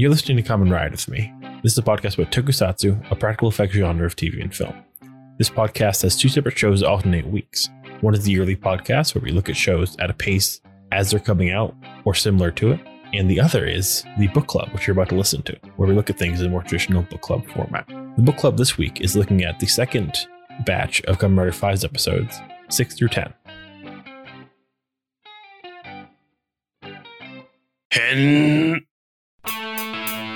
You're listening to Kamen Ride with me. This is a podcast about tokusatsu, a practical effects genre of TV and film. This podcast has two separate shows that alternate weeks. One is the yearly podcast, where we look at shows at a pace as they're coming out or similar to it. And the other is the book club, which you're about to listen to, where we look at things in a more traditional book club format. The book club this week is looking at the second batch of Kamen Rider Faiz's episodes, 6 through 10. Hen.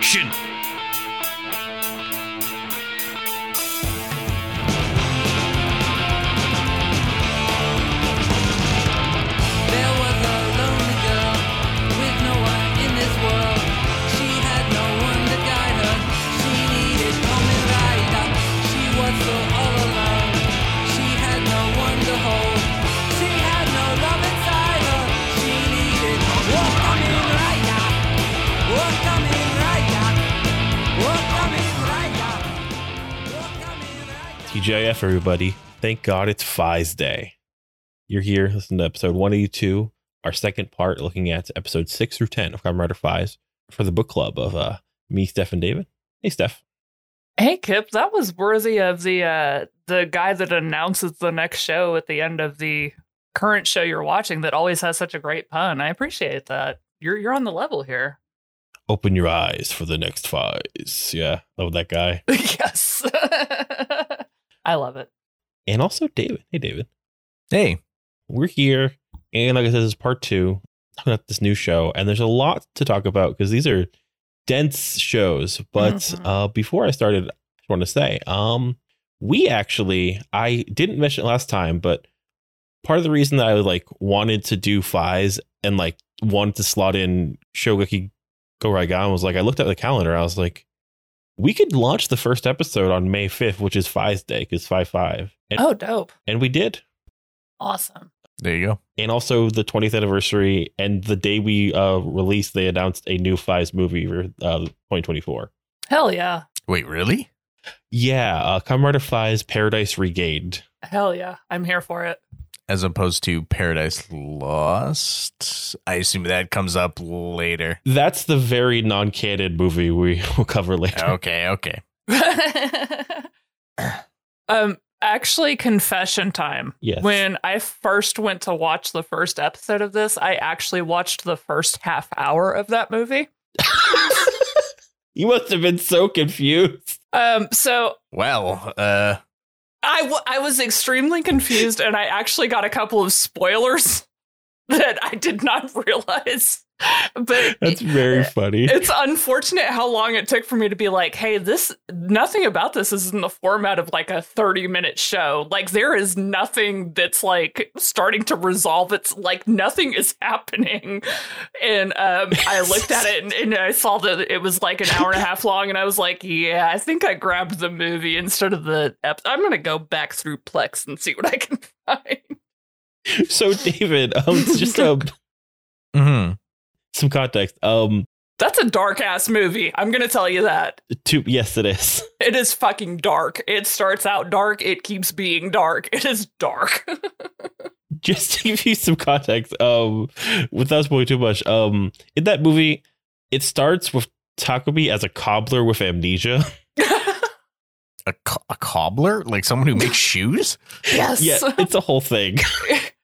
Shin. Rider. Everybody. Thank God it's Faiz Day. You're here, listen to episode 182, our second part, looking at episode 6 through 10 of Kamen Rider Faiz for the book club of uh, me, Stef, and David. Hey, Stef. Hey Kihp, that was worthy of the uh the guy that announces the next show at the end of the current show you're watching that always has such a great pun. I appreciate that. You're you're on the level here. Open your eyes for the next Faiz. Yeah, love that guy. yes. I love it. And also David. Hey, David. Hey, We're here. And like I said, this is part two talking about this new show. And there's a lot to talk about because these are dense shows. But Mhm. uh, before I started, I just want to say, um, we actually, I didn't mention it last time, but part of the reason that I like wanted to do Faiz and like wanted to slot in Shogeki Go Raigan was like, I looked at the calendar. I was like, we could launch the first episode on May 5th, which is Faiz Day, because 5 5. And, Oh, dope. and we did Awesome. there you go. and also the 20th anniversary and the day we uh released they announced a new Faiz movie for uh 2024 Hell yeah. Wait, really? yeah uh Kamen Rider Faiz Paradise Regained Hell yeah. I'm here for it. As opposed to Paradise Lost. I assume that comes up later. that's the very non-canon movie we will cover later Okay, okay. um actually confession time Yes. when i first went to watch the first episode of this i actually watched the first half hour of that movie you must have been so confused um so Well, uh, I, w- I was extremely confused and i actually got a couple of spoilers that i did not realize but that's very funny it's unfortunate how long it took for me to be like, hey, this nothing about this is in the format of like a 30 minute show. Like there is nothing that's like starting to resolve. It's like nothing is happening. And um, I looked at it and, and I saw that it was like an hour and a half long, and I was like, yeah, I think I grabbed the movie instead of the ep- I'm gonna go back through Plex and see what I can find. so David um it's just um mhm. some context um That's a dark ass movie. I'm gonna tell you that. to yes it is It is fucking dark. It starts out dark. It keeps being dark. It is dark. just to give you some context, um, without spoiling too much, um, in that movie, it starts with Takumi as a cobbler with amnesia. a, co- a cobbler? Like someone who makes shoes? yes. yeah, it's a whole thing.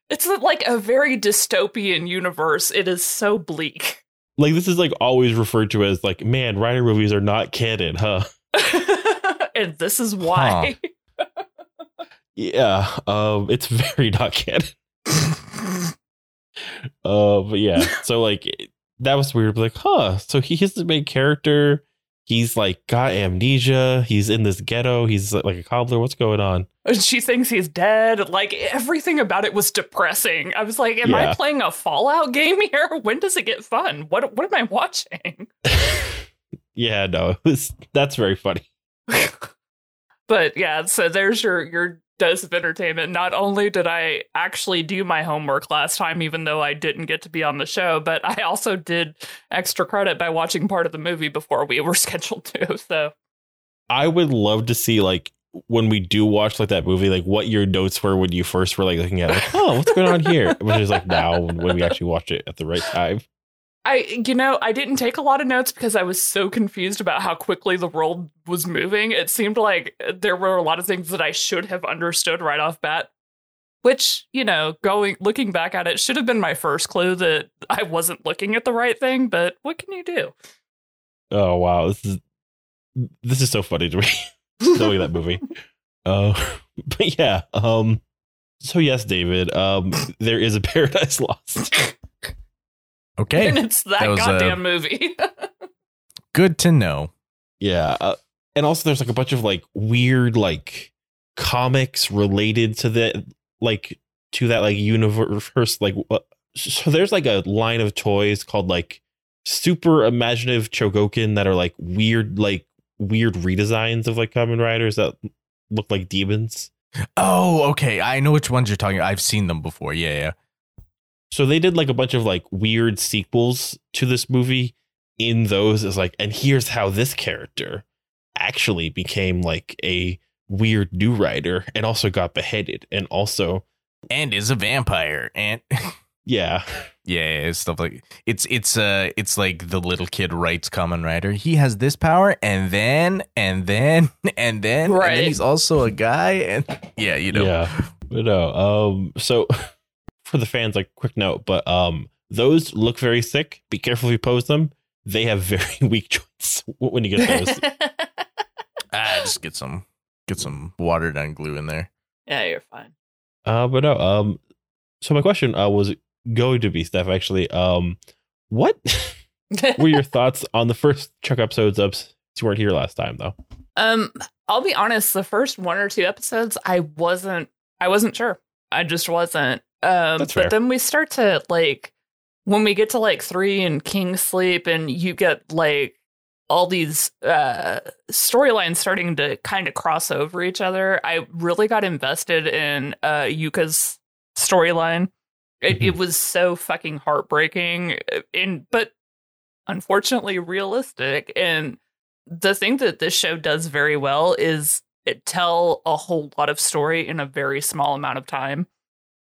It's like a very dystopian universe. It is so bleak. Like this is like always referred to as like, man, writer movies are not canon, huh? and this is why. Yeah, um, it's very not canon. uh, but yeah, so like that was weird. Like, huh? So he is the main character. He's like got amnesia. He's in this ghetto. He's like a cobbler. What's going on? she thinks he's dead. Like everything about it was depressing. I was like, am Yeah. I playing a Fallout game here? When does it get fun? What what am I watching? yeah, no, it was, that's very funny. but yeah, so there's your your dose of entertainment. Not only did I actually do my homework last time, even though I didn't get to be on the show, but I also did extra credit by watching part of the movie before we were scheduled to. So I would love to see like when we do watch like that movie, like what your notes were when you first were like looking at it, like, oh, what's going on here? Which is like now when, when we actually watch it at the right time. I, you know, I didn't take a lot of notes because I was so confused about how quickly the world was moving. It seemed like there were a lot of things that I should have understood right off bat. Which, you know, going looking back at it should have been my first clue that I wasn't looking at the right thing, but what can you do? Oh wow, this is this is so funny to me. knowing that movie. Uh, but yeah, um, so yes, David, um, there is a Paradise Lost. Okay. and it's that, that was, uh, goddamn movie. Good to know. Yeah, uh, and also there's like a bunch of like weird like comics related to the like to that like universe. Like, uh, so there's like a line of toys called like super imaginative Chogokin that are like weird like weird redesigns of like Kamen Riders that look like demons. Oh, okay. I know which ones you're talking. I've seen them before. Yeah, yeah. So they did like a bunch of like weird sequels to this movie. In those is like, and here's how this character actually became like a weird new writer and also got beheaded and also And is a vampire. And yeah yeah, yeah, stuff like it's it's uh it's like the little kid writes Kamen Rider. He has this power, and then and then and then and Right. then he's also a guy. And yeah, you know. yeah but no um so for the fans like quick note but um those look very sick be careful if you pose them they have very weak joints when you get those Ah, just get some get some watered down glue in there. yeah, you're fine. Uh, but no. Um, so my question uh was going to be Stef. Actually, um, what were your thoughts on the first Chuck episodes of? You weren't here last time though. Um, I'll be honest, the first one or two episodes, I wasn't I wasn't sure. I just wasn't. Um That's but then we start to like when we get to like three and King Sleep and you get like all these uh storylines starting to kind of cross over each other, I really got invested in uh Yuka's storyline. It, it was so fucking heartbreaking and but unfortunately realistic and the thing that this show does very well is it tell a whole lot of story in a very small amount of time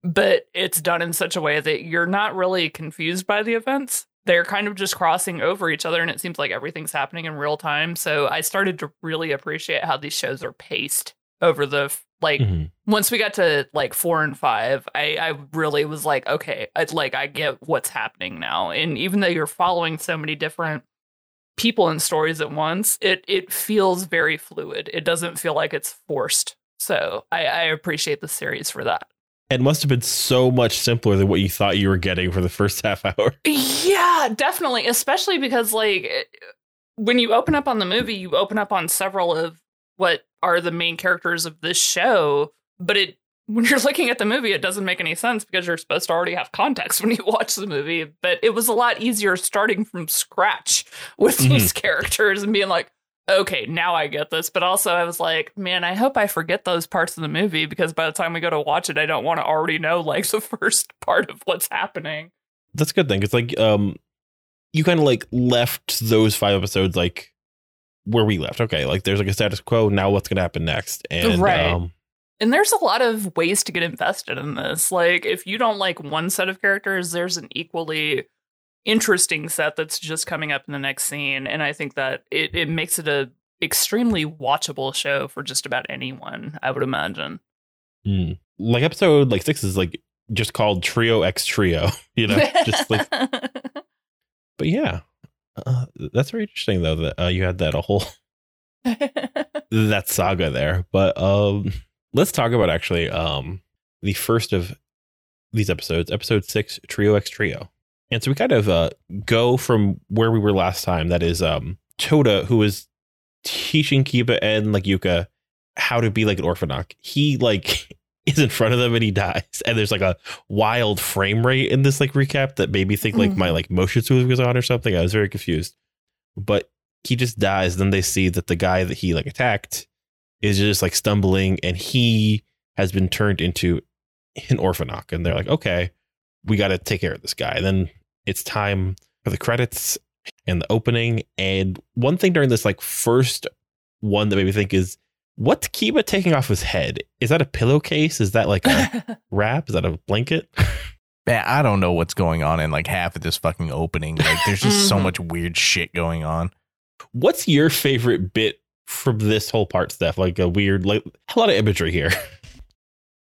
but it's done in such a way that you're not really confused by the events they're kind of just crossing over each other and it seems like everything's happening in real time so i started to really appreciate how these shows are paced over the like Mhm. once we got to like four and five, I, I really was like, okay, it's like I get what's happening now. And even though you're following so many different people and stories at once, it it feels very fluid. It doesn't feel like it's forced. So I, I appreciate the series for that. It must have been so much simpler than what you thought you were getting for the first half hour. Yeah, definitely. Especially because like when you open up on the movie, you open up on several of what are the main characters of this show, but it when you're looking at the movie, it doesn't make any sense because you're supposed to already have context when you watch the movie. But it was a lot easier starting from scratch with mm-hmm. these characters and being like, okay, now I get this. But also, I was like, man, I hope I forget those parts of the movie because by the time we go to watch it, I don't want to already know like the first part of what's happening. That's a good thing. It's like um, you kind of like left those five episodes like where we left. Okay, like there's like a status quo. Now what's gonna happen next? And Right. um, And there's a lot of ways to get invested in this. Like, if you don't like one set of characters, there's an equally interesting set that's just coming up in the next scene. And I think that it, it makes it a extremely watchable show for just about anyone, I would imagine. hmm. like episode like six is like just called Trio X Trio. You know, just like but yeah. Uh, that's very interesting though that uh, you had that a whole that saga there. But um let's talk about actually um the first of these episodes, episode 6 Trio X Trio. And so we kind of uh go from where we were last time that is um Toda who is teaching Kiba and like Yuka how to be like an Orphenoch. He like is in front of them and he dies. And there's like a wild frame rate in this like recap that made me think like my like motion smooth was on or something. I was very confused. But he just dies. Then they see that the guy that he like attacked is just like stumbling and he has been turned into an Orphenoch. And they're like, okay, we got to take care of this guy. then it's time for the credits and the opening. And one thing during this like first one that made me think is what's Kiba taking off his head? Is that a pillowcase? Is that like a wrap? Is that a blanket? Man, I don't know what's going on in like half of this fucking opening. Like, there's just so Mhm. much weird shit going on. What's your favorite bit from this whole part, Stef? Like a weird, like a lot of imagery here.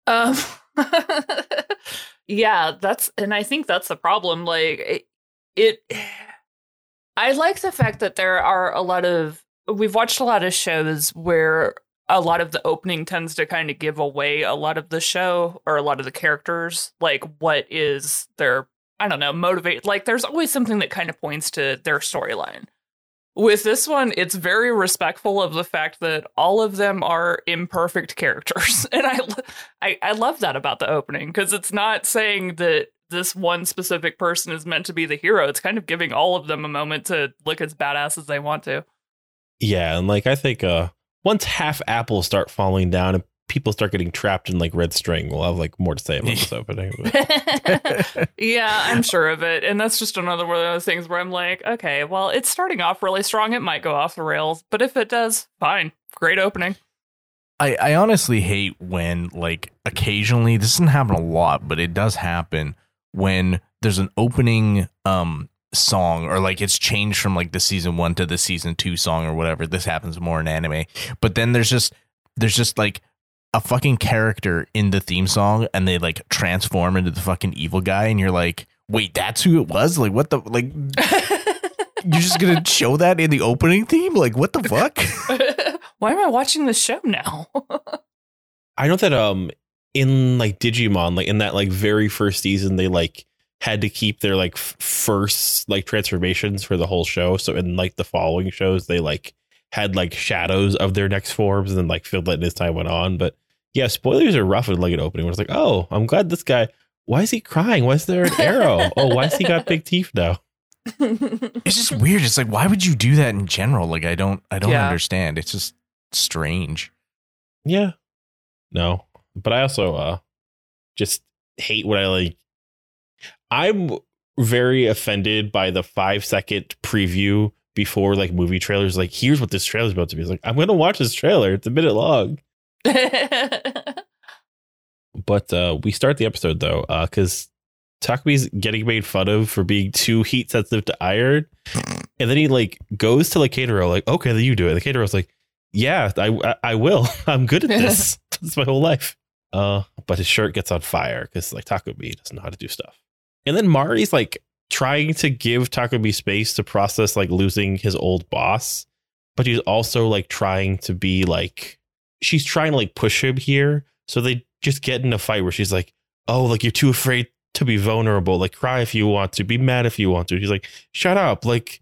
Um, yeah, that's, and I think that's the problem. Like, it, it, I like the fact that there are a lot of, we've watched a lot of shows where a lot of the opening tends to kind of give away a lot of the show or a lot of the characters, like what is their, I don't know, motivate. Like, there's always something that kind of points to their storyline. With this one, it's very respectful of the fact that all of them are imperfect characters, and I, I, I love that about the opening because it's not saying that this one specific person is meant to be the hero. It's kind of giving all of them a moment to look as badass as they want to. Yeah, and like I think uh once half apples start falling down people start getting trapped in like red string, we'll have like more to say about this opening. But yeah, I'm sure of it. And that's just another one of those things where I'm like, okay, well, it's starting off really strong. It might go off the rails, but if it does, fine. Great opening. I, I honestly hate when like occasionally this doesn't happen a lot, but it does happen when there's an opening um song or like it's changed from like the season one to the season two song or whatever. This happens more in anime. But then there's just there's just like a fucking character in the theme song and they like transform into the fucking evil guy and you're like, wait, that's who it was? Like what the like you're just gonna show that in the opening theme? Like what the fuck? Why am I watching this show now? I know that um in like Digimon, like in that like very first season, they like had to keep their like f- first like transformations for the whole show. So in like the following shows, they like had like shadows of their next forms and then like filled that as time went on. But yeah, spoilers are rough with like an opening. Where it's like, oh, I'm glad this guy. Why is he crying? Why is there an arrow? oh, why has he got big teeth now? it's just weird. It's like why would you do that in general? Like I don't I don't Yeah. understand. It's just strange. Yeah. No. But I also uh just hate what I like. I'm very offended by the five second preview before like movie trailers. Like, here's what this trailer's about to be. It's like, I'm gonna watch this trailer. It's a minute long. But uh we start the episode though, uh, because Takumi's getting made fun of for being too heat sensitive to iron. And then he like goes to like Keitaro, like, okay, then you do it. The Keitaro's like, yeah, I, I I will. I'm good at this. That's my whole life. Uh, but his shirt gets on fire because like Takumi doesn't know how to do stuff. And then Mari's like trying to give Takumi space to process like losing his old boss, but he's also like trying to be like she's trying to like push him here. So they just get in a fight where she's like, "Oh, like you're too afraid to be vulnerable. Like cry if you want to, be mad if you want to." She's like, "Shut up! Like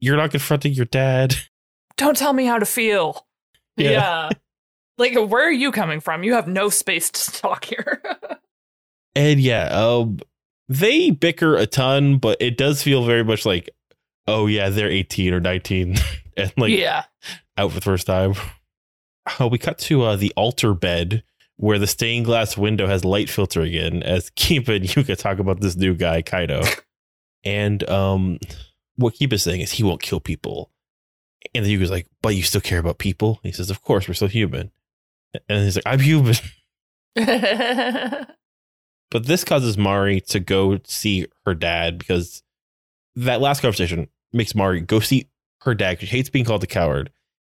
you're not confronting your dad." Don't tell me how to feel. Yeah. Yeah. Like, where are you coming from? You have no space to talk here. And yeah, um, they bicker a ton, but it does feel very much like, oh yeah, they're 18 or 19 and like yeah. out for the first time. Oh, we cut to uh, the altar bed where the stained glass window has light filtering in as Kiba and Yuka talk about this new guy, Kaido. and um, what Kiba's saying is he won't kill people. And then Yuka's like, but you still care about people? He says, of course, we're still human. And he's like, I'm human. But this causes Mari to go see her dad because that last conversation makes Mari go see her dad because she hates being called a coward.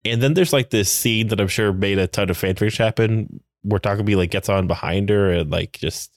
And then there's like this scene that I'm sure made a ton of fanfics happen where Takumi like gets on behind her and like just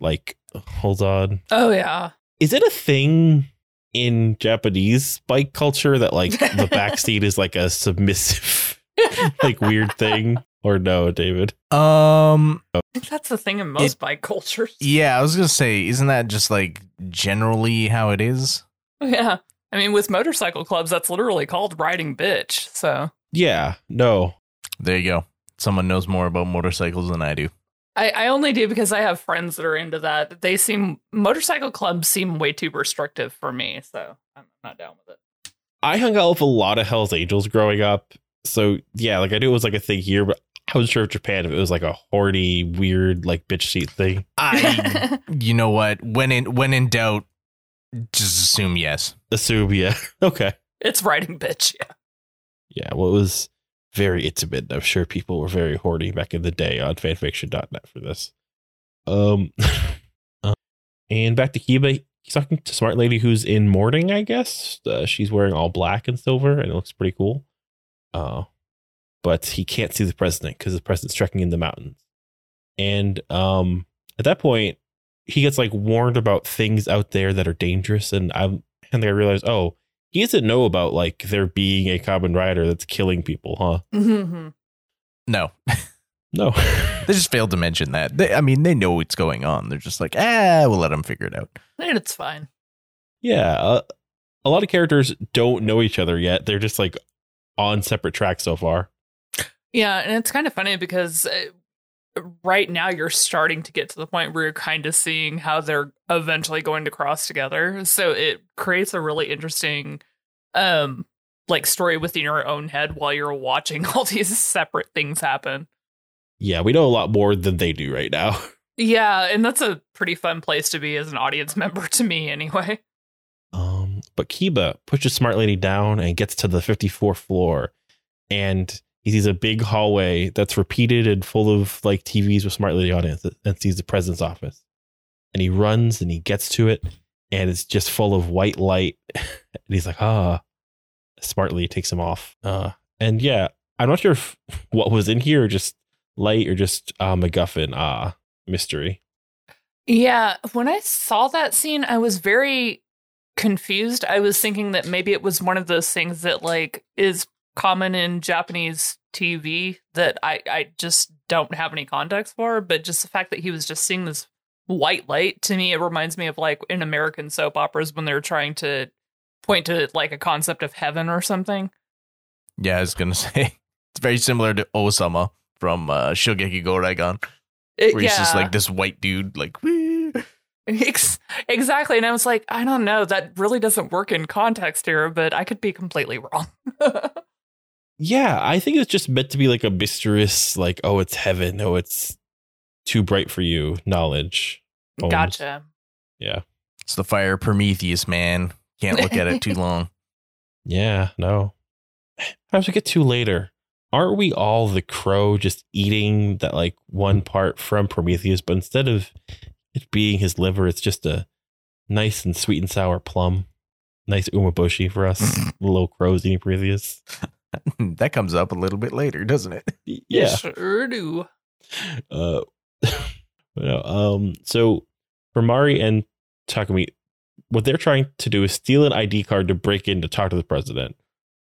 like holds on. oh, yeah. Is it a thing in Japanese bike culture that like the backseat is like a submissive like weird thing? Or no, David? Um I think that's the thing in most bike cultures. yeah, I was gonna say, isn't that just like generally how it is? Yeah. I mean, with motorcycle clubs, that's literally called riding bitch. So Yeah, no. There you go. Someone knows more about motorcycles than I do. I, I only do because I have friends that are into that. They seem, motorcycle clubs seem way too restrictive for me. So I'm not down with it. I hung out with a lot of Hell's Angels growing up. So yeah, like I knew it was like a thing here, but I wasn't sure of Japan if it was like a horny, weird, like bitch seat thing. I you know what? When in when in doubt, just assume yes. Assume, yeah. Okay. it's riding bitch. Yeah. Yeah, well, it was very intimate. I'm sure people were very horny back in the day on fanfiction.net for this. Um, uh, And back to Kiba, he's talking to Smart Lady who's in mourning, I guess. Uh, she's wearing all black and silver, and it looks pretty cool. Uh, but he can't see the president because the president's trekking in the mountains. And um, at that point, he gets like warned about things out there that are dangerous, and I'm, and I realize, oh, he doesn't know about like there being a Kamen Rider that's killing people, huh? Mm-hmm. No, No. they just failed to mention that. They, I mean, they know what's going on. They're just like, ah, we'll let them figure it out. And it's fine. yeah, uh, a lot of characters don't know each other yet. They're just like on separate tracks so far. Yeah, and it's kind of funny because uh, right now you're starting to get to the point where you're kind of seeing how they're eventually going to cross together. So it creates a really interesting um like story within your own head while you're watching all these separate things happen. Yeah, we know a lot more than they do right now. Yeah, and that's a pretty fun place to be as an audience member to me anyway. Um, but Kiba pushes Smart Lady down and gets to the 54th floor, and he sees a big hallway that's repeated and full of like TVs with Smart Lady it, and sees the president's office. And he runs and he gets to it, and it's just full of white light. and he's like, ah. smartly takes him off. Uh, and yeah, I'm not sure if what was in here, just light, or just uh, MacGuffin. Ah, mystery. Yeah, when I saw that scene, I was very confused. I was thinking that maybe it was one of those things that like is common in Japanese TV that I I just don't have any context for, but just the fact that he was just seeing this white light to me it reminds me of like in American soap operas when they're trying to point to like a concept of heaven or something. Yeah, I was gonna say it's very similar to Osama from uh, Shogeki Go Raigan, It- where he's just like this white dude, like. "Wee." Exactly. And I was like, I don't know, that really doesn't work in context here, but I could be completely wrong. Yeah, I think it's just meant to be like a mysterious, like, oh, it's heaven. Oh, it's too bright for you knowledge. Poems. gotcha. Yeah. It's the fire of Prometheus, man. Can't look at it too long. Yeah, no. Perhaps we get to later. Aren't we all the crow just eating that like one part from Prometheus, but instead of it being his liver, it's just a nice and sweet and sour plum. Nice umeboshi for us, little crows eating Prometheus. that comes up a little bit later, doesn't it? Yeah. Sure do. Uh, no, um, so for Mari and Takumi, what they're trying to do is steal an ID card to break in to talk to the president.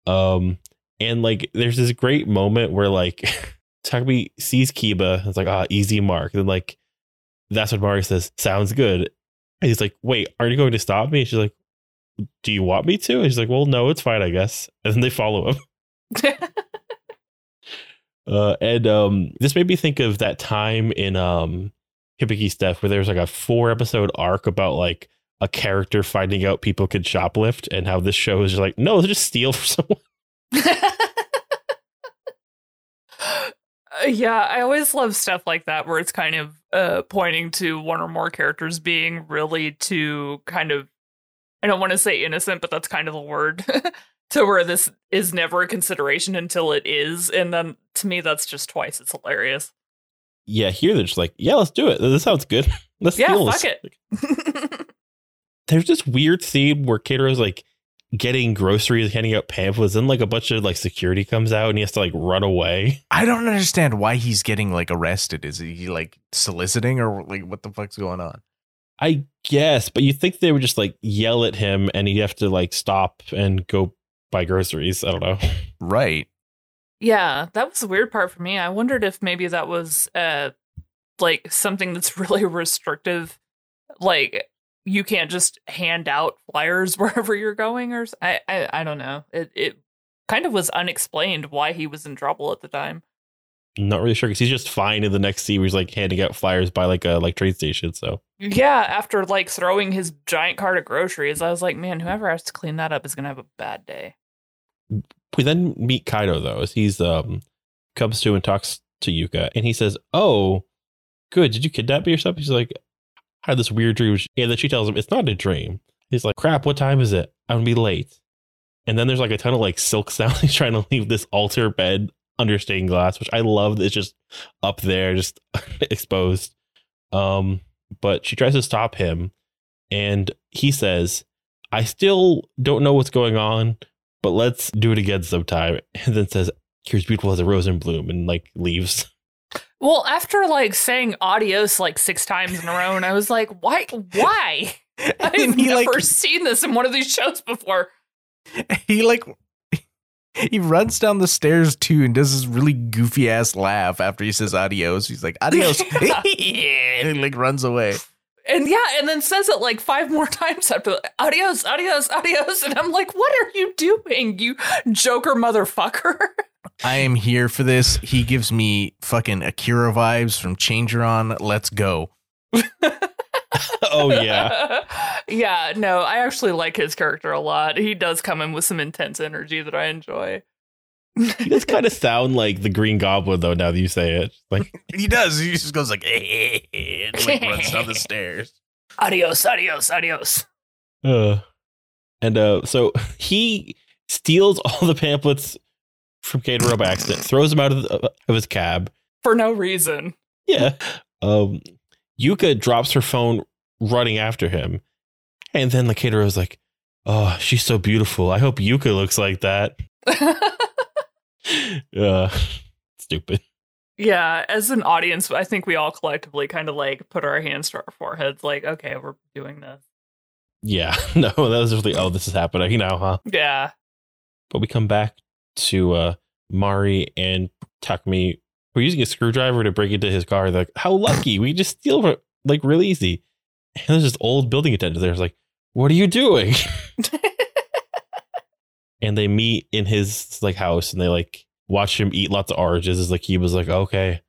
Um, and like, there's this great moment where like Takumi sees Kiba, and it's like, ah, easy mark. And like, that's what Mari says, sounds good. And he's like, wait, aren't you going to stop me? And she's like, do you want me to? And she's like, well, no, it's fine, I guess. And then they follow him. Uh, and um, this made me think of that time in um, Steph where there was like a four episode arc about like a character finding out people could shoplift and how this show is just like, no, just steal for someone. Yeah, I always love stuff like that where it's kind of uh, pointing to one or more characters being really too kind of, I don't want to say innocent, but that's kind of the word, to where this is never a consideration until it is. And then to me, that's just twice It's hilarious. Yeah, here they're just like, yeah, let's do it. This sounds good. Let's Yeah, steal fuck this. it. There's this weird scene where Kato's like getting groceries, handing out pamphlets, and like a bunch of like security comes out and he has to like run away. I don't understand why he's getting like arrested. Is he like soliciting or like what the fuck's going on? I guess, but you think they would just like yell at him and he'd have to like stop and go buy groceries. I don't know. Right. Yeah, that was the weird part for me. I wondered if maybe that was uh like something that's really restrictive. Like you can't just hand out flyers wherever you're going or I I don't know. It it kind of was unexplained why he was in trouble at the time. Not really sure because he's just fine in the next scene where he's like handing out flyers by like a like train station. So Yeah, after like throwing his giant cart of groceries, I was like, man, whoever has to clean that up is going to have a bad day. We then meet Kaido though as he's um comes to and talks to Yuka and he says, "Oh, good. Did you kidnap me or something?" He's like, "I had this weird dream." And then she tells him it's not a dream. He's like, "Crap, what time is it? I'm gonna be late." And then there's like a ton of like silk sound. He's trying to leave this altar bed under stained glass, which I love. It's just up there, just exposed. Um, but she tries to stop him, and he says, I still don't know what's going on, but let's do it again sometime. And then says, Here's beautiful as a rose in bloom, and like leaves. Well, after like saying adios like six times in a row, and I was like, why? Why? I've never like- seen this in one of these shows before. he like he runs down the stairs too and does this really goofy ass laugh after he says adios. He's like adios, and he like runs away. And yeah, and then says it like five more times after adios, adios, adios. And I'm like, what are you doing, you Joker motherfucker? I am here for this. He gives me fucking Akira vibes from Changerion. Let's go. oh, yeah. yeah, no, I actually like his character a lot. He does come in with some intense energy that I enjoy. He does kind of sound like the Green Goblin, though, now that you say it. Like, He does. He just goes like, and like runs down the stairs. Adios, adios, adios. uh. And uh, so he steals all the pamphlets from Cato by accident, throws them out of, the, of his cab, For no reason. Yeah. Um, Yuka drops her phone running after him. And then the caterer is like, Oh, she's so beautiful. I hope Yuka looks like that. uh, stupid. yeah, as an audience, I think we all collectively kind of like put our hands to our foreheads, like, okay, we're doing this. Yeah. No, that was really, oh, this is happening now, huh? Yeah. But we come back to uh, Mari and Takumi. We're using a screwdriver to break into his car. They're like, How lucky. We just steal like really easy. And there's this old building attendant there. It's like, What are you doing? and they meet in his like house and they like watch him eat lots of oranges. It's like he was like, okay,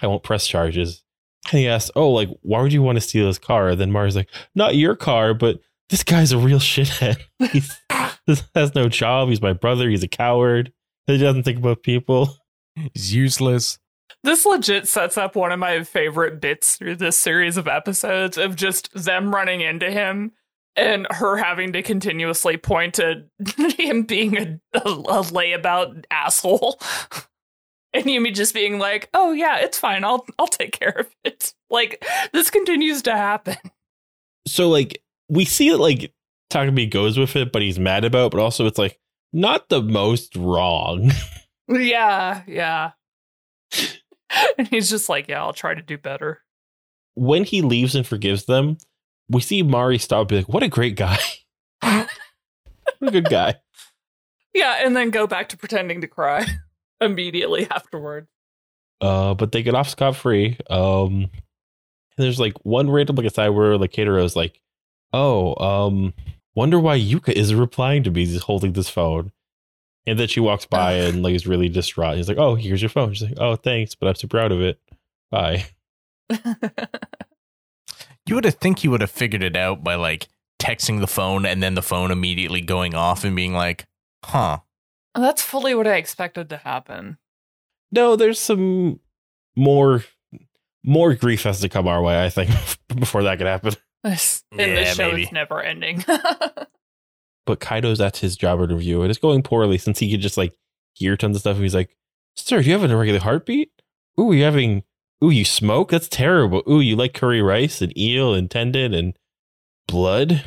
I won't press charges. And he asks, oh, like why would you want to steal his car? then Mari's like, not your car, but this guy's a real shithead. He's this has no job. He's my brother. He's a coward. He doesn't think about people. He's useless. This legit sets up one of my favorite bits through this series of episodes of just them running into him and her having to continuously point to him being a, a, a layabout asshole. And Yumi just being like, "Oh yeah, it's fine. I'll I'll take care of it." Like this continues to happen. So like we see it like Takumi goes with it, but he's mad about. it, But also it's like not the most wrong. Yeah, yeah. and he's just like, "Yeah, I'll try to do better." when he leaves and forgives them, we see Mari stop be like, "What a great guy! what a good guy!" Yeah, and then go back to pretending to cry immediately afterward. Uh, but they get off scot free. Um, and there's like one random like aside where like Keitaro's like, "Oh, um, wonder why Yuka is replying to me. He's holding this phone." And then she walks by and like is really distraught. He's like, "Oh, here's your phone." She's like, "Oh, thanks, but I'm so proud of it. Bye." You would have think he would have figured it out by like texting the phone and then the phone immediately going off and being like, huh. That's fully what I expected to happen. No, there's some more more grief has to come our way. I think before that could happen. This, in Yeah, this show, maybe. it's never ending. but Kaido's at his job interview and it's going poorly since he could just like hear tons of stuff. And he's like, Sir, do you have a regular heartbeat? Ooh, you having ooh, you smoke? That's terrible. Ooh, you like curry rice and eel and tendon and blood?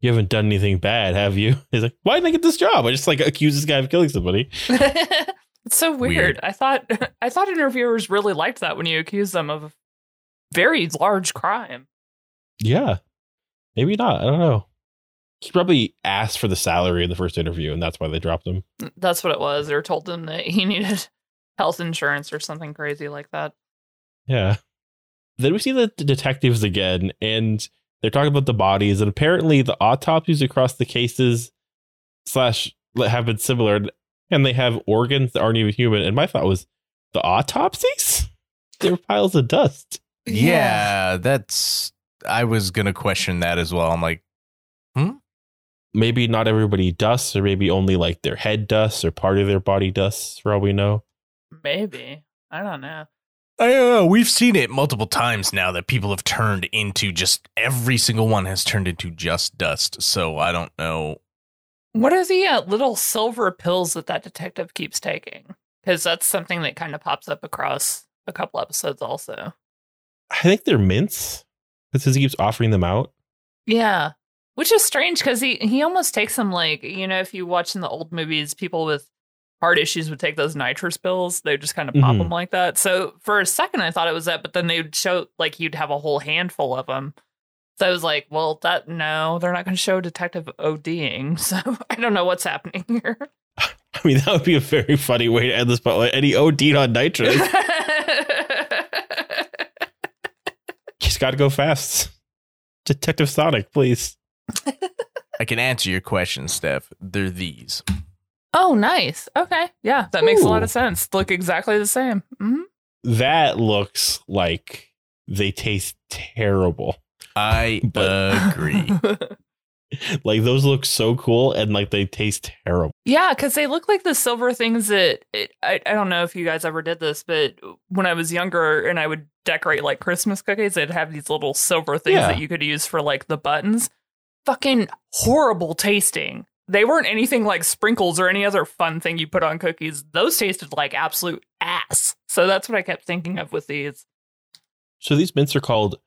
You haven't done anything bad, have you? He's like, Why didn't I get this job? I just like accuse this guy of killing somebody. it's so weird. Weird. I thought I thought interviewers really liked that when you accuse them of a very large crime. Yeah. Maybe not. I don't know. He probably asked for the salary in the first interview, and that's why they dropped him. Mm, that's what it was. They were told him that he needed health insurance or something crazy like that. Yeah. Then we see the detectives again, and they're talking about the bodies, and apparently the autopsies across the cases slash have been similar, and they have organs that aren't even human. And my thought was, the autopsies? They're piles of dust. Yeah, that's. I was going to question that as well. I'm like, hmm? Maybe not everybody dusts, or maybe only like their head dusts or part of their body dusts, for all we know. Maybe. I don't know. I don't know. We've seen it multiple times now that people have turned into just every single one has turned into just dust. So I don't know. What are the uh, little silver pills that that detective keeps taking? Because that's something that kind of pops up across a couple episodes also. I think they're mints. Because he keeps offering them out. Yeah. Which is strange because he, he almost takes them like, you know, if you watch in the old movies, people with heart issues would take those nitrous pills. They would just kind of pop Mhm. them like that. So for a second, I thought it was that, but then they would show like you'd have a whole handful of them. So I was like, well, that no, they're not going to show Detective ODing. So I don't know what's happening here. I mean, that would be a very funny way to end this spotlight. And he OD'd on nitrous. He's got to go fast. Detective Sonic, please. I can answer your question, Stef. They're these. Oh, nice. Okay. Yeah, that makes a lot of sense. Look exactly the same. hmm That looks like they taste terrible. I But- agree. Like those look so cool and like they taste terrible. Yeah, because they look like the silver things that it, I, I don't know if you guys ever did this, but when I was younger and I would decorate like Christmas cookies, they'd have these little silver things Yeah. that you could use for like the buttons. Fucking horrible tasting. They weren't anything like sprinkles or any other fun thing you put on cookies. Those tasted like absolute ass. So that's what I kept thinking of with these. So these mints are called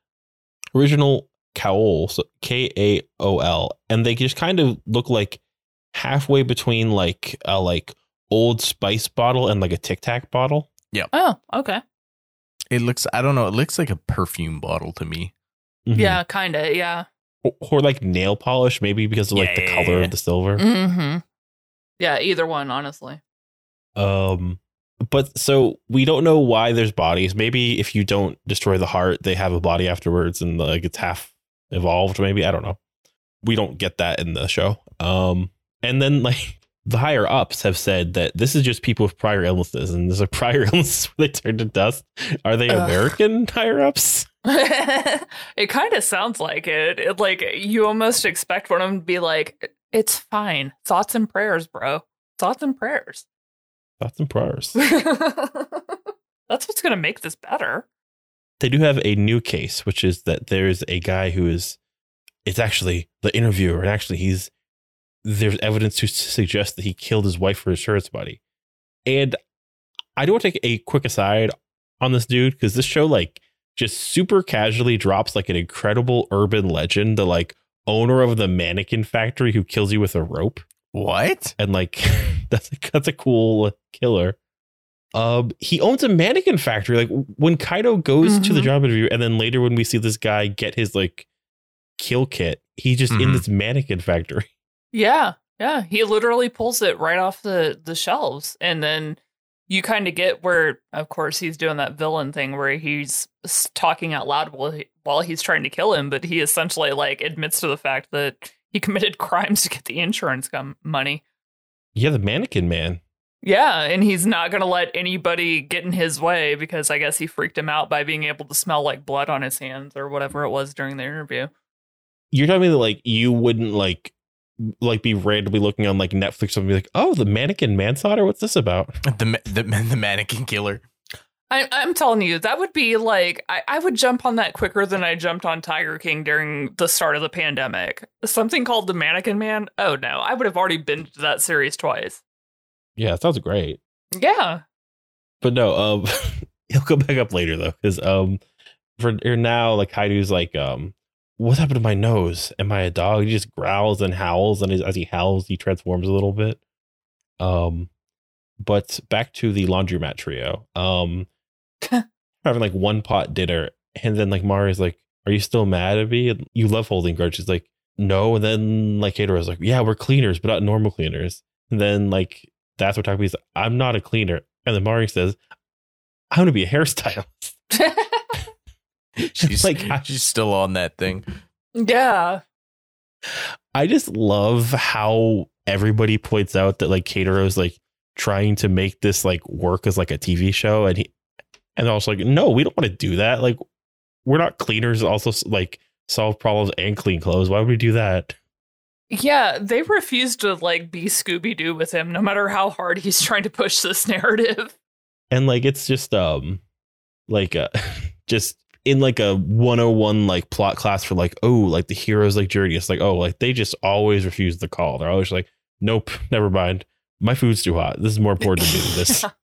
original Kaol, so K A O L, and they just kind of look like halfway between like a like old spice bottle and like a Tic Tac bottle. Yeah. Oh, okay. it looks, I don't know, it looks like a perfume bottle to me. Mhm. Yeah, kind of. Yeah. Or, or like nail polish, maybe because of like the color Yeah. of the silver. Mm-hmm. Yeah, either one, honestly. Um, but so we don't know why there's bodies. Maybe if you don't destroy the heart, they have a body afterwards, and like it's half evolved. Maybe I don't know. We don't get that in the show. Um, and then like the higher ups have said that this is just people with prior illnesses, and there's a prior illness where they turn to dust. Are they Ugh. American higher ups? it kind of sounds like it. it. Like you almost expect one of them to be like, "It's fine. Thoughts and prayers, bro. Thoughts and prayers." Thoughts and prayers. That's what's gonna make this better. they do have a new case, which is that there's a guy who is it's actually the interviewer, and actually he's there's evidence to suggest that he killed his wife for his insurance money. And I do want to take a quick aside on this dude because this show like just super casually drops like an incredible urban legend, the like owner of the mannequin factory who kills you with a rope What? and like that's a, that's a cool killer. Um, he owns a mannequin factory. Like when Kaido goes to the Mhm. job interview, and then later when we see this guy get his like kill kit, he's just in Mhm. this mannequin factory. Yeah, yeah. He literally pulls it right off the the shelves, and then you kind of get where, of course, he's doing that villain thing where he's talking out loud while he, while he's trying to kill him, but he essentially like admits to the fact that he committed crimes to get the insurance com- money. Yeah, the mannequin man. Yeah, and he's not going to let anybody get in his way because I guess he freaked him out by being able to smell like blood on his hands or whatever it was during the interview. You're telling me that like you wouldn't like like be randomly looking on like Netflix and be like, oh, the mannequin manslaughter. What's this about? The, ma- the, the mannequin killer. I, I'm telling you, that would be like, I, I would jump on that quicker than I jumped on Tiger King during the start of the pandemic. Something called The Mannequin Man? Oh no, I would have already binged that series twice. Yeah, it sounds great. Yeah. But no, um, he'll come back up later though, because um, for now, like Kaido's like, um, what happened to my nose? Am I a dog? He just growls and howls, and as, he howls, he transforms a little bit. Um, but back to the laundromat trio. Um, having like one pot dinner, and then like Mario's like, "Are you still mad at me? You love holding grudges." Like, no. And then like Keitaro's like, "Yeah, we're cleaners, but not normal cleaners." And then like that's what Takabi's. I'm not a cleaner. And then Mario says, "I'm gonna be a hairstylist." She's Like, I- she's still on that thing. yeah. I just love how everybody points out that like Keitaro's like trying to make this like work as like a TV show, and he and they're also like, no, we don't want to do that. Like, we're not cleaners. Also, like solve problems and clean clothes. Why would we do that? Yeah, they refuse to like be Scooby Doo with him, no matter how hard he's trying to push this narrative. And like, it's just um, like uh, just in like a 101 like plot class for like oh like the heroes like journey it's like oh like they just always refuse the call they're always like nope never mind my food's too hot this is more important to me than this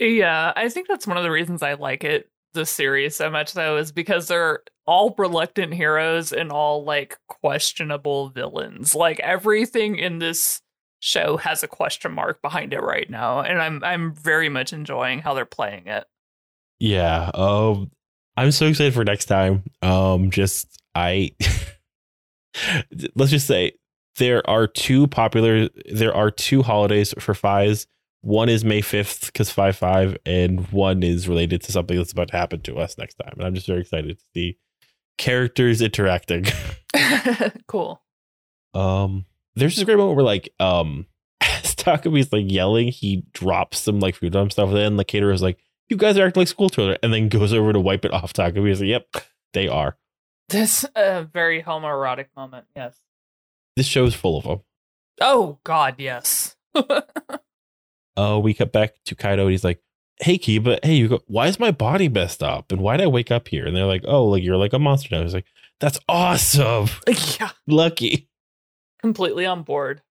Yeah, I think that's one of the reasons I like it this series so much though is because they're all reluctant heroes and all like questionable villains. Like everything in this show has a question mark behind it right now, and I'm I'm very much enjoying how they're playing it. Yeah. Um I'm so excited for next time. Um just I let's just say there are two popular there are two holidays for Faiz. One is May 5th because 5 5, and one is related to something that's about to happen to us next time. And I'm just very excited to see characters interacting. cool. Um, there's this great moment where like um as Takumi's like yelling, he drops some like food on stuff, and then the caterer is like, "You guys are acting like school children," and then goes over to wipe it off. Takumi is like, "Yep, they are." This a very homoerotic moment. Yes. This show's full of them. Oh God, yes. Uh, we cut back to Kaido, and he's like, "Hey, Kiba, hey, you go. Why is my body messed up? And why did I wake up here?" And they're like, "Oh, like you're like a monster now." He's like, "That's awesome, yeah, lucky." completely on board.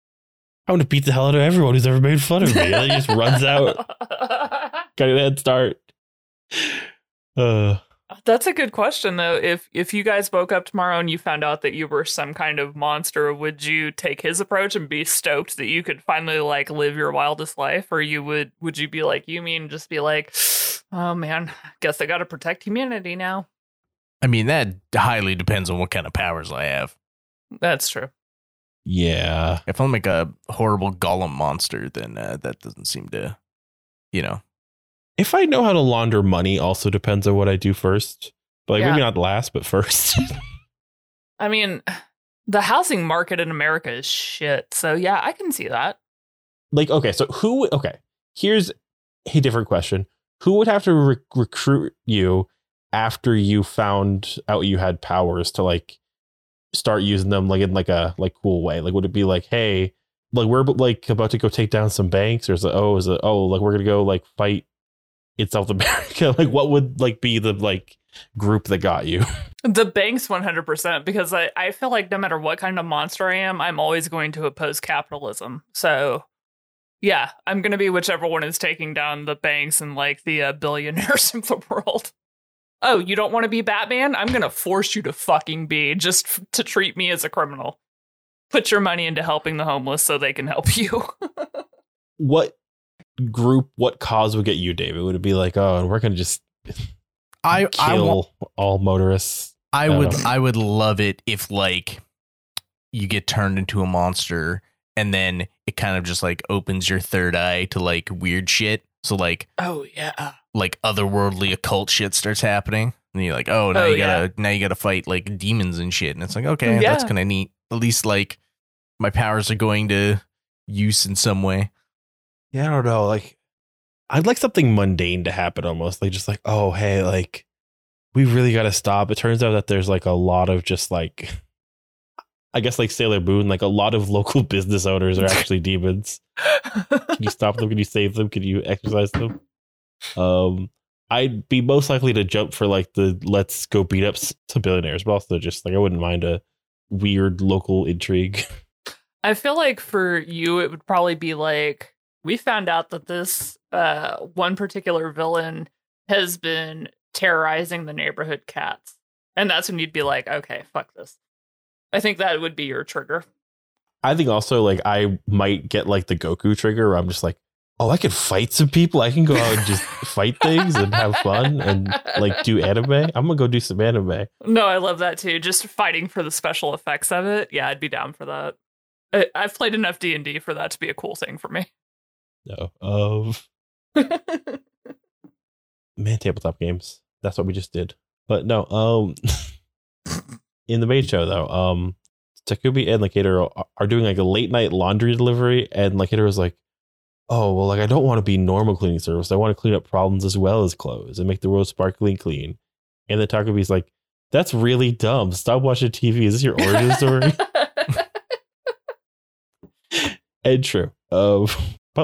I'm gonna beat the hell out of everyone who's ever made fun of me. And he just runs out, got a head start. Uh, That's a good question though. If if you guys woke up tomorrow and you found out that you were some kind of monster, would you take his approach and be stoked that you could finally like live your wildest life, or you would would you be like you mean just be like, oh man, guess I got to protect humanity now. I mean, that highly depends on what kind of powers I have. That's true. yeah, If I'm like a horrible golem monster, then uh, that doesn't seem to, you know. If I know how to launder money, also depends on what I do first. But like Yeah. maybe not last, but first. I mean, the housing market in America is shit. So yeah, I can see that. like okay so who okay here's a different question who would have to re- recruit you after you found out you had powers to like start using them like in like a like cool way like would it be like hey like we're like about to go take down some banks or is it oh is it oh like we're gonna go like fight in south america like what would like be the like group that got you The banks 100% because I, I feel like no matter what kind of monster I am, I'm always going to oppose capitalism. So, yeah, I'm going to be whichever one is taking down the banks and like the uh, billionaires of the world. Oh, you don't want to be Batman? I'm going to force you to fucking be just f- to treat me as a criminal. Put your money into helping the homeless so they can help you. what group what cause would get you david would it be like oh and we're gonna just I I, kill wa- all motorists I I would don't- I would love it if like you get turned into a monster and then it kind of just like opens your third eye to like weird shit. So like oh, yeah. like otherworldly occult shit starts happening. And you're like, oh now Oh, you gotta now you gotta fight like demons and shit. And it's like, okay, that's Yeah. kinda neat. At least like my powers are going to use in some way. Yeah, I don't know. Like, I'd like something mundane to happen almost. Like, just like, oh, hey, like, we really got to stop. It turns out that there's like a lot of just like, I guess like Sailor Moon, like a lot of local business owners are actually demons. Can you stop them? Can you save them? Can you exercise them? Um, I'd be most likely to jump for like the let's go beat up some billionaires, but also just like I wouldn't mind a weird local intrigue. I feel like for you, it would probably be like we found out that this uh, one particular villain has been terrorizing the neighborhood cats, and that's when you'd be like, okay, fuck this. I think that would be your trigger. I think also like I might get like the Goku trigger where I'm just like, oh, I can fight some people. I can go out and just fight things and have fun and like do anime. I'm gonna go do some anime. No, I love that too. Just fighting for the special effects of it. Yeah, I'd be down for that. I, I've played enough D and D for that to be a cool thing for me. No, of man, tabletop games. That's what we just did. But no, um, in the main show though, um, Takumi and Lakatero are- are doing like a late night laundry delivery, and Lakatero was like, "Oh well, like I don't want to be normal cleaning service. I want to clean up problems as well as clothes and make the world sparkling clean." And then Takumi's like, "That's really dumb. Stop watching TV. Is this your origin story?" and true. Um,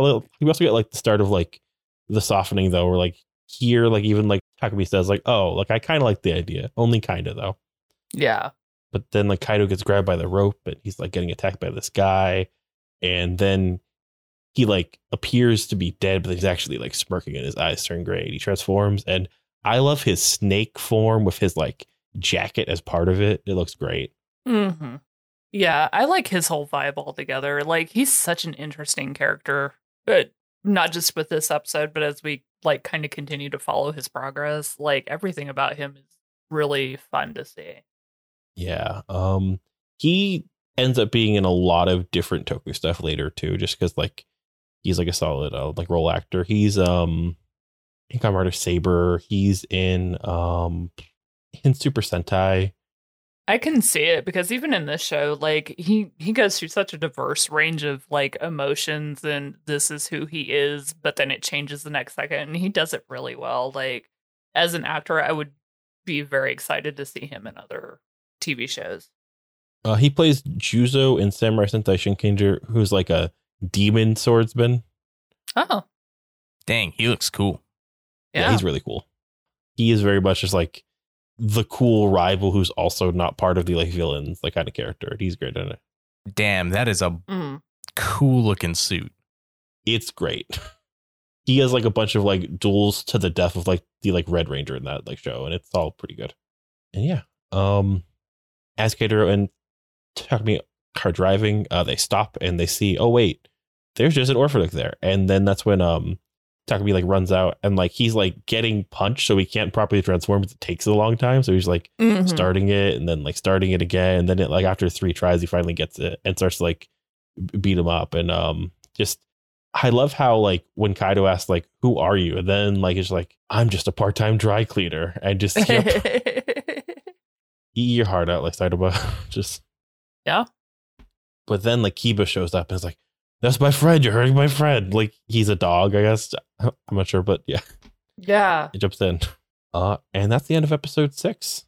but like, we also get like the start of like the softening though, where like here, like even like Takumi says, like, oh, like I kind of like the idea, only kind of though. yeah. But then like Kaido gets grabbed by the rope, and he's like getting attacked by this guy, and then he like appears to be dead, but he's actually like smirking, and his eyes turn gray, and he transforms. And I love his snake form with his like jacket as part of it. It looks great. hmm Yeah, I like his whole vibe altogether. Like he's such an interesting character, but not just with this episode, but as we like kind of continue to follow his progress, like everything about him is really fun to see. Yeah. Um he ends up being in a lot of different Toku stuff later too, just because like he's like a solid uh, like role actor. He's um in Kamen Rider Saber. He's in um in Super Sentai. I can see it because even in this show, like he he goes through such a diverse range of like emotions, and this is who he is. But then it changes the next second, and he does it really well. Like as an actor, I would be very excited to see him in other TV shows. Uh, he plays Juzo in Samurai Sentai Shinkenger, who's like a demon swordsman. Oh, Dang, he looks cool. Yeah. yeah, he's really cool. He is very much just like the cool rival who's also not part of the like villains, like kind of character. He's great in it. Damn, that is a Mm. cool looking suit. It's great. He has like a bunch of like duels to the death of like the like Red Ranger in that like show, and it's all pretty good. And yeah, um, as Keitaro and Takumi are driving, uh, they stop and they see, oh wait, there's just an orphanage there, and then that's when um Takumi like runs out and like he's like getting punched, so he can't properly transform. It takes a long time, so he's like Mhm. starting it and then like starting it again, and then it like after three tries, he finally gets it and starts to like beat him up and um just. I love how like when Kaido asks like who are you and then like it's like I'm just a part-time dry cleaner and just yep, eat your heart out like Saitama just Yeah. But then like Kiba shows up and is like that's my friend you're hurting my friend like he's a dog I guess I'm not sure but yeah yeah. it jumps in uh and that's the end of episode 6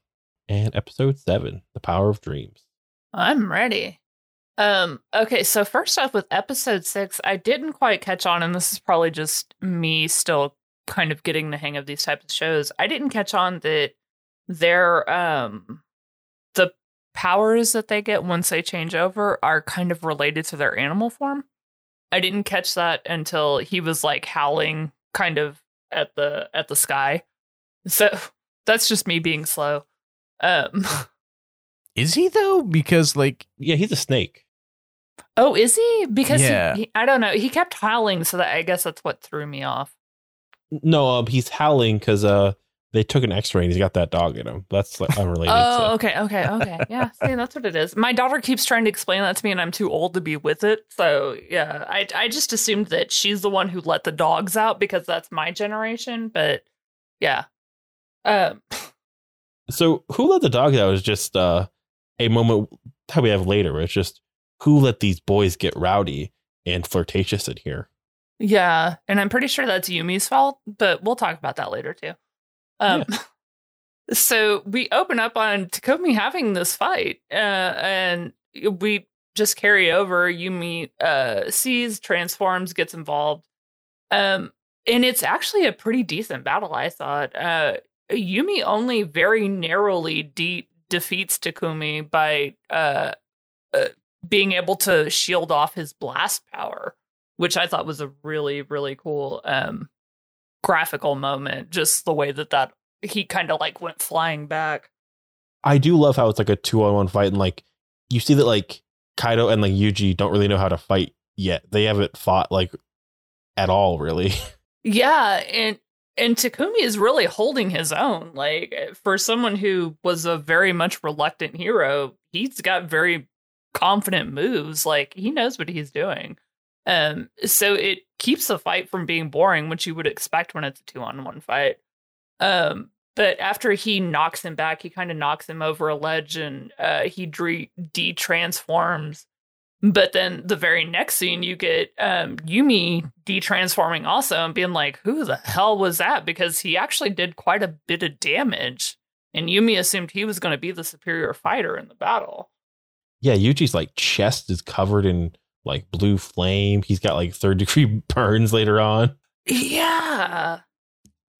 and episode 7 the power of dreams I'm ready. Um, okay, so first off with episode six, I didn't quite catch on, and this is probably just me still kind of getting the hang of these types of shows. I didn't catch on that their um the powers that they get once they change over are kind of related to their animal form. I didn't catch that until he was like howling kind of at the at the sky. So that's just me being slow. Um Is he though? Because like yeah he's a snake Oh, is he? Because Yeah. he, he, I don't know. He kept howling, so that I guess that's what threw me off. no um he's howling because uh they took an x-ray and he's got that dog in him that's like unrelated Oh, to okay, okay, okay. Yeah, see, that's what it is. My daughter keeps trying to explain that to me, and I'm too old to be with it. So yeah, I I just assumed that she's the one who let the dogs out because that's my generation. But yeah, um, So who let the dog out is just uh, a moment that we have later. Where it's just who let these boys get rowdy and flirtatious in here. yeah, and I'm pretty sure that's Yumi's fault, but we'll talk about that later too. Um, so we open up on Takumi having this fight, uh, and we just carry over. Yumi uh, sees, transforms, gets involved, um, and it's actually a pretty decent battle. I thought. Uh, Yumi only very narrowly de- defeats Takumi by uh, uh, being able to shield off his blast power, which I thought was a really, really cool um, graphical moment. Just the way that that he kind of like went flying back. I do love how it's like a two on one fight, and like you see that like Kaido and like Yuji don't really know how to fight yet. They haven't fought like at all, really. Yeah, and and Takumi is really holding his own. Like for someone who was a very much reluctant hero, he's got very confident moves. Like he knows what he's doing. Um, so it keeps the fight from being boring, which you would expect when it's a two on one fight. Um, but after he knocks him back, he kind of knocks him over a ledge and uh, he de transforms. But then the very next scene, you get um, Yumi de-transforming also and being like, "Who the hell was that?" Because he actually did quite a bit of damage, and Yumi assumed he was going to be the superior fighter in the battle. yeah, Yuji's like chest is covered in like blue flame. He's got like third degree burns later on. Yeah,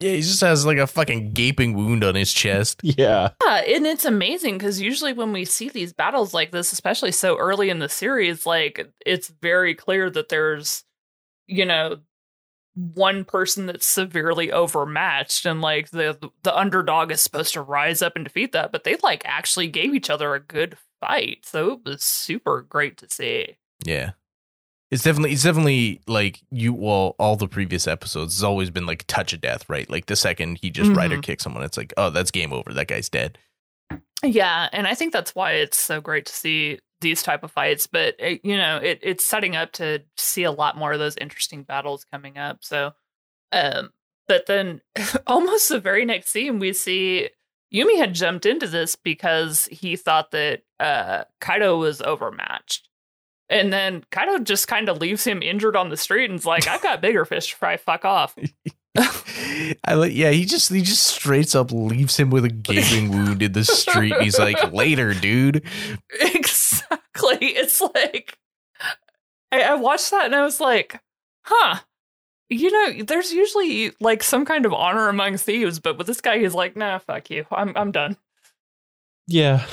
yeah, he just has like a fucking gaping wound on his chest. Yeah. yeah, and it's amazing because usually when we see these battles like this, especially so early in the series, like it's very clear that there's, you know, one person that's severely overmatched and like the the underdog is supposed to rise up and defeat that but they like actually gave each other a good fight so it was super great to see Yeah. It's definitely it's definitely like you well all the previous episodes has always been like touch of death, right? Like the second he just rider Mhm. kicks someone, it's like, oh, that's game over. That guy's dead. yeah and i think that's why it's so great to see these type of fights but it, you know it, it's setting up to see a lot more of those interesting battles coming up so um but then almost the very next scene we see yumi had jumped into this because he thought that uh kaido was overmatched and then kaido just kind of leaves him injured on the street and's like i've got bigger fish to fry fuck off I like yeah, he just he just straight up leaves him with a gaping wound in the street. He's like, later, dude. exactly. It's like I, I watched that and I was like, huh. You know, there's usually like some kind of honor among thieves, but with this guy, he's like, nah, fuck you. I'm I'm done. Yeah.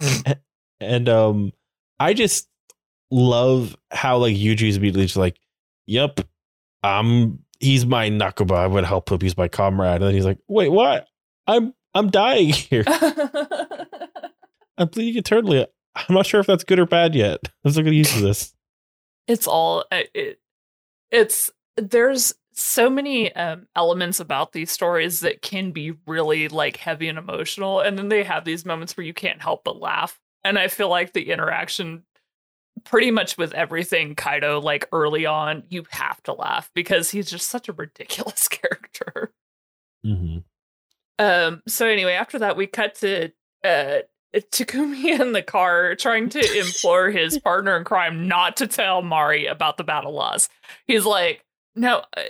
and, and um I just love how like Yuji's immediately just like, Yep, I'm. he's my nakama, I'm gonna help him, he's my comrade. And then he's like, Wait, what? I'm I'm dying here. I'm bleeding eternally. I'm not sure if that's good or bad yet. I'm still gonna use this. it's all it, it it's there's so many um, elements about these stories that can be really like heavy and emotional and then they have these moments where you can't help but laugh and i feel like the interaction pretty much with everything kaido like early on you have to laugh because he's just such a ridiculous character Mm-hmm. um so anyway after that we cut to uh Takumi in the car trying to implore his partner in crime not to tell Mari about the battle laws. He's like, no, uh,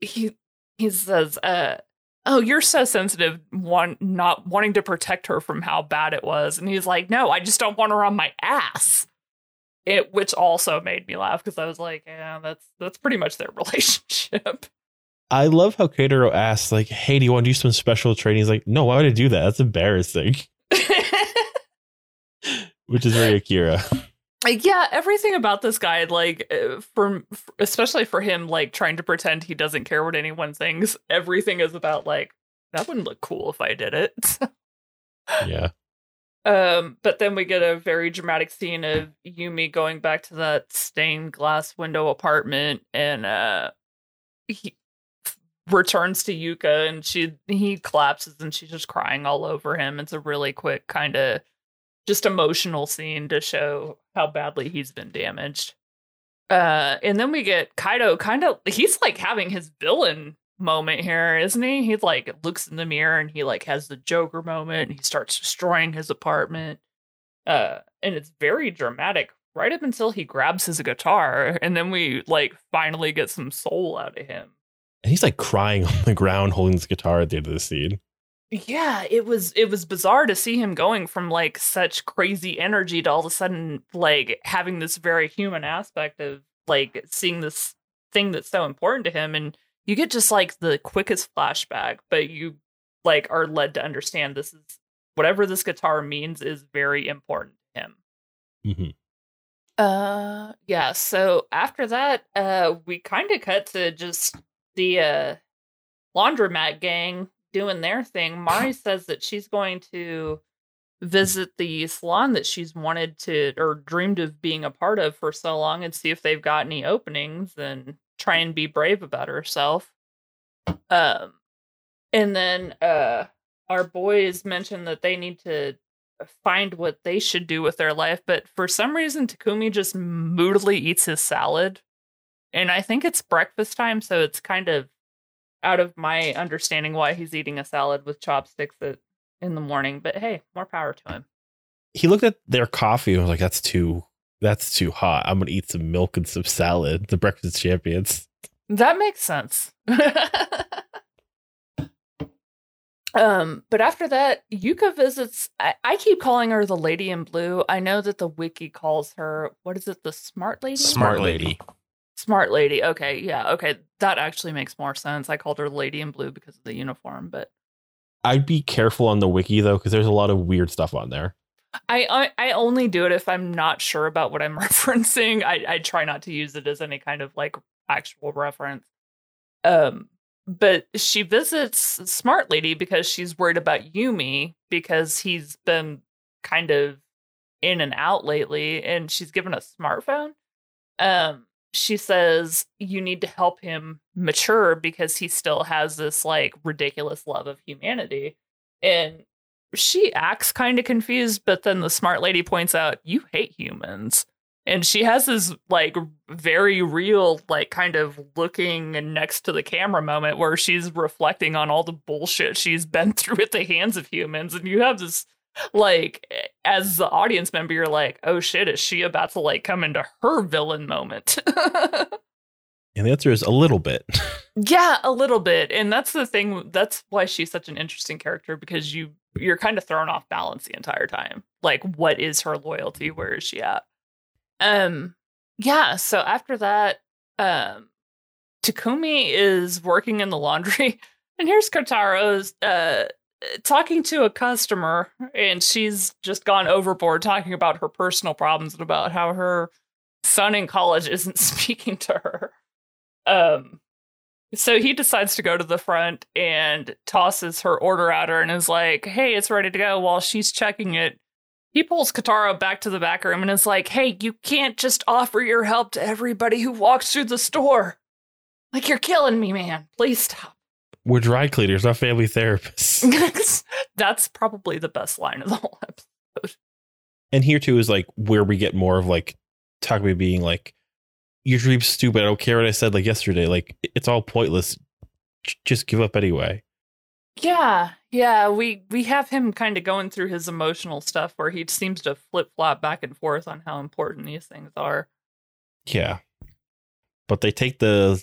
he he says, uh, oh, you're so sensitive, one not wanting to protect her from how bad it was, and he's like, no, I just don't want her on my ass. It, which also made me laugh because I was like, yeah, that's that's pretty much their relationship. I love how Keitaro asks, like, hey, do you want to do some special training? He's like, no, why would I do that? That's embarrassing. Which is very Akira. like yeah everything about this guy like uh, from especially for him like trying to pretend he doesn't care what anyone thinks everything is about like that wouldn't look cool if i did it Yeah. Um but then we get a very dramatic scene of yumi going back to that stained glass window apartment and uh he returns to yuka and she he collapses and she's just crying all over him it's a really quick kind of just emotional scene to show how badly he's been damaged. Uh, and then we get Kaido kind of he's like having his villain moment here, isn't he? He like looks in the mirror and he like has the Joker moment and he starts destroying his apartment. Uh, and it's very dramatic right up until he grabs his guitar and then we like finally get some soul out of him. And he's like crying on the ground holding his guitar at the end of the scene. yeah it was it was bizarre to see him going from like such crazy energy to all of a sudden like having this very human aspect of like seeing this thing that's so important to him and you get just like the quickest flashback but you like are led to understand this is whatever this guitar means is very important to him Mm-hmm. uh yeah, so after that, uh we kind of cut to just the uh laundromat gang doing their thing. Mari says that she's going to visit the salon that she's wanted to or dreamed of being a part of for so long and see if they've got any openings and try and be brave about herself. Um and then uh our boys mentioned that they need to find what they should do with their life, but for some reason Takumi just moodily eats his salad. And I think it's breakfast time, so it's kind of out of my understanding why he's eating a salad with chopsticks at, in the morning. But hey, more power to him. He looked at their coffee and was like, that's too that's too hot. I'm gonna eat some milk and some salad. The breakfast champions. That makes sense. um, but after that, Yuka visits. I, I keep calling her the Lady in Blue. I know that the wiki calls her what is it? The Smart Lady. Smart lady. Smart Lady. Okay, yeah, okay, that actually makes more sense. I called her Lady in Blue because of the uniform, but I'd be careful on the wiki though, because there's a lot of weird stuff on there. I, I I only do it if I'm not sure about what I'm referencing. I I try not to use it as any kind of like actual reference. Um, but she visits Smart Lady because she's worried about Yumi because he's been kind of in and out lately, and she's given a smartphone. Um, she says you need to help him mature because he still has this like ridiculous love of humanity. And she acts kind of confused, but then the smart lady points out, You hate humans. And she has this like very real, like kind of looking next to the camera moment where she's reflecting on all the bullshit she's been through at the hands of humans. And you have this like as the audience member, you're like, oh shit, is she about to like come into her villain moment? And the answer is a little bit. Yeah, a little bit. And that's the thing that's why she's such an interesting character because you you're kind of thrown off balance the entire time. Like what is her loyalty? Where is she at? Um yeah, so after that um Takumi is working in the laundry and here's Kotaro's uh talking to a customer and she's just gone overboard talking about her personal problems and about how her son in college isn't speaking to her. Um so he decides to go to the front and tosses her order at her and is like, hey, it's ready to go while she's checking it. He pulls Keitaro back to the back room and is like, hey, you can't just offer your help to everybody who walks through the store. Like, you're killing me, man. Please stop. We're dry cleaners, not family therapists. That's probably the best line of the whole episode. and here too is like where we get more of like Takumi being like, "Your dream's stupid. I don't care what I said like yesterday. Like it's all pointless. Just give up anyway." Yeah, yeah, we we have him kind of going through his emotional stuff where he seems to flip flop back and forth on how important these things are. Yeah, but they take the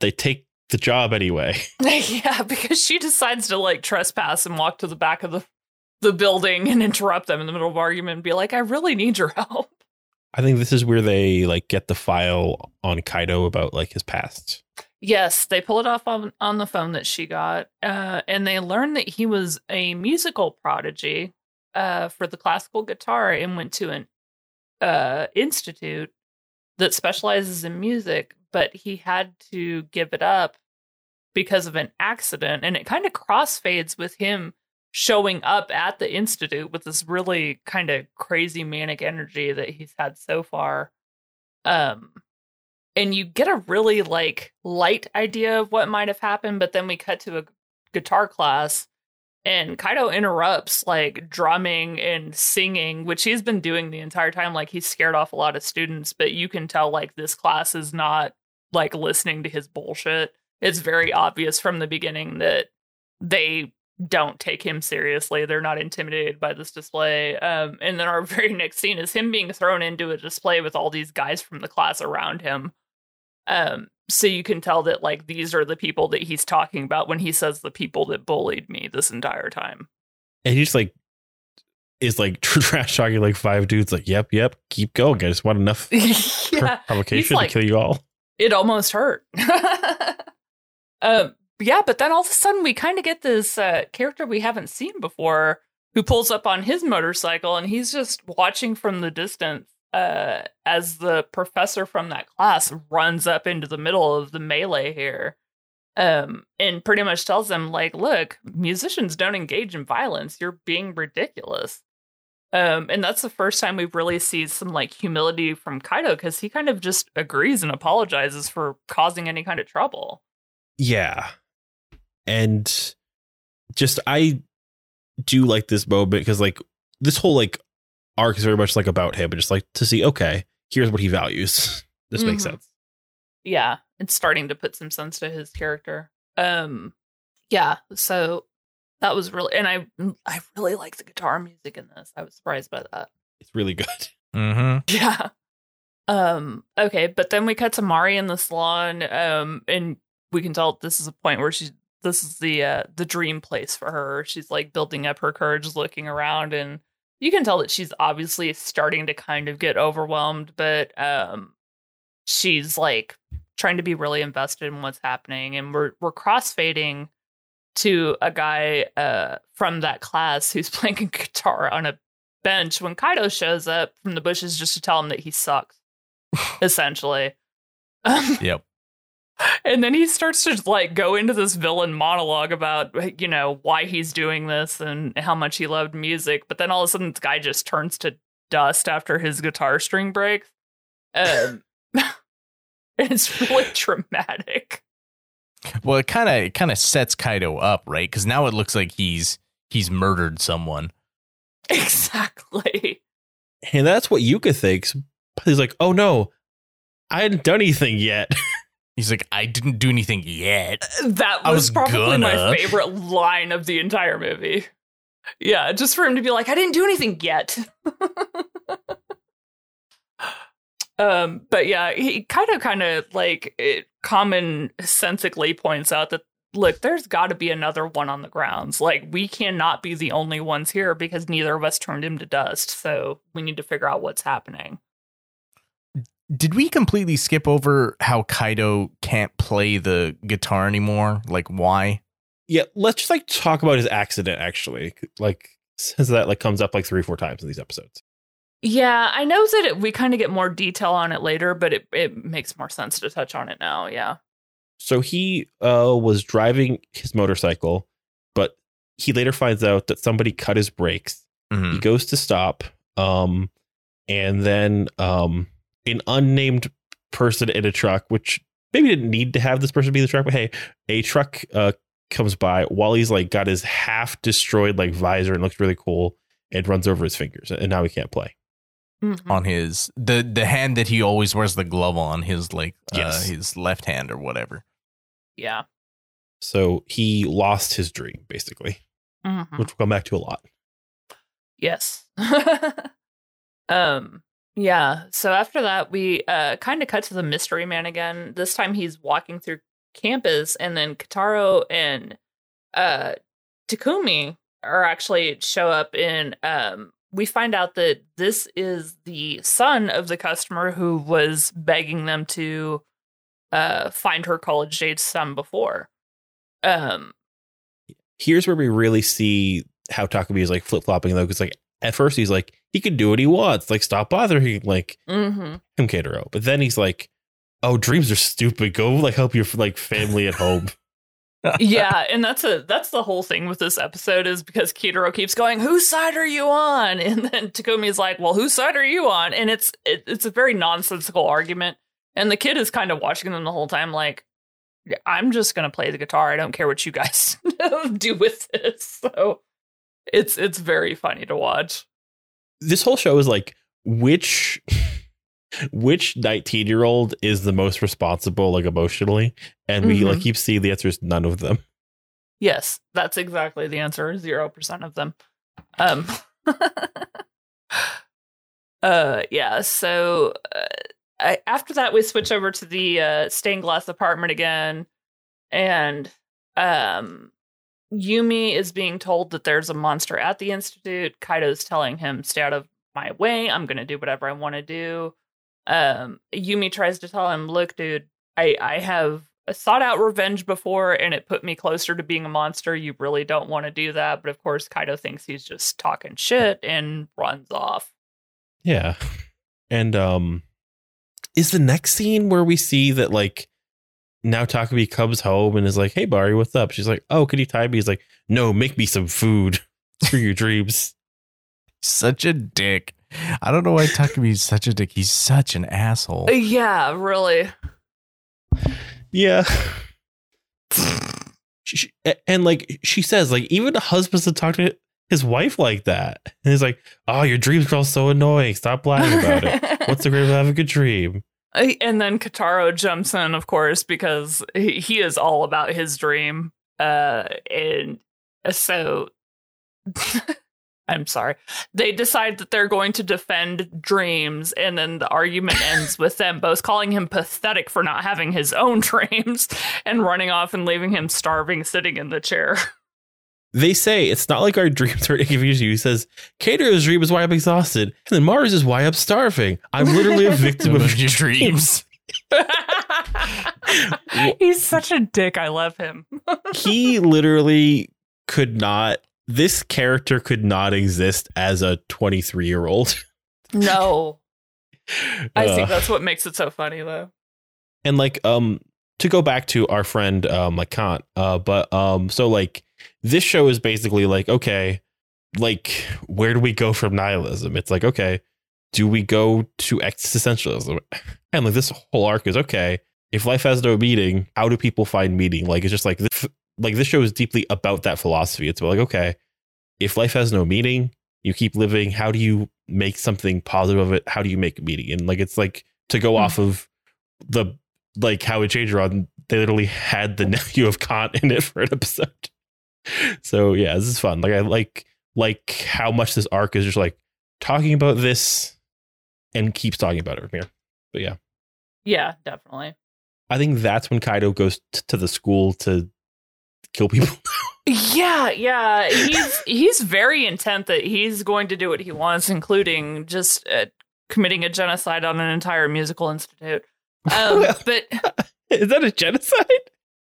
they take the job anyway. yeah, because she decides to like trespass and walk to the back of the the building and interrupt them in the middle of argument and be like, "I really need your help." I think this is where they like get the file on Kaido about like his past. Yes, they pull it off on, on the phone that she got, uh, and they learn that he was a musical prodigy uh, for the classical guitar and went to an uh, institute that specializes in music, but he had to give it up because of an accident, and it kind of crossfades with him showing up at the institute with this really kind of crazy manic energy that he's had so far. Um, and you get a really like light idea of what might have happened, but then we cut to a guitar class and Kaido interrupts like drumming and singing, which he's been doing the entire time. Like he's scared off a lot of students, but you can tell like this class is not like listening to his bullshit. It's very obvious from the beginning that they don't take him seriously. They're not intimidated by this display. Um, and then our very next scene is him being thrown into a display with all these guys from the class around him. Um, so you can tell that like these are the people that he's talking about when he says the people that bullied me this entire time. And he just like is like trash talking like five dudes. Like, yep, yep, keep going. I just want enough yeah, provocation like- to kill you all. it almost hurt. um, yeah, but then all of a sudden we kind of get this uh, character we haven't seen before who pulls up on his motorcycle and he's just watching from the distance uh, as the professor from that class runs up into the middle of the melee here. Um, and pretty much tells them, like, look, musicians don't engage in violence. You're being ridiculous. Um, and that's the first time we've really seen some like humility from Kaido because he kind of just agrees and apologizes for causing any kind of trouble. Yeah. And just I do like this moment because like this whole like arc is very much like about him, but just like to see, okay, here's what he values. this makes Mhm. sense. Yeah, it's starting to put some sense to his character. Um, yeah, so that was really, and I I really like the guitar music in this. I was surprised by that. It's really good. Mm-hmm. Yeah. Um, okay, but then we cut to Mari in the salon, um, and we can tell this is a point where she's this is the uh the dream place for her. She's like building up her courage, looking around, and you can tell that she's obviously starting to kind of get overwhelmed, but um she's like trying to be really invested in what's happening. And we're we're crossfading to a guy uh from that class who's playing a guitar on a bench when Kaido shows up from the bushes just to tell him that he sucks, essentially. Um, Yep. And then he starts to like go into this villain monologue about you know why he's doing this and how much he loved music. But then all of a sudden, this guy just turns to dust after his guitar string breaks. Um, it's really dramatic. Well, it kind of it kind of sets Kaido up, right? Because now it looks like he's he's murdered someone. Exactly. And that's what Yuka thinks. He's like, oh no, I hadn't done anything yet. He's like, I didn't do anything yet. That was, was probably my gonna. favorite line of the entire movie. Yeah, just for him to be like, I didn't do anything yet. um, but yeah, he kind of, kind of like it common sensically points out that look, there's got to be another one on the grounds. Like we cannot be the only ones here because neither of us turned him to dust. So we need to figure out what's happening. Did we completely skip over how Kaido can't play the guitar anymore? Like, why? yeah, let's just like talk about his accident actually. Like since that like comes up like three, or four times in these episodes. Yeah, I know that it, we kind of get more detail on it later, but it, it makes more sense to touch on it now. Yeah. So he uh was driving his motorcycle, but he later finds out that somebody cut his brakes Mhm. he goes to stop um and then um an unnamed person in a truck which maybe didn't need to have this person be the truck but hey a truck uh comes by while he's like got his half destroyed like visor and looks really cool and runs over his fingers and now he can't play Mhm. On his the the hand that he always wears the glove on, his like Yes. uh, his left hand or whatever. Yeah. so he lost his dream basically Mhm. which we'll come back to a lot Yes. um yeah, so after that we uh kind of cut to the mystery man again. This time he's walking through campus and then Keitaro and uh Takumi are actually show up and um we find out that this is the son of the customer who was begging them to uh find her college age son before. Um here's where we really see how Takumi is like flip flopping though, because like at first he's like he can do what he wants, like stop bothering like mhm. him Keitaro, but then he's like, oh dreams are stupid, go like help your like family at home. yeah, and that's a that's the whole thing with this episode is because Keitaro keeps going, "Whose side are you on?" And then Takumi's like, "Well, whose side are you on?" And it's it, it's a very nonsensical argument, and the kid is kind of watching them the whole time, like, "I'm just gonna play the guitar. I don't care what you guys do with this." So it's it's very funny to watch. this whole show is like which which 19 year old is the most responsible like emotionally and we Mhm. like keep seeing the answer is none of them Yes, that's exactly the answer. Zero percent of them. Um. uh. Yeah. So uh, I, after that, we switch over to the uh, stained glass apartment again, and um, Yumi is being told that there's a monster at the institute. Kaido's telling him, "Stay out of my way. I'm going to do whatever I want to do." Um, Yumi tries to tell him, "Look, dude, I I have sought out revenge before and it put me closer to being a monster. You really don't want to do that. But of course, Kaido thinks he's just talking shit and runs off. yeah and um is the next scene where we see that like now Takumi comes home and is like hey Mari what's up she's like oh can you tie me he's like no make me some food for your dreams Such a dick. I don't know why Takumi's such a dick. He's such an asshole. Yeah, really. Yeah. She, she- and like she says, like even a husband to talk to his wife like that, and he's like, "Oh, your dreams are all so annoying. Stop lying about it. What's the great of having a good dream?" And then Keitaro jumps in, of course, because he, he is all about his dream. Uh, and so I'm sorry. They decide that they're going to defend dreams, and then the argument ends with them both calling him pathetic for not having his own dreams and running off and leaving him starving sitting in the chair. They say it's not like our dreams are confusing you. He says, Cater's dream is why I'm exhausted, and then Mars is why I'm starving. I'm literally a victim of your dreams. He's such a dick. I love him. he literally could not. This character could not exist as a 23 year old. No. I think Uh, that's what makes it so funny, though. and like um to go back to our friend um like Kant, uh, but um, so like this show is basically like okay, like where do we go from nihilism? It's like okay, do we go to existentialism? And like this whole arc is okay. If life has no meaning, how do people find meaning? Like it's just like this, like this show is deeply about that philosophy. It's like okay, if life has no meaning, you keep living. How do you make something positive of it? How do you make meaning? And like it's like to go Hmm. off of the like how it changed around. They literally had the nephew of Kant in it for an episode. So yeah, this is fun. Like I like like how much this arc is just like talking about this and keeps talking about it from here. But yeah, Yeah, definitely. I think that's when Kaido goes t- to the school to kill people. Yeah, yeah. He's he's very intent that he's going to do what he wants, including just uh, committing a genocide on an entire musical institute. Um, but is that a genocide?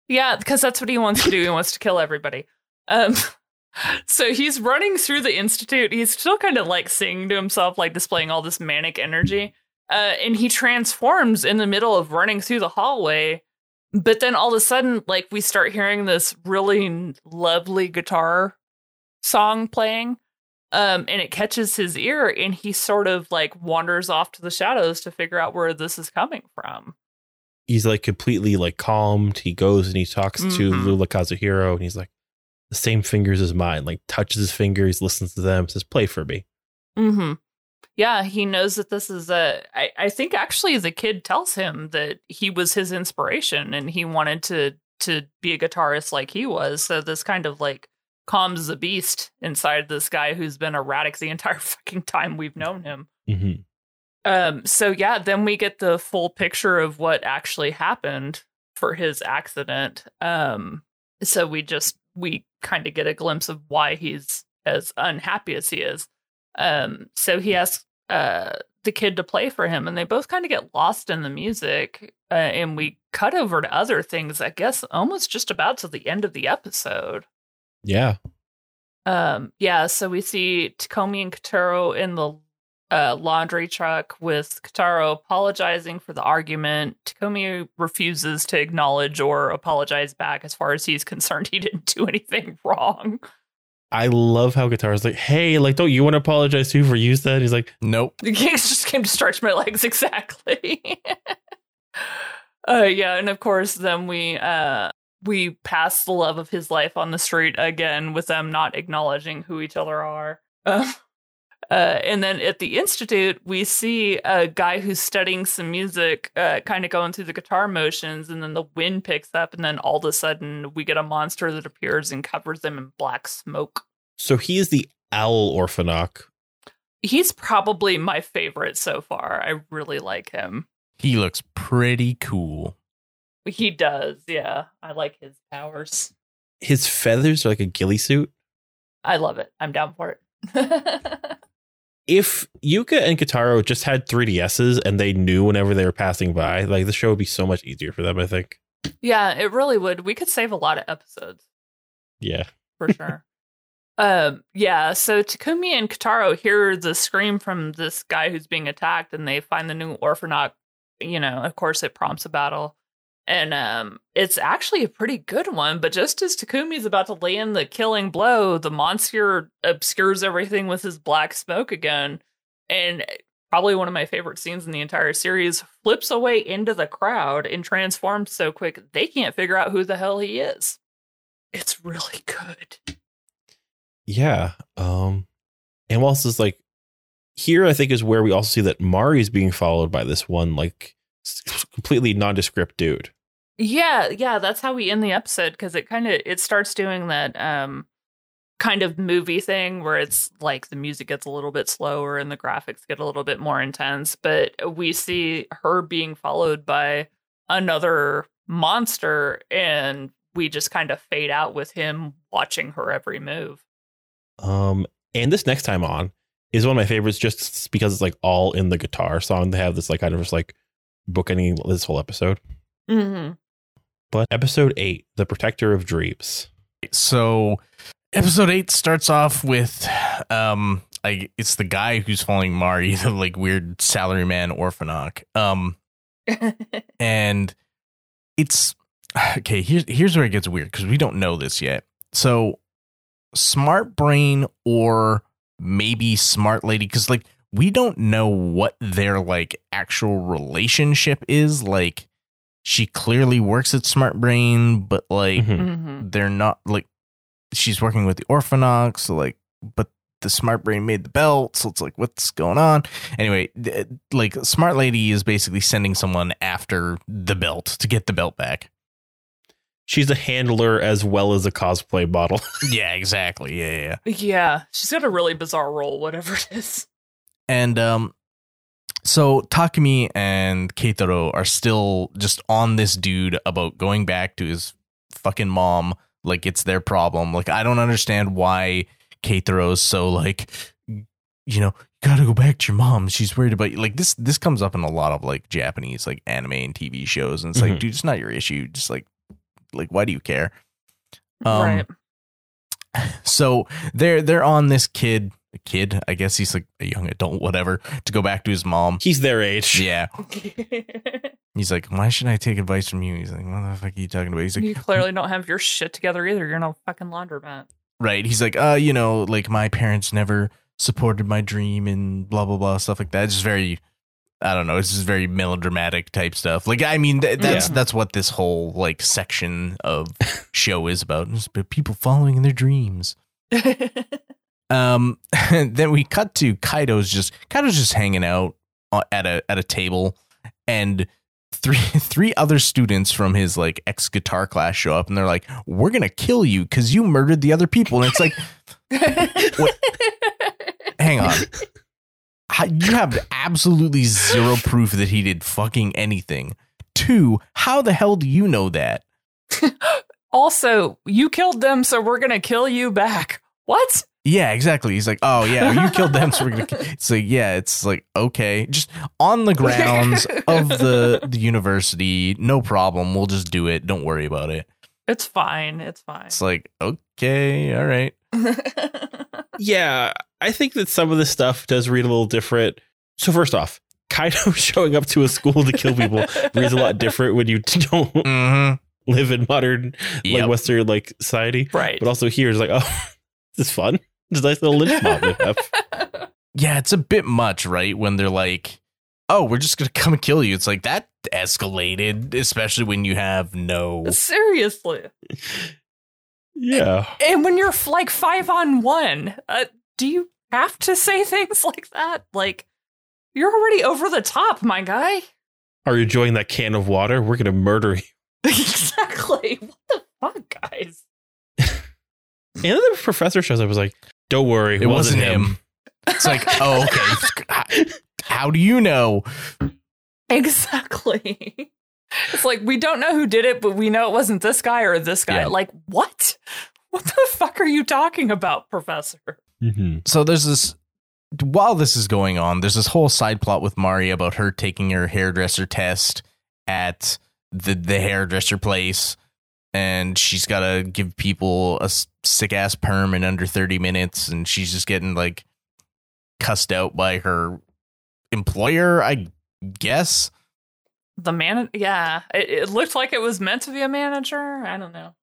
yeah, because that's what he wants to do. He wants to kill everybody. Um, so he's running through the institute. He's still kind of like singing to himself, like displaying all this manic energy. Uh, and he transforms in the middle of running through the hallway. But then all of a sudden, like we start hearing this really lovely guitar song playing. Um, and it catches his ear, and he sort of like wanders off to the shadows to figure out where this is coming from. He's like completely like calmed. He goes and he talks to Mhm. Lula Kazuhiro and he's like the same fingers as mine. Like touches his fingers, listens to them, says, "Play for me." Mm-hmm. Yeah, he knows that this is a. I, I think actually the kid tells him that he was his inspiration and he wanted to to be a guitarist like he was. So this kind of like calms the beast inside this guy who's been erratic the entire fucking time we've known him. hmm Um. So yeah, then we get the full picture of what actually happened for his accident. Um. So we just we kind of get a glimpse of why he's as unhappy as he is. Um. So he asks uh the kid to play for him, and they both kind of get lost in the music. Uh, and we cut over to other things. I guess almost just about to the end of the episode. Yeah. Um, yeah, so we see Takumi and Keitaro in the uh, laundry truck with Keitaro apologizing for the argument. Takumi refuses to acknowledge or apologize back as far as he's concerned. He didn't do anything wrong. I love how guitar's like, hey, like, don't you want to apologize too for you said? He's like, Nope. The gigs just came to stretch my legs exactly. uh yeah, and of course then we uh we pass the love of his life on the street again with them not acknowledging who each other are. Uh, uh, and then at the institute, we see a guy who's studying some music, uh, kind of going through the guitar motions, and then the wind picks up, and then all of a sudden we get a monster that appears and covers them in black smoke. so he is the owl Orphenoch. He's probably my favorite so far. I really like him. He looks pretty cool. He does, yeah. I like his powers. His feathers are like a ghillie suit. I love it. I'm down for it. If Yuka and Keitaro just had 3DSs and they knew whenever they were passing by, like the show would be so much easier for them, I think. yeah, it really would. We could save a lot of episodes Yeah. for sure. um, yeah, so Takumi and Keitaro hear the scream from this guy who's being attacked and they find the new Orphenoch. You know, of course it prompts a battle. And um, it's actually a pretty good one, but just as Takumi's about to in the killing blow, the monster obscures everything with his black smoke again. And probably one of my favorite scenes in the entire series flips away into the crowd and transforms so quick they can't figure out who the hell he is. It's really good. Yeah. Um, and whilst it's like here, I think is where we also see that Mari is being followed by this one like completely nondescript dude. Yeah, yeah, that's how we end the episode because it kind of it starts doing that um kind of movie thing where it's like the music gets a little bit slower and the graphics get a little bit more intense, but we see her being followed by another monster and we just kind of fade out with him watching her every move. Um, and this next time on is one of my favorites just because it's like all in the guitar song. They have this like kind of just like bookending this whole episode. Mm-hmm. But episode eight, The Protector of Dreams. So episode eight starts off with um like it's the guy who's following Mari, the like weird salaryman Orphenoch. Um and it's okay. Here's here's where it gets weird because we don't know this yet. So, smart brain or maybe smart lady because like we don't know what their like actual relationship is. Like, she clearly works at Smart Brain, but like Mhm. Mm-hmm. they're not like she's working with the Orphenochs, so like but the smart brain made the belt, so it's like what's going on? Anyway, th- like smart lady is basically sending someone after the belt to get the belt back. She's a handler as well as a cosplay model. yeah, exactly. Yeah, yeah, yeah. Yeah, she's got a really bizarre role, whatever it is. And um so Takumi and Keitaro are still just on this dude about going back to his fucking mom like it's their problem. Like I don't understand why Keitaro's so like you know, you gotta go back to your mom. She's worried about you. Like this this comes up in a lot of like Japanese like anime and TV shows. And it's like, Mhm. dude, it's not your issue. Just like like why do you care? Um, right. So they're they're on this kid a kid, I guess he's like a young adult, whatever, to go back to his mom. He's their age. Yeah. He's like, why should I take advice from you? He's like, what the fuck are you talking about? He's like, you clearly don't have your shit together either. You're no fucking laundromat. right. He's like, uh, you know, like my parents never supported my dream and blah blah blah stuff like that. It's just very, I don't know. It's just very melodramatic type stuff. Like, I mean, th- that's Yeah. that's what this whole like section of show is about. It's about people following their dreams. Um, then we cut to Kaido's just Kaido's just hanging out at a at a table, and three three other students from his like ex guitar class show up, and they're like, "We're gonna kill you because you murdered the other people." And it's like, hang on, you have absolutely zero proof that he did fucking anything. Two, how the hell do you know that? also, you killed them, so we're gonna kill you back. What? Yeah, exactly. He's like, oh yeah, you killed them, so we're gonna. Kill. It's like, yeah, it's like okay, just on the grounds of the the university, no problem. We'll just do it. Don't worry about it. It's fine. It's fine. It's like okay, all right. Yeah, I think that some of this stuff does read a little different. So first off, Kaido showing up to a school to kill people reads a lot different when you don't Mm-hmm. live in modern like Western like society. right. But also here is like, oh, this is fun. It's a nice little lynch mob they have. Yeah, it's a bit much, right? When they're like, oh, we're just gonna come and kill you. It's like that escalated, especially when you have no. Seriously. Yeah. And when you're like five on one, uh, do you have to say things like that? Like, you're already over the top, my guy. Are you enjoying that can of water? We're gonna murder you. exactly. What the fuck, guys? And then the professor shows up. and Was like, "Don't worry, It wasn't him. It's like, oh, okay. How do you know? Exactly. It's like we don't know who did it, but we know it wasn't this guy or this guy. Yeah. Like, what? What the fuck are you talking about, Professor? Mm-hmm. so there's this while this is going on there's this whole side plot with Mari about her taking her hairdresser test at the the hairdresser place and she's got to give people a sick ass perm in under 30 minutes and she's just getting like cussed out by her employer I guess The man, yeah, it, it looked like it was meant to be a manager. I don't know.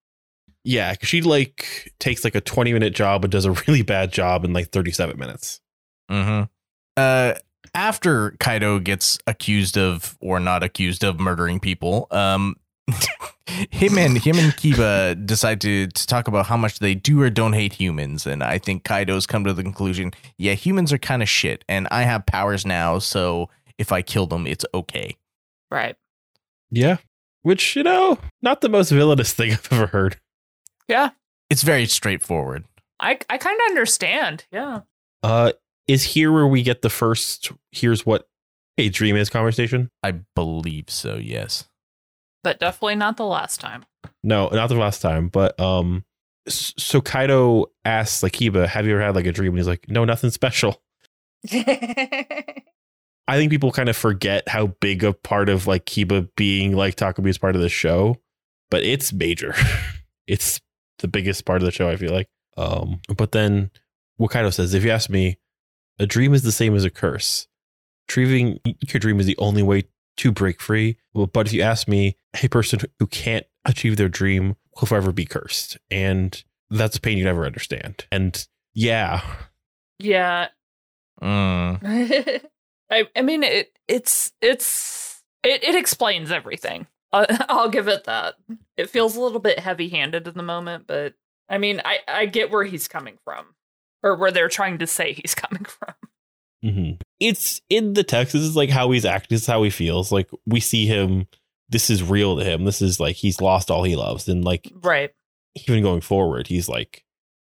Yeah, 'cause she like takes like a twenty minute job but does a really bad job in like thirty seven minutes. Mm-hmm. Uh, after Kaido gets accused of or not accused of murdering people, um, him and him and Kiba decide to to talk about how much they do or don't hate humans, and I think Kaido's come to the conclusion: yeah, humans are kind of shit, and I have powers now, so if I kill them, it's okay. Right. Yeah, which you know, not the most villainous thing I've ever heard. Yeah. It's very straightforward. I I kind of understand. Yeah. Uh, is here where we get the first? Here's what a dream is conversation. I believe so. Yes. But definitely not the last time. No, not the last time, but um, so Kaido asks like Kiba, "Have you ever had like a dream?" And he's like, "No, nothing special." I think people kind of forget how big a part of like Kiba being like Takumi is part of the show, but it's major. it's the biggest part of the show. I feel like. Um, but then Wakaido says, if you ask me, a dream is the same as a curse. Retrieving your dream is the only way to break free. Well, But if you ask me, a person who can't achieve their dream will forever be cursed. And that's a pain you never understand. And yeah, Yeah. Mm. I, I mean, it it's it's it, it explains everything. Uh, I'll give it that. It feels a little bit heavy-handed in the moment, but I mean, I I get where he's coming from, or where they're trying to say he's coming from. Hmm it's in the text. This is like how he's acting. This is how he feels. Like we see him. This is real to him. This is like he's lost all he loves. And like Right. even going forward, he's like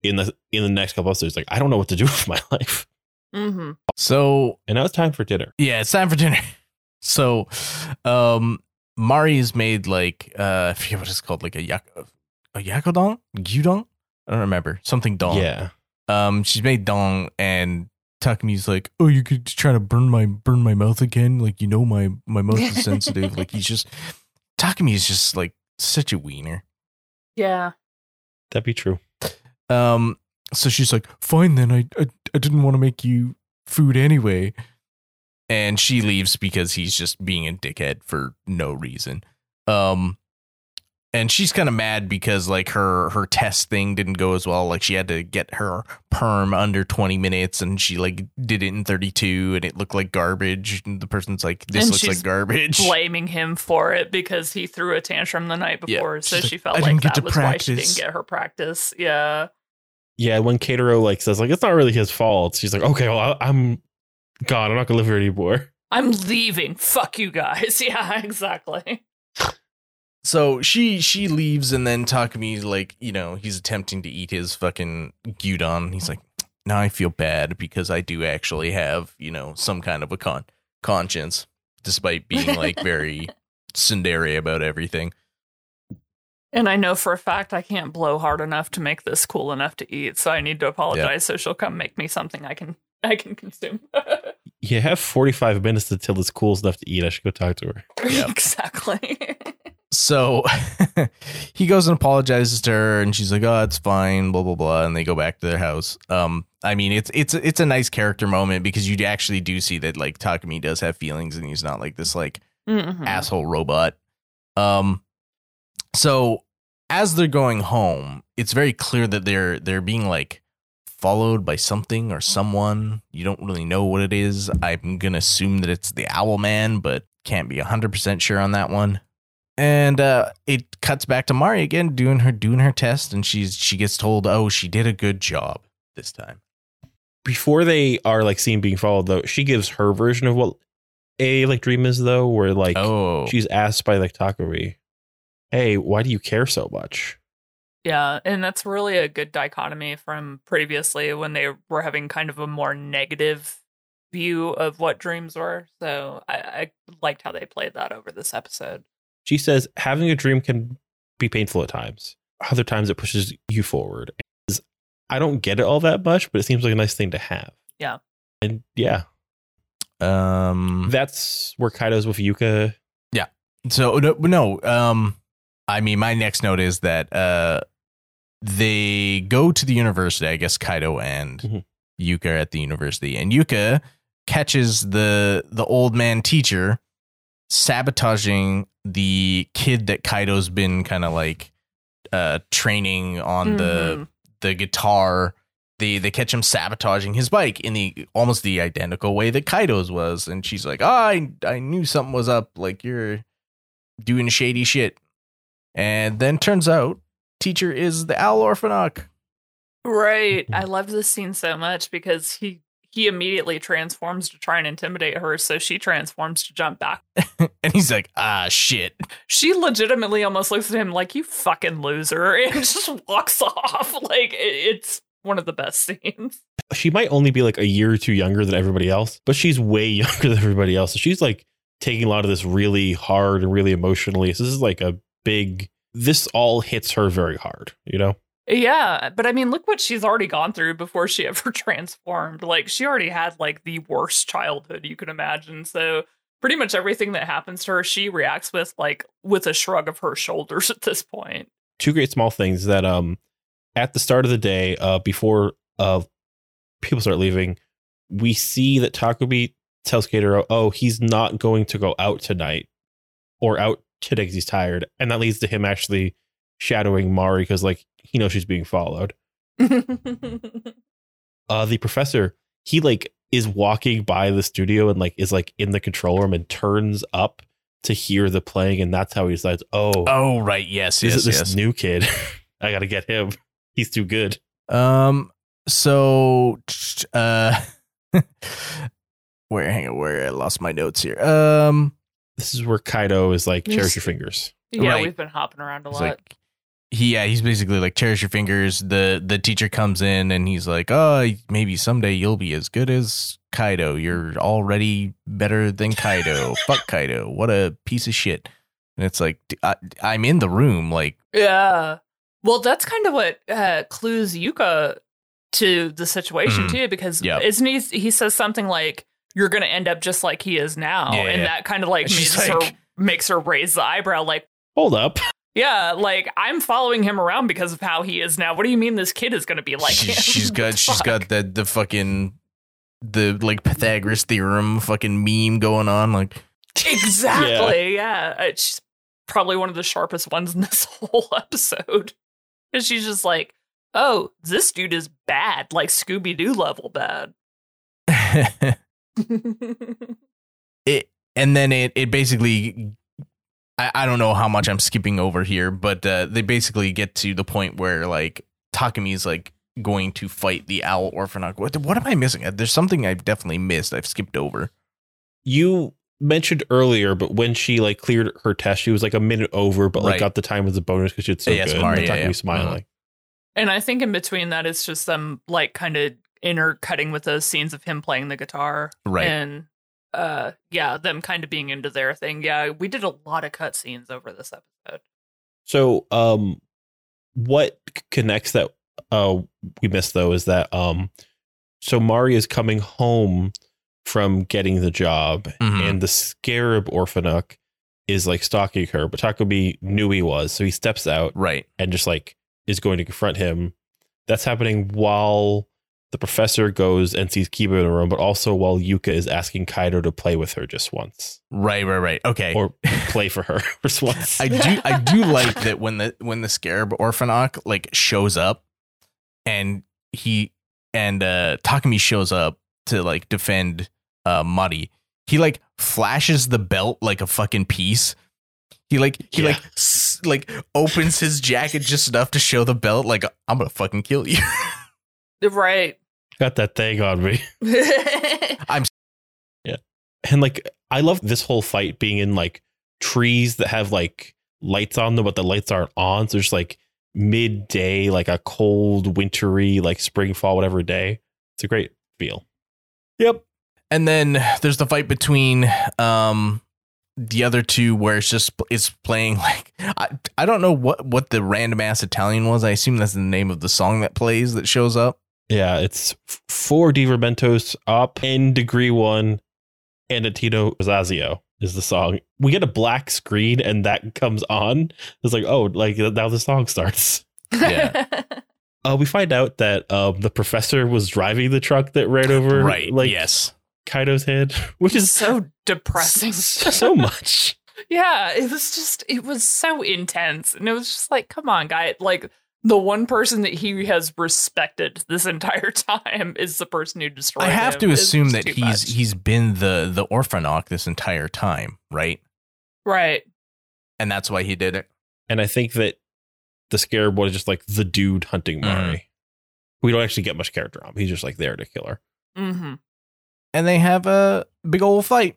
in the in the next couple of episodes, like I don't know what to do with my life. Mm-hmm. So And now it's time for dinner. Yeah, it's time for dinner. So, um, Mari's made like uh, I forget what it's called, like a yak, a yakodon, gyudon. I don't remember something dong. Yeah. Um, she's made dong, and Takumi's like, "Oh, you could try to burn my burn my mouth again. Like you know my my mouth is sensitive. like he's just Takami is just like such a wiener. Yeah. That'd be true. Um, so she's like, "Fine then. I I, I didn't want to make you food anyway." And she leaves because he's just being a dickhead for no reason. Um, and she's kind of mad because like her her test thing didn't go as well. Like she had to get her perm under twenty minutes, and she like did it in thirty two, and it looked like garbage. And the person's like, "This And looks she's like garbage." Blaming him for it because he threw a tantrum the night Yeah. before, so She's she like, felt "I like that to was why she didn't get her practice. Yeah. Yeah, when Keitaro like says like it's not really his fault, she's like, okay, well I, I'm gone. I'm not gonna live here anymore. I'm leaving. Fuck you guys. Yeah, exactly. So she she leaves and then Takumi's like, you know, he's attempting to eat his fucking gyudon. He's like, now I feel bad because I do actually have, you know, some kind of a con conscience, despite being like very tsundere about everything. And I know for a fact I can't blow hard enough to make this cool enough to eat, so I need to apologize. So she'll come make me something I can I can consume. You have 45 minutes until it's cool enough to eat. I should go talk to her. Yep. exactly. So he goes and apologizes to her, and she's like, "Oh, it's fine," blah blah blah, and they go back to their house. Um, I mean, it's it's it's a nice character moment because you actually do see that like Takumi does have feelings, and he's not like this like Mhm. asshole robot. Um, so as they're going home, it's very clear that they're they're being like followed by something or someone. You don't really know what it is. I'm gonna assume that it's the Owl Man, but can't be hundred percent sure on that one. And uh, it cuts back to Mari again doing her doing her test, and she's she gets told, "Oh, she did a good job this time." Before they are like seen being followed though, she gives her version of what a like dream is though, where like oh, she's asked by like Takuri, Hey, why do you care so much? Yeah, and that's really a good dichotomy from previously when they were having kind of a more negative view of what dreams were. So I, I liked how they played that over this episode. She says having a dream can be painful at times. Other times it pushes you forward. Is- I don't get it all that much, but it seems like a nice thing to have. Yeah. And yeah, um, that's where Kaido's with Yuka. Yeah. So no, no. Um, I mean, my next note is that uh, they go to the university. I guess Kaido and Mhm. Yuka are at the university, and Yuka catches the the old man teacher sabotaging the kid that Kaido's been kind of like uh training on the Mhm. the guitar. They they catch him sabotaging his bike in the almost the identical way that Kaido's was, and she's like, oh, I I knew something was up. Like you're doing shady shit. And then turns out teacher is the Owl Orphenoch. Right. I loved this scene so much because he he immediately transforms to try and intimidate her, so she transforms to jump back. and he's like, ah shit. She legitimately almost looks at him like you fucking loser and just walks off. Like it's one of the best scenes. She might only be like a year or two younger than everybody else, but she's way younger than everybody else. So she's like taking a lot of this really hard and really emotionally. So this is like a big, this all hits her very hard, you know? Yeah, but I mean, look what she's already gone through before she ever transformed. Like, she already had like the worst childhood you could imagine. So, pretty much everything that happens to her, she reacts with like with a shrug of her shoulders at this point. two great small things that um at the start of the day uh before uh people start leaving we see that Takumi tells Gator, oh, he's not going to go out tonight or out today because he's tired. And that leads to him actually shadowing Mari because, like, he knows she's being followed. Uh, the professor, he like is walking by the studio and like is like in the control room and turns up to hear the playing. And that's how he decides, oh, Oh, right. Yes, this yes, is this yes. new kid. I got to get him. He's too good. Um. So, uh, where? Hang on. Where I lost my notes here. Um. This is where Kaido is like, Yes. cherish your fingers. yeah, Right. we've been hopping around a It's lot. like he yeah he's basically like cherish your fingers the the teacher comes in and he's like oh maybe someday you'll be as good as kaido you're already better than kaido fuck kaido what a piece of shit and it's like "I'm in the room like Yeah. Well, that's kind of what uh, clues Yuka to the situation Mhm. too, because Yep. isn't he? He says something like, "You're going to end up just like he is now," Yeah, and yeah. that kind of like makes like- her makes her raise the eyebrow, like, Hold up. "Yeah, like I'm following him around because of how he is now. What do you mean this kid is going to be like she, him? she's got she's got the the fucking the like pythagoras theorem fucking meme going on like exactly. Yeah, it's uh, probably one of the sharpest ones in this whole episode, because she's just like." Oh, this dude is bad, like Scooby Doo level bad. it and then it it basically I, I don't know how much I'm skipping over here, but uh, they basically get to the point where like Takumi is like going to fight the owl Orphenoch. What what am I missing? Uh, There's something I've definitely missed. I've skipped over. You mentioned earlier, but when she like cleared her test, she was like a minute over, but like Right. got the time as a bonus because she did so Yes, good. Mari, And yeah, Takumi yeah. smiling. And I think in between that, it's just them like kind of intercutting with those scenes of him playing the guitar. Right. And uh yeah, them kind of being into their thing. Yeah, we did a lot of cut scenes over this episode. So, um, what connects that uh we missed though is that um, so Mari is coming home from getting the job, Mhm. and the Scarab Orphenoch is like stalking her, but Takumi knew he was, so he steps out Right. and just like is going to confront him. That's happening while the professor goes and sees Kiba in the room, but also while Yuka is asking Kaido to play with her just once Right. Right. Right. Okay. or play for her just once. I do I do like that when the when the scarab Orphenoch like shows up and he and uh Takumi shows up to like defend uh Mari. He like flashes the belt like a fucking piece. He like he Yeah. like s- like opens his jacket just enough to show the belt like I'm going to fucking kill you. Right. Got that thing on me. I'm yeah, and like I love this whole fight being in like trees that have like lights on them, but the lights aren't on. So it's like midday, like a cold, wintry, like spring, fall, whatever day. It's a great feel. Yep. And then there's the fight between um the other two where it's just it's playing like I, I don't know what what the random ass Italian was. I assume that's the name of the song that plays that shows up. Yeah, it's f- four Divermentos up in degree one and a Tito Zazio is the song. We get a black screen and that comes on. It's like, oh, like now the song starts. Yeah. Uh, we find out that um, the professor was driving the truck that ran over Right. like yes. Kaido's head, which is so depressing. so much. Yeah, it was just it was so intense. And it was just like, come on, guy. Like the one person that he has respected this entire time is the person who destroyed I have him. to assume just that he's much. he's been the the Orphenoch this entire time, right? right. And that's why he did it. And I think that the scarab boy is just like the dude hunting Mm-hmm. We don't actually get much character on. him. He's just like there to kill her. Mm-hmm. And they have a big old fight.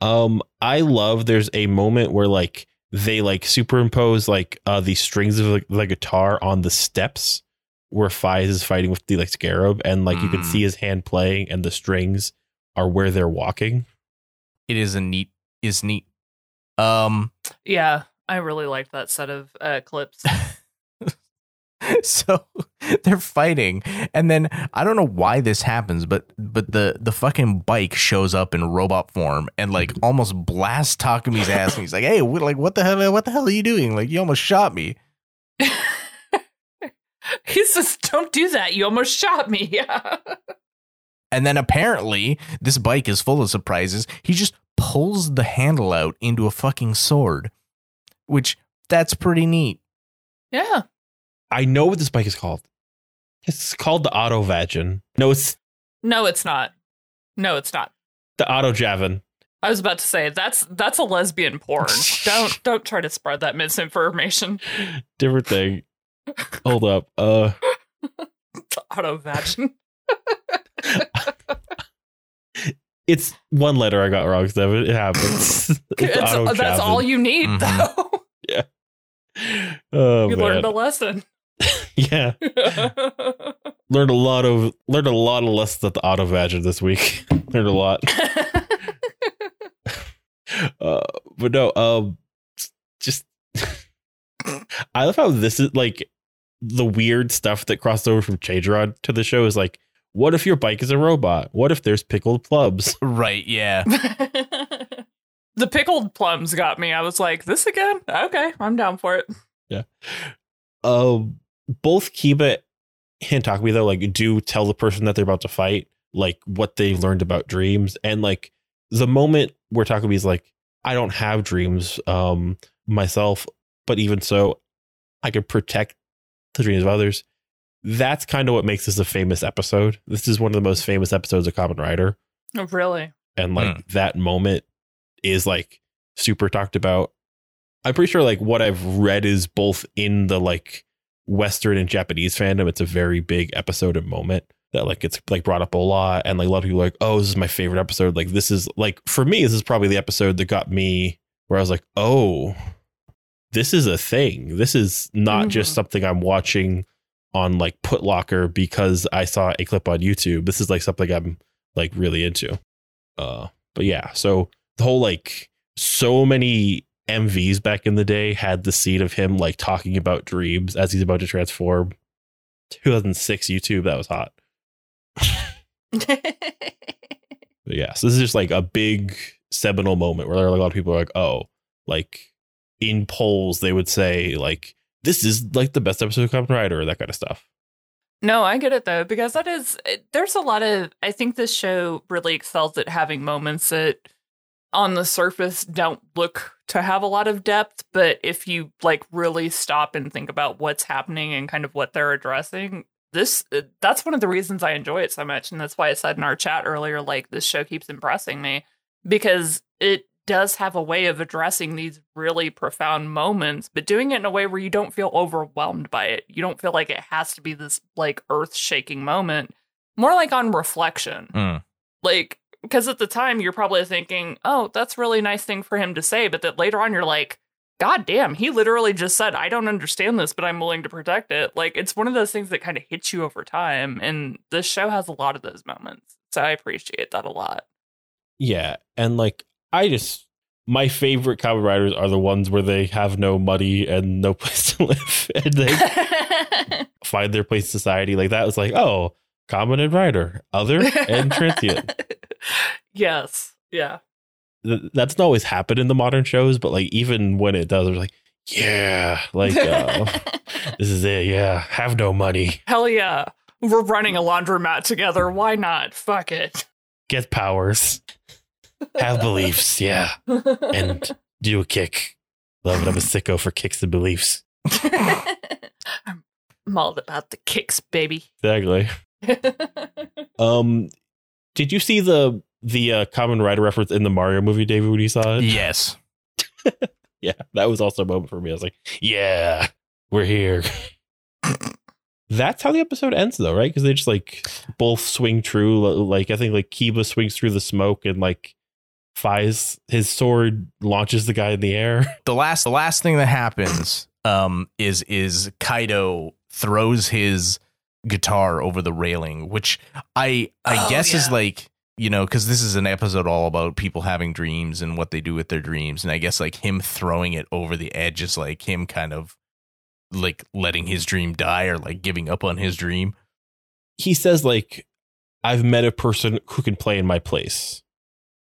Um, I love there's a moment where like they like superimpose like uh the strings of like, the guitar on the steps where Faiz is fighting with the like scarab, and like you can Mm. see his hand playing, and the strings are where they're walking. It is a neat is neat. Um Yeah, I really liked that set of uh, clips. so they're fighting and then i don't know why this happens but but the the fucking bike shows up in robot form and like almost blasts takumi's ass and he's like hey what, like what the hell what the hell are you doing like you almost shot me he says, "Don't do that. You almost shot me." Yeah. And then apparently, this bike is full of surprises. He just pulls the handle out into a fucking sword, which that's pretty neat. Yeah. I know what this bike is called. It's called the Auto Vagin. No, it's No, it's not. No, it's not. the Auto Javin. I was about to say that's that's a lesbian porn. don't don't try to spread that misinformation. Different thing. Hold up. Uh the Auto vagin. it's one letter I got wrong, it happens. That's all you need, Mhm. though. Yeah. Oh, you man. learned a lesson. yeah. Learned a lot of learned a lot of lessons at the Auto Vagin this week. learned a lot. Uh, but no, um, just I love how this is like the weird stuff that crossed over from Changerion to the show is like, what if your bike is a robot? What if there's pickled plums? Right, yeah. the pickled plums got me. I was like, this again? Okay, I'm down for it. Yeah. Um, both Kiba and Takumi though, like, do tell the person that they're about to fight like what they've learned about dreams, and like the moment where Takumi's like, I don't have dreams, um, myself, but even so, I could protect the dreams of others. That's kind of what makes this a famous episode. This is one of the most famous episodes of Kamen Rider. Oh, really? and like that moment is like super talked about. I'm pretty sure like what I've read is both in the like Western and Japanese fandom. It's a very big episode and moment that like it's like brought up a lot, and like a lot of people are like, oh, this is my favorite episode. Like this is like for me, this is probably the episode that got me where I was like, oh, this is a thing. This is not just Mhm. something I'm watching on like Putlocker because I saw a clip on YouTube. This is like something I'm like really into. Uh, but yeah, so the whole like so many MVs back in the day had the scene of him like talking about dreams as he's about to transform. 2006 YouTube, that was hot. Yeah, so this is just like a big seminal moment where a lot of people are like, oh, like in polls they would say like this is like the best episode of Kamen Rider or that kind of stuff. No, I get it though, because that is, there's a lot of, I think this show really excels at having moments that on the surface don't look to have a lot of depth, but if you like really stop and think about what's happening and kind of what they're addressing, this, uh, that's one of the reasons I enjoy it so much. And that's why I said in our chat earlier, like, this show keeps impressing me because it does have a way of addressing these really profound moments, but doing it in a way where you don't feel overwhelmed by it. You don't feel like it has to be this like earth shaking moment. More like on reflection. Mm. Like, because at the time you're probably thinking, oh, that's a really nice thing for him to say. But that later on you're like, God damn, he literally just said, I don't understand this, but I'm willing to protect it. Like, it's one of those things that kind of hits you over time. And this show has a lot of those moments. So I appreciate that a lot. Yeah, and like I just my favorite Kamen Riders are the ones where they have no money and no place to live, and they find their place in society. Like that was like, oh, common and rider, other and transient. Yes. Yeah. That's not always happened in the modern shows, but like even when it does, it's like, yeah, like uh, this is it. Yeah, have no money, Hell yeah. We're running a laundromat together. Why not? Fuck it. get powers, have beliefs. Yeah, and do a kick. Love it. I'm a sicko for kicks and beliefs. I'm I'm all about the kicks, baby. Exactly. Um, did you see the the uh, Kamen Rider reference in the Mario movie, David? When you saw it, Yes. yeah, that was also a moment for me. I was like, yeah, we're here. That's how the episode ends, though, right? Because they just like both swing through. Like I think like Kiba swings through the smoke and like Faiz his sword launches the guy in the air. The last the last thing that happens um is is Kaido throws his guitar over the railing, which I I Oh, guess is like you know, because this is an episode all about people having dreams and what they do with their dreams. And I guess like him throwing it over the edge is like him kind of like letting his dream die or like giving up on his dream. He says like, "I've met a person who can play in my place."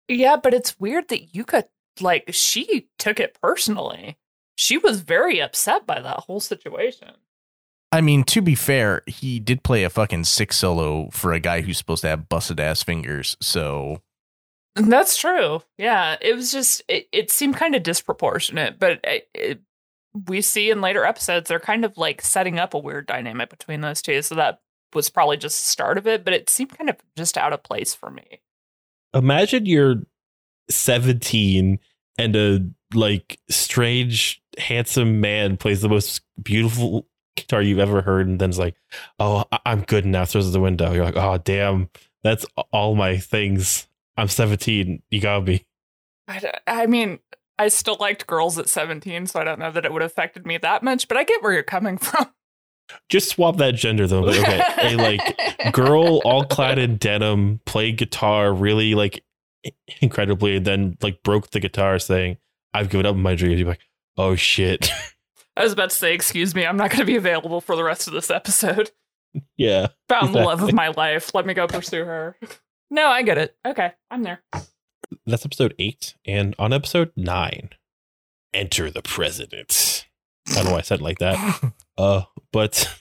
Yeah, but it's weird that Yuka, like, she took it personally. She was very upset by that whole situation. I mean, to be fair, he did play a fucking six solo for a guy who's supposed to have busted ass fingers. So That's true. Yeah, it was just it, it seemed kind of disproportionate, but it, it, we see in later episodes they're kind of like setting up a weird dynamic between those two. So that was probably just the start of it, but it seemed kind of just out of place for me. Imagine you're 17 and a like strange, handsome man plays the most beautiful guitar you've ever heard, and then it's like, oh, I- I'm good now. Throws it the window. You're like, oh, damn, that's all my things. I'm 17. You got me. I mean, I still liked girls at 17, so I don't know that it would have affected me that much, but I get where you're coming from. Just swap that gender though. Like, okay, a like girl all clad in denim, played guitar really like incredibly, and then like broke the guitar saying, I've given up my dreams. You're like, oh shit. I was about to say, excuse me, I'm not going to be available for the rest of this episode. yeah. Found the love of my life. Let me go pursue her. No, I get it. Okay, I'm there. That's episode eight. And on episode nine, enter the president. I don't know why I said it like that. Uh, but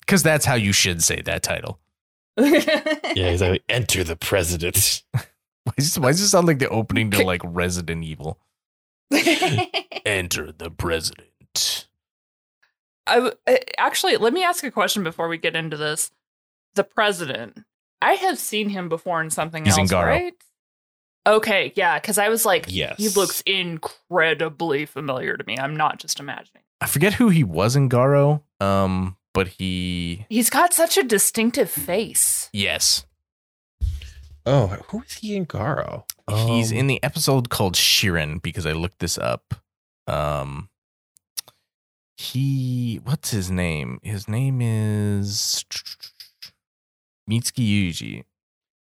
because that's how you should say that title. yeah, exactly. Enter the president. Why does, why does it sound like the opening to like Resident Evil? Enter the president. I w- uh, actually let me ask a question before we get into this. The president, I have seen him before in something He's in else, Garo. right? Okay, yeah, because I was like, Yes. he looks incredibly familiar to me. I'm not just imagining. I forget who he was in Garo. Um, but he He's got such a distinctive face. yes, Oh, who is he in Garo? he's Um, in the episode called Shirin because I looked this up. Um, he what's his name? His name is Mitsuki Yuji.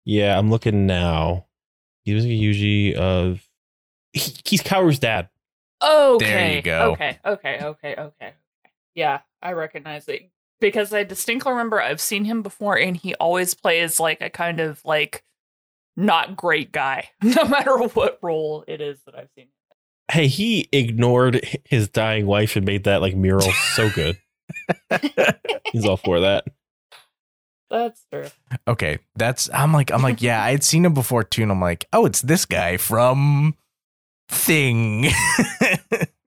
Yeah, I'm looking now. He was Yuji of. He, he's Kaoru's dad. Okay. There you go. Okay, okay, okay, okay. Yeah, I recognize it because I distinctly remember I've seen him before, and he always plays like a kind of like not great guy, no matter what role it is that I've seen. Hey, he ignored his dying wife and made that like mural so good. He's all for that. That's true. Okay, that's I'm like I'm like yeah, I had seen him before too, and I'm like, oh, it's this guy from Thing.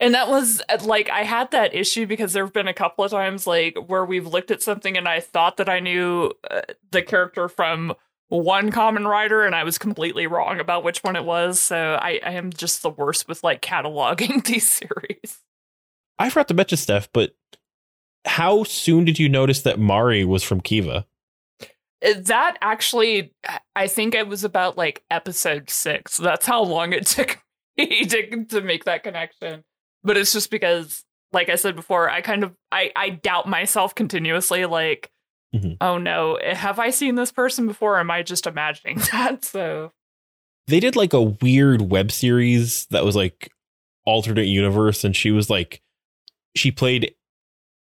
And that was uh, like I had that issue because there have been a couple of times like where we've looked at something and I thought that I knew uh, the character from one Kamen Rider and I was completely wrong about which one it was. So I, I am just the worst with like cataloging these series. I forgot to mention Stef, but how soon did you notice that Mari was from Kiva? Uh, That actually, I think it was about like episode six. That's how long it took me to, to make that connection. But it's just because, like I said before, I kind of I, I doubt myself continuously. Like, Mhm. oh no, eh, have I seen this person before? Or am I just imagining that? So They did like a weird web series that was like alternate universe, and she was like, she played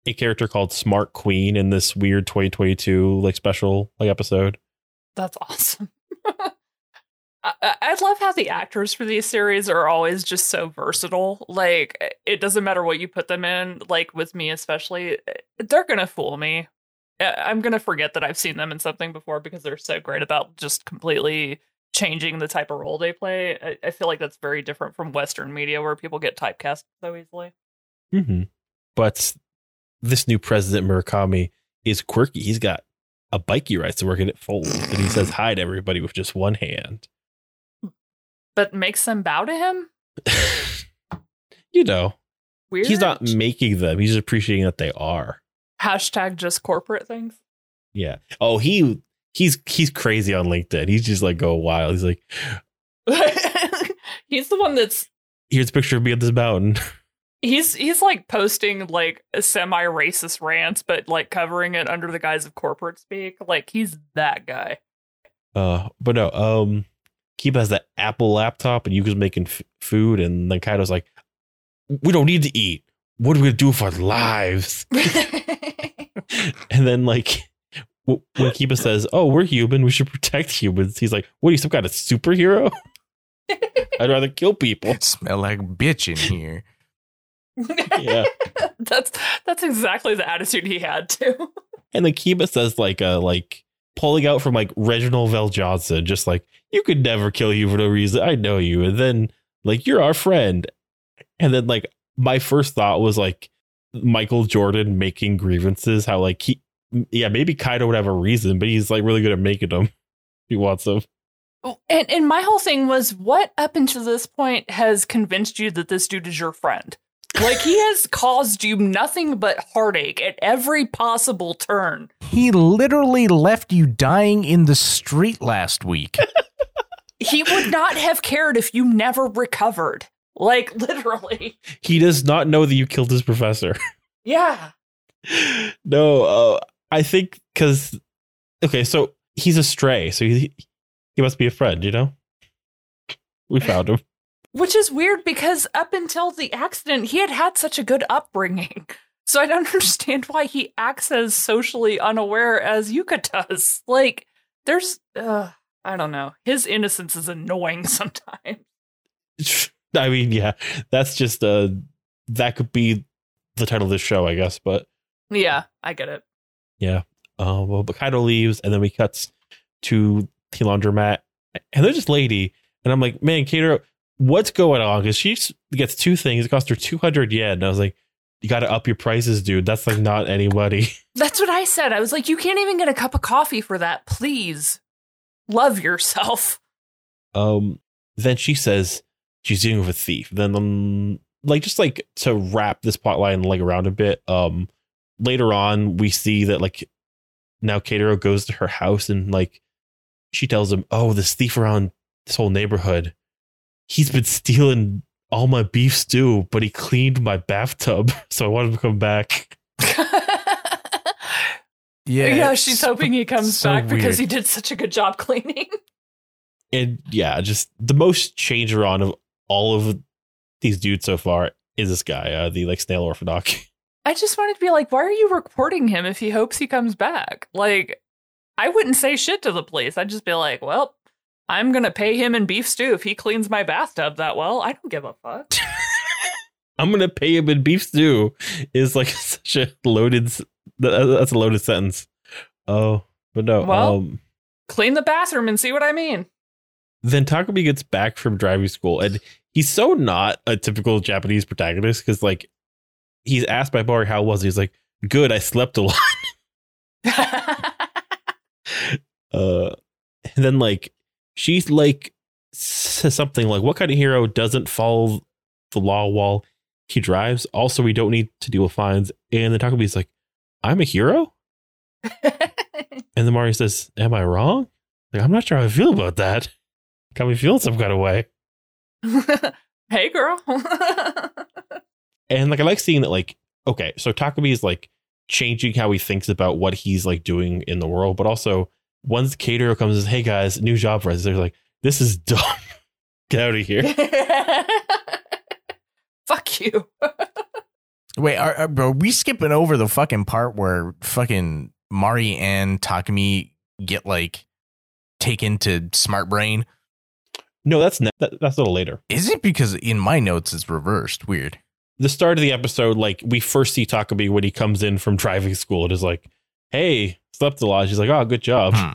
a character called Smart Queen in this weird 2022 like special like episode. that's awesome. I, love how the actors for these series are always just so versatile. Like, eh, it doesn't matter what you put them in. Like with me, especially, eh, they're gonna fool me. I'm gonna forget that I've seen them in something before because they're so great about just completely changing the type of role they play. I, I feel like that's very different from Western media where people get typecast so easily. Mm-hmm. But this new president Murakami is quirky. He's got a bike he rides to work and it folds, and he says hi to everybody with just one hand. But makes them bow to him. you know, Weird. he's not making them; he's appreciating that they are. Hashtag just corporate things. Yeah. Oh, he he's he's crazy on LinkedIn. He's just like go wild. He's like, he's the one that's here's a picture of me at this mountain. he's he's like posting like semi racist rants, but like covering it under the guise of corporate speak. Like he's that guy. Uh, but no, um, Keep has the Apple laptop and Yuka's making f- food, and then Kaido's like, "We don't need to eat. What are we gonna do with our lives?" and then like. w- When Kiba says, "Oh, we're human. We should protect humans," he's like, "What are you, some kind of superhero?" I'd rather kill people. Smell like bitch in here. Yeah. that's that's exactly the attitude he had too. And then Kiba says like uh like pulling out from like Reginald VelJohnson, just like you could never kill you for no reason. I know you. And then like you're our friend. And then like my first thought was like Michael Jordan making grievances, how like he yeah, maybe Kaido would have a reason, but he's like really good at making them. He wants them. Oh, and and my whole thing was what up until this point has convinced you that this dude is your friend? Like he has caused you nothing but heartache at every possible turn. He literally left you dying in the street last week. He would not have cared if you never recovered. Like literally. He does not know that you killed his professor. Yeah. no, uh, I think because okay, so he's a stray, so he he must be a friend, you know. We found him. Which is weird because up until the accident, he had had such a good upbringing. So I don't understand why he acts as socially unaware as Yuka does. Like, there's, uh, I don't know. His innocence is annoying sometimes. I mean, yeah, that's just uh that could be the title of this show, I guess. But Yeah, I get it. yeah, uh, well, but Kaido leaves, and then we cuts to the laundromat, and there's this lady, and I'm like, man, Kato, what's going on? Because she gets two things. It costs her 200 yen. And I was like, you got to up your prices, dude. That's like not anybody. That's what I said. I was like, you can't even get a cup of coffee for that. Please love yourself. Um, then she says she's dealing with a thief. Then, um, like, just like to wrap this plot line like around a bit. Um, later on, we see that like now Keitaro goes to her house and like she tells him, "Oh, this thief around this whole neighborhood, he's been stealing all my beef stew, but he cleaned my bathtub, so I want him to come back." yeah, yeah, she's so- hoping he comes so back because weird. he did such a good job cleaning. And yeah, just the most Changerion of all of these dudes so far is this guy, uh, the like snail orthodox. I just wanted to be like, why are you reporting him if he hopes he comes back? Like, I wouldn't say shit to the police. I'd just be like, well, I'm gonna pay him in beef stew if he cleans my bathtub that well. I don't give a fuck. I'm gonna pay him in beef stew is like such a loaded. That's a loaded sentence. Oh, but no. Well- um, Clean the bathroom and see what I mean. Then Takumi gets back from driving school, and he's so not a typical Japanese protagonist because like he's asked by Mari how was he? He's like, good. I slept a lot. Uh, and then like she's like says something like, "What kind of hero doesn't follow the law while he drives? Also, we don't need to deal with fines." And then Takumi's like, "I'm a hero," and then Mario says, "Am I wrong? Like, I'm not sure how I feel about that. Got me feeling some kind of way." hey, girl. And like I like seeing that like okay, so Takumi is like changing how he thinks about what he's like doing in the world, but also once Keitaro comes and says, Hey guys, new job for us, they're like, This is dumb. Get out of here. Fuck you. Wait, are, are, are we skipping over the fucking part where fucking Mari and Takumi get like taken to Smart Brain? No, that's ne- that, that's a little later. Is it because in my notes it's reversed? Weird. The start of the episode, like we first see Takumi when he comes in from driving school. And It is like, Hey, slept a lot. She's like, Oh, good job. Hmm.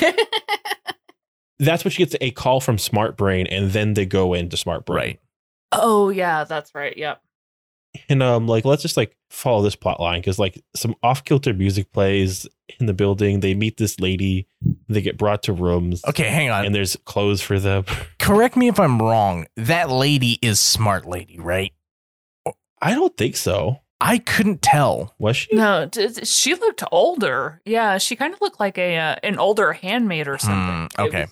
That's when she gets a call from Smart Brain, and then they go into Smart Brain. Right. oh, yeah, that's right. Yep. And um like let's just like follow this plot line because like some off-kilter music plays in the building they meet this lady they get brought to rooms Okay, hang on. and there's clothes for them Correct me if I'm wrong. That lady is Smart Lady, right? i don't think so I couldn't tell. was she No, d- d- she looked older. Yeah, she kind of looked like a uh, an older handmaid or something. Hmm, okay.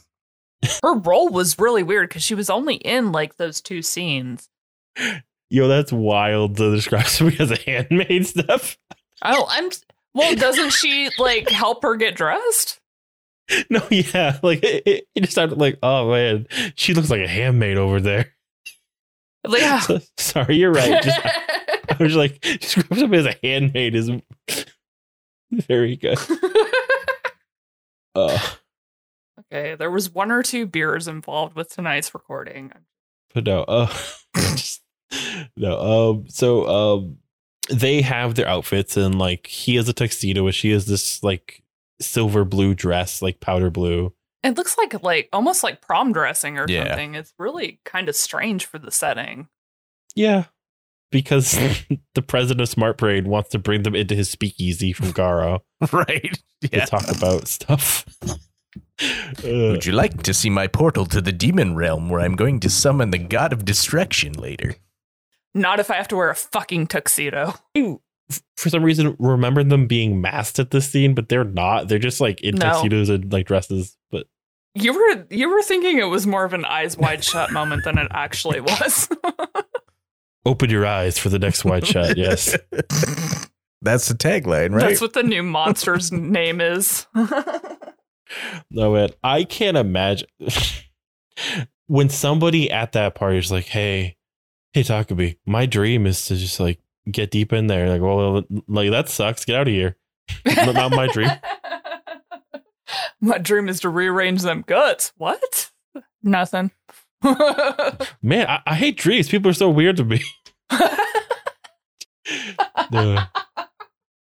Was- her role was really weird because she was only in like those two scenes. yo that's wild to describe somebody as a handmaid stuff Oh, I'm. Well, doesn't she like help her get dressed? no yeah like it, it, it just sounded like oh man she looks like a handmaid over there Yeah. So- sorry you're right just, i was like describe somebody as a handmaid is very good uh okay, there was one or two beers involved with tonight's recording. But no, uh, just no, um, so um, they have their outfits, and like he has a tuxedo, and she has this like silver blue dress, like powder blue. It looks like like almost like prom dressing or Yeah. something. It's really kind of strange for the setting. Yeah, because the president of Smart Brain wants to bring them into his speakeasy from Garo right. to talk about stuff. Uh, Would you like to see my portal to the demon realm where I'm going to summon the god of destruction later? Not if I have to wear a fucking tuxedo. I, for some reason, remember them being masked at this scene, but they're not. They're just like in No. tuxedos and like dresses. But You were you were thinking it was more of an eyes wide shut moment than it actually was. open your eyes for the next wide shot. Yes. That's the tagline, right? That's what the new monster's name is. No, man, I can't imagine when somebody at that party is like, "Hey, hey, Takumi, my dream is to just like get deep in there." Like, well, like that sucks. Get out of here. Not- my dream. my dream is to rearrange them guts. What? Nothing. Man, I, I hate dreams. People are so weird to me. no,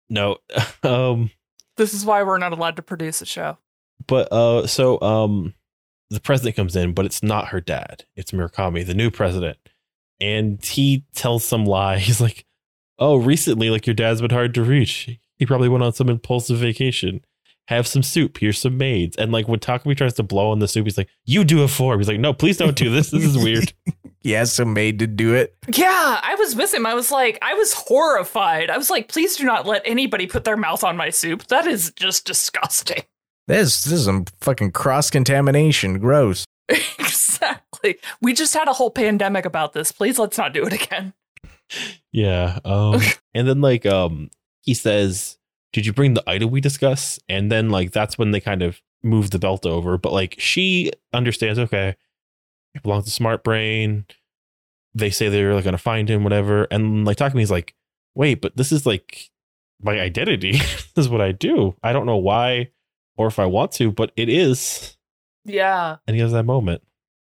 no. Um, this is why we're not allowed to produce a show. but uh, so um, the president comes in, but it's not her dad. It's Murakami, the new president, and he tells some lie. He's like, "Oh, recently, like your dad's been hard to reach. He probably went on some impulsive vacation. Have some soup. Here's some maids." And like when Takumi tries to blow on the soup, he's like, "You do it for." him." He's like, "No, please don't do this. This is weird." he has some maid to do it. Yeah, I was with him. I was like, I was horrified. I was like, please do not let anybody put their mouth on my soup. That is just disgusting. This, this is some fucking cross contamination. Gross. exactly. We just had a whole pandemic about this. Please let's not do it again. Yeah. Um, and then like um he says, Did you bring the item we discuss? And then like that's when they kind of move the belt over. But like she understands, okay, it belongs to Smart Brain. They say they're like gonna find him, whatever. And like Takumi's like, wait, but this is like my identity. this is what I do. I don't know why or if I want to, but it is. Yeah. And he has that moment.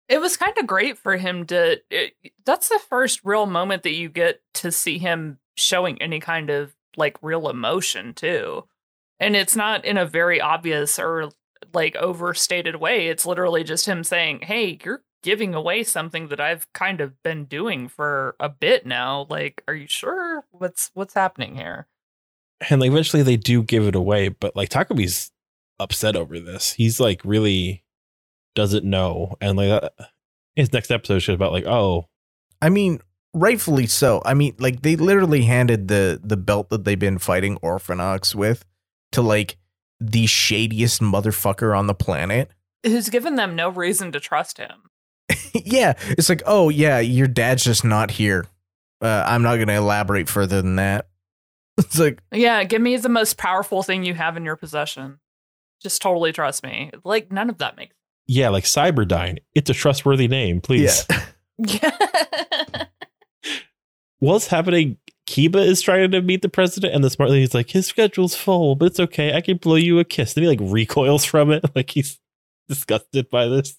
It was kind of great for him to. It, that's the first real moment that you get to see him showing any kind of like real emotion, too. And it's not in a very obvious or like overstated way. It's literally just him saying, Hey, you're giving away something that I've kind of been doing for a bit now. Like, are you sure? What's what's happening here? and like eventually they do give it away but like takumi's upset over this he's like really doesn't know and like uh, his next episode is about like oh I mean, rightfully so. I mean, like they literally handed the the belt that they've been fighting Orphenochs with to like the shadiest motherfucker on the planet. Who's given them no reason to trust him. yeah, it's like, oh yeah, your dad's just not here. Uh, I'm not going to elaborate further than that. It's like, Yeah, give me the most powerful thing you have in your possession. Just totally trust me. Like none of that makes yeah like cyberdyne. It's a trustworthy name please. Yeah, what's happening? Kiba is trying to meet the president and the smart lady's like his schedule's full but it's okay. I can blow you a kiss. Then he like recoils from it. Like he's disgusted by this.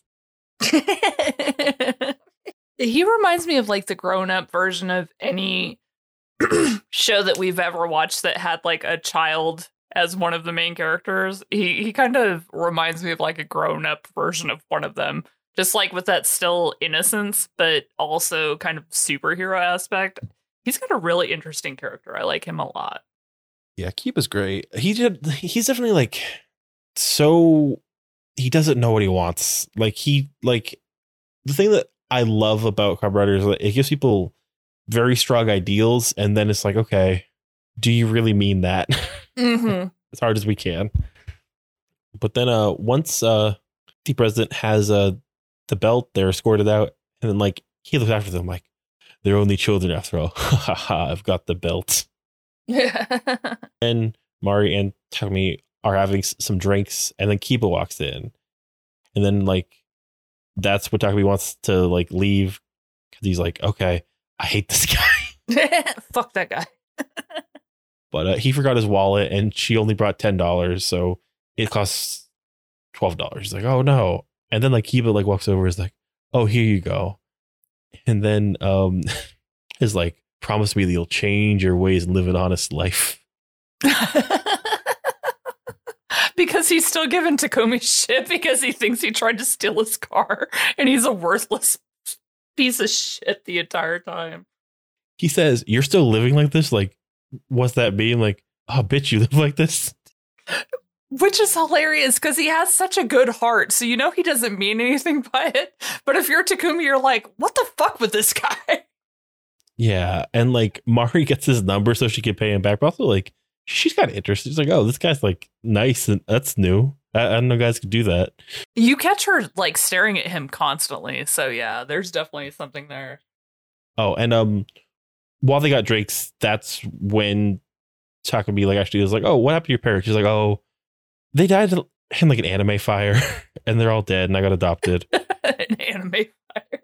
He reminds me of like the grown up version of any show that we've ever watched that had like a child as one of the main characters. He he kind of reminds me of like a grown up version of one of them. Just like with that still innocence, but also kind of superhero aspect. He's got a really interesting character. I like him a lot. Yeah, Kiba's great. He did. He's definitely like so. He doesn't know what he wants. Like he like the thing that I love about Rider is that it gives people very strong ideals, and then it's like, okay, do you really mean that? Mm-hmm. as hard as we can. But then, uh, once uh, the president has uh the belt, they're escorted out, and then like he looks after them like they're only children after all. Ha ha! I've got the belt. and Mari and Takumi are having s- some drinks, and then Kiba walks in, and then like that's what Takumi wants to like leave because he's like, okay, I hate this guy, Fuck that guy. But uh, he forgot his wallet, and she only brought ten dollars, so it costs twelve dollars. He's like, oh no, and then like Kiba like walks over, is like, oh here you go, and then um is like, promise me that you'll change your ways and live an honest life. because he's still giving Takumi shit because he thinks he tried to steal his car and he's a worthless piece of shit the entire time. He says, You're still living like this? Like, what's that mean? Like, oh, bitch, you live like this? Which is hilarious because he has such a good heart. So you know he doesn't mean anything by it. But if you're Takumi, you're like, what the fuck with this guy? Yeah. And like, Mari gets his number so she can pay him back. But also, like, she's got interested. She's like, oh, this guy's like nice and that's new. I, I didn't know guys could do that. You catch her like staring at him constantly. So yeah, there's definitely something there. Oh, and um, while they got drinks, that's when Takumi like actually was like, "Oh, what happened to your parents?" She's like, "Oh, they died in like an anime fire, and they're all dead, and I got adopted." An anime fire.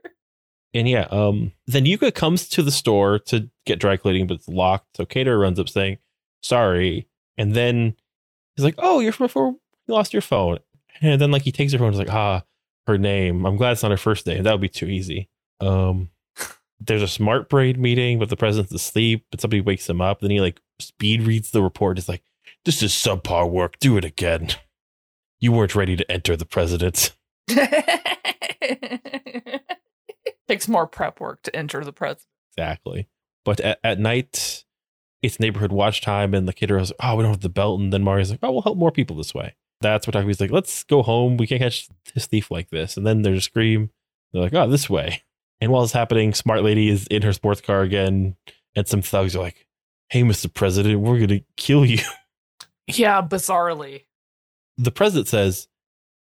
and yeah, um, then Yuka comes to the store to get dry cleaning, but it's locked. So Kato runs up saying, "Sorry," and then he's like, "Oh, you're from before you lost your phone," and then like he takes her phone, and is like, "Ah, her name. I'm glad it's not her first name. That would be too easy." Um. There's a Smart Brain meeting, but the president's asleep. But somebody wakes him up. Then he like speed reads the report. It's like, this is subpar work. Do it again. You weren't ready to enter the president. Takes more prep work to enter the president. Exactly. But at, at night, it's neighborhood watch time, and the kid is like, oh, we don't have the belt. And then Mario's like, oh, we'll help more people this way. That's what Takumi's like, let's go home. We can't catch this thief like this. And then there's a scream. They're like, oh, this way. And while it's happening, Smart Lady is in her sports car again, and some thugs are like, hey, Mr. President, we're going to kill you. Yeah, bizarrely. the president says,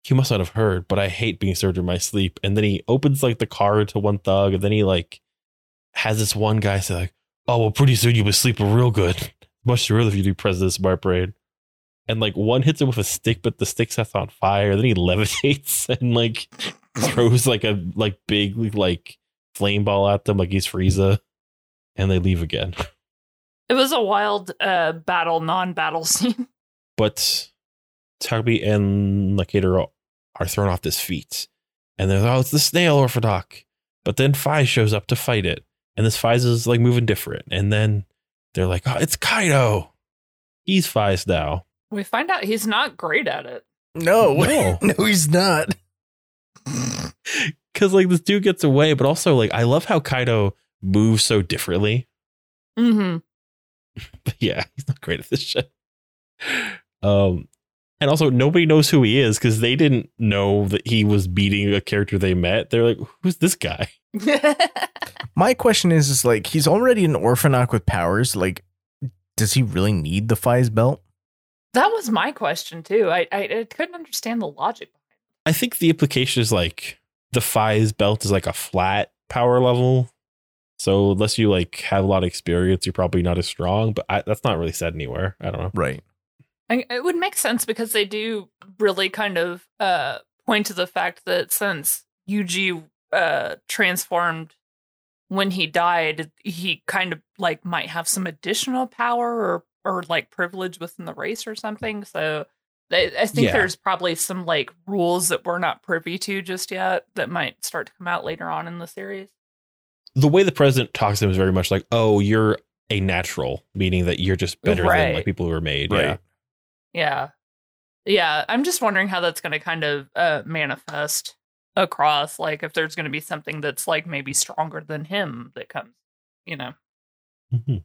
"You must not have heard, but I hate being served in my sleep." And then he opens like the car to one thug, and then he like has this one guy say like, "Oh well, pretty soon you'll be sleeping real good. Much too early if you do President Smart Brain." And like one hits him with a stick, but the stick sets on fire. Then he levitates and like throws like a like big like flame ball at them, like he's Frieza, and they leave again. It was a wild uh, battle, non-battle scene. but Tugby and Lacater are, are thrown off his feet. And they're like, oh, it's the snail Orphenoch. But then Faiz shows up to fight it. And this Faiz is like moving different. And then they're like, oh, it's Kaido. He's Faiz now. We find out he's not great at it. No, No. no, he's not. Cause like this dude gets away, but also like I love how Kaido moves so differently. Mm-hmm. But yeah, he's not great at this shit. Um and also nobody knows who he is because they didn't know that he was beating a character they met. They're like, who's this guy? My question is, is like he's already an Orphenoch with powers. Like, does he really need the Faiz belt? that was my question too. I, I I couldn't understand the logic. I think the implication is like the Faiz belt is like a flat power level. So unless you like have a lot of experience, you're probably not as strong. But I, that's not really said anywhere. I don't know. Right. I, it would make sense because they do really kind of uh, point to the fact that since Yuji uh, transformed when he died, he kind of like might have some additional power or or like privilege within the race or something. So they, I think Yeah. there's probably some like rules that we're not privy to just yet that might start to come out later on in the series. The way the president talks to him is very much like, "Oh, you're a natural," meaning that you're just better than like people who are made. Right. Yeah. Yeah. Yeah. I'm just wondering how that's going to kind of uh, manifest across. Like, if there's going to be something that's like maybe stronger than him that comes, you know, Mhm.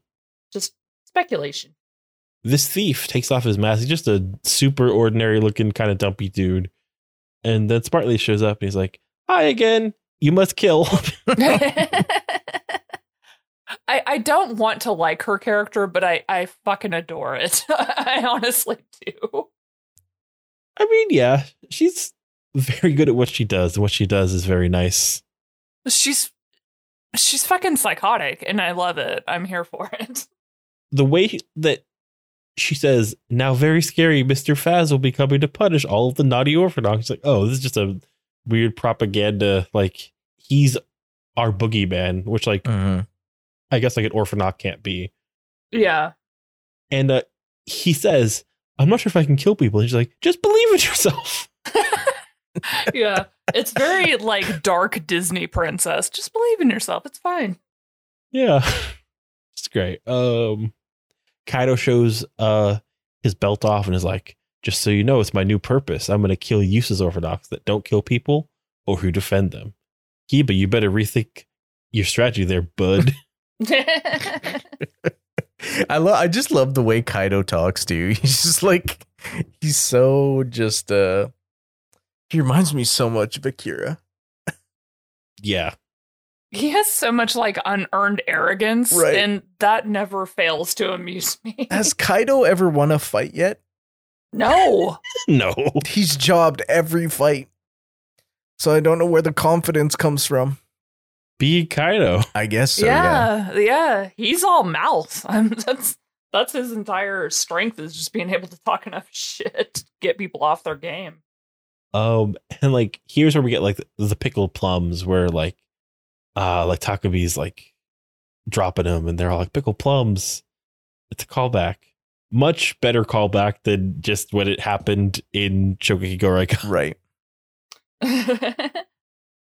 just speculation. This thief takes off his mask. He's just a super ordinary looking kind of dumpy dude. And then Smartly shows up and he's like, "Hi again. You must kill." I, I don't want to like her character, but I, I fucking adore it. I honestly do. I mean, yeah, she's very good at what she does, and what she does is very nice. She's she's fucking psychotic, and I love it. I'm here for it. The way that she says, "Now, very scary, Mister Faiz will be coming to punish all of the naughty Orphenochs." It's like, oh, this is just a weird propaganda. Like he's our boogeyman, which, like, Mhm. I guess like an Orphenoch can't be. Yeah. And uh, he says, "I'm not sure if I can kill people." And she's like, "Just believe in yourself." yeah. It's very like dark Disney princess. Just believe in yourself. It's fine. Yeah. It's great. Um Kaido shows uh his belt off and is like, just so you know, it's my new purpose. I'm gonna kill useless Orphenochs that don't kill people or who defend them. Kiba, you better rethink your strategy there, bud. I love. I just love the way Kaido talks too. He's just like he's so just. uh He reminds me so much of Akira. yeah. He has so much like unearned arrogance, Right. and that never fails to amuse me. Has Kaido ever won a fight yet? no. No. He's jobbed every fight, so I don't know where the confidence comes from. Be Kaido. I guess so. yeah. yeah, yeah, He's all mouth. I'm, that's that's his entire strength is just being able to talk enough shit to get people off their game. Um, and like here's where we get like the, the pickled plums, where like, uh, like Takabi's like dropping them, and they're all like pickled plums. It's a callback, much better callback than just when it happened in Shokugeki Goraika. Right.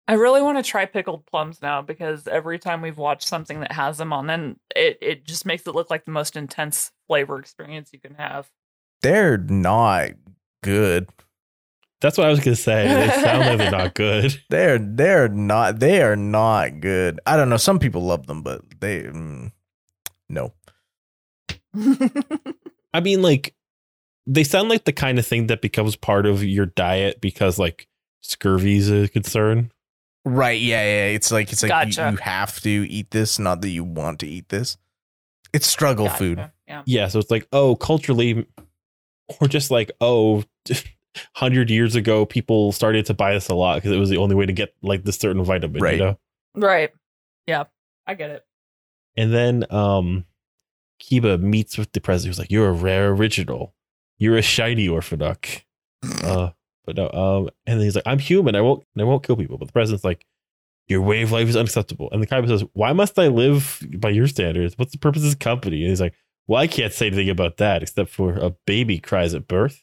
I really want to try pickled plums now because every time we've watched something that has them on, then it, it just makes it look like the most intense flavor experience you can have. They're not good. That's what I was gonna say. They sound like they're not good. They're they're not they are not good. I don't know. Some people love them, but they mm, no. I mean, like they sound like the kind of thing that becomes part of your diet because like scurvy's a concern. Right? Yeah, yeah. It's like it's like you- you, have to eat this, not that you want to eat this. It's struggle Gotcha. food. Yeah. Yeah, so it's like, oh, culturally, or just like, oh, hundred years ago, people started to buy this a lot because it was the only way to get like this certain vitamin, Right. you know. Right. Yeah. I get it. And then um Kiba meets with the president who's like, You're a rare original. You're a shiny Orphenoch. uh but no, um and then he's like, I'm human, I won't I won't kill people. But the president's like, Your way of life is unacceptable. And the Kaiba says, Why must I live by your standards? What's the purpose of this company? And he's like, Well, I can't say anything about that except for a baby cries at birth,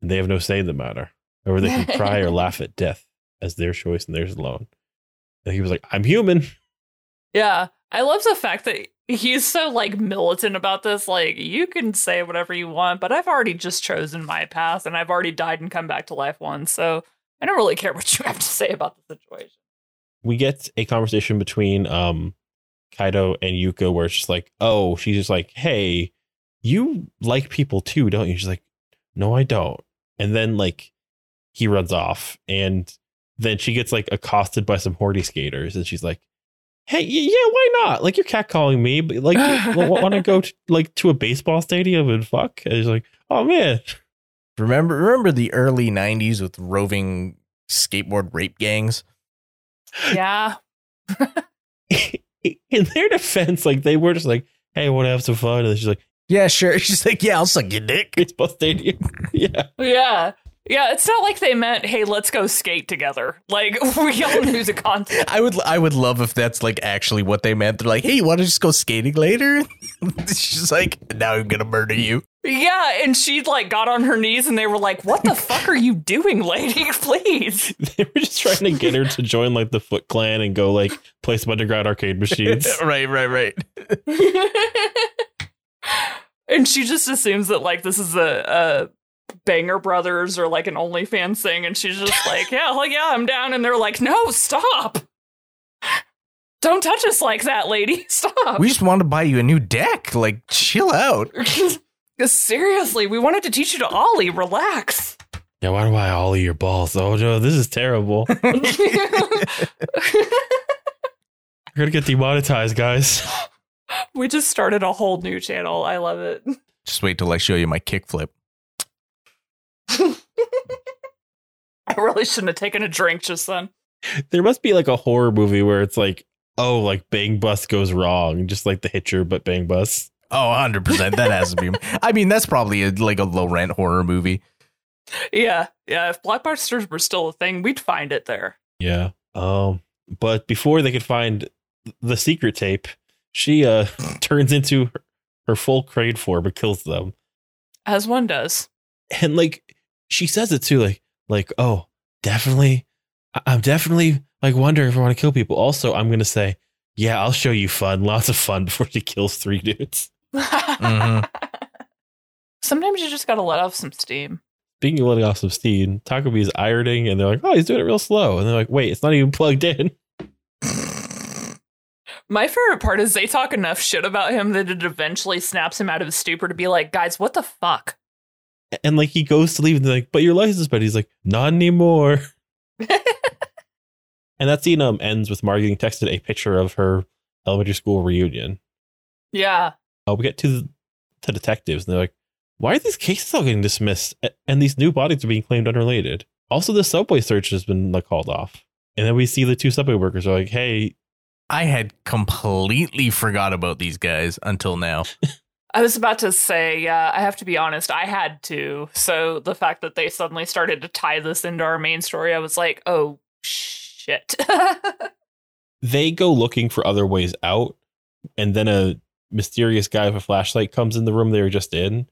and they have no say in the matter. Or they can cry or laugh at death as their choice and theirs alone. And he was like, I'm human. Yeah. I love the fact that he's so like militant about this. Like, you can say whatever you want, but I've already just chosen my path and I've already died and come back to life once. So I don't really care what you have to say about the situation. we get a conversation between um Kaido and Yuka where it's just like, oh, she's just like, hey, you like people too, don't you? She's like, no, I don't. And then like he runs off and then she gets like accosted by some horty skaters and she's like, hey, y- yeah, why not? Like you're catcalling me, but like, want to go to, like to a baseball stadium and fuck? And she's like, oh man, Remember remember the early '90s with roving skateboard rape gangs? Yeah. in their defense, like they were just like, hey, want to have some fun? And she's like, Yeah, sure. She's like, yeah, I'll suck your dick. It's both stadium. yeah. Yeah. Yeah. It's not like they meant, hey, let's go skate together. Like, we all knew the concept. I would I would love if that's like actually what they meant. They're like, hey, you want to just go skating later? She's like, now I'm gonna murder you. Yeah. And she like got on her knees and they were like, what the fuck are you doing, lady? Please. They were just trying to get her to join like the Foot Clan and go like play some underground arcade machines. right, right, right. And she just assumes that like this is a, a Banger Brothers or like an OnlyFans thing, and she's just like, yeah, like yeah, I'm down, and they're like, no, stop, don't touch us like that, lady, stop. We just wanted to buy you a new deck. Like, chill out. Seriously, we wanted to teach you to ollie. Relax. Yeah, why do I ollie your balls? Oh no, this is terrible. We're gonna get demonetized, guys. We just started a whole new channel. I love it. Just wait till I show you my kickflip. I really shouldn't have taken a drink just then. There must be like a horror movie where it's like, oh, like Bang Bus goes wrong, just like the Hitcher, but Bang Bus. Oh, 100%. That has to be. I mean, that's probably a, like a low rent horror movie. Yeah, yeah. If blockbusters were still a thing, we'd find it there. Yeah. Um, but before they could find the secret tape, she uh turns into her, her full crane form and kills them. As one does. and like she says it too like like oh definitely I- i'm definitely like wondering if i want to kill people also i'm gonna say Yeah, I'll show you fun. Lots of fun before she kills three dudes. Mhm. Sometimes you just gotta let off some steam. Speaking of letting off some steam, Takumi is ironing and they're like, oh, he's doing it real slow. And they're like, wait, it's not even plugged in. My favorite part is they talk enough shit about him that it eventually snaps him out of his stupor to be like, guys, what the fuck? And like he goes to leave and they're like, but your license, but he's like, not anymore. And that scene um ends with Margie getting texted a picture of her elementary school reunion. yeah. Uh, we get to the to detectives and they're like, why are these cases all getting dismissed and these new bodies are being claimed unrelated? Also, the subway search has been like called off. And then we see the two subway workers are like, hey, I had completely forgot about these guys until now. I was about to say, yeah, I have to be honest, I had to. So the fact that they suddenly started to tie this into our main story, I was like, oh shit. they go looking for other ways out, and then a mysterious guy with a flashlight comes in the room they were just in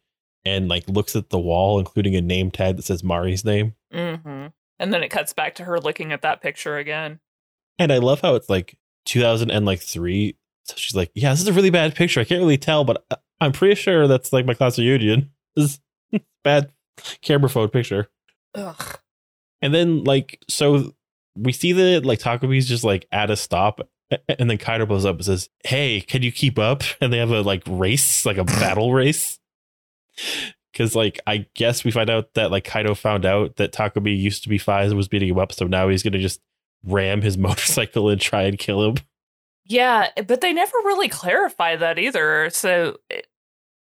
and like looks at the wall, including a name tag that says Mari's name. hmm And then it cuts back to her looking at that picture again. And I love how it's like 2003. So she's like, "Yeah, this is a really bad picture. I can't really tell, but I'm pretty sure that's like my class reunion. This is bad camera phone picture." Ugh. And then like so we see that like Takumi's just like at a stop and then Kaido blows up and says, Hey, can you keep up? And they have a like race, like a battle race. Cause like I guess we find out that like Kaido found out that Takumi used to be Faiz and was beating him up, so now he's gonna just ram his motorcycle and try and kill him. Yeah, but they never really clarify that either. So it-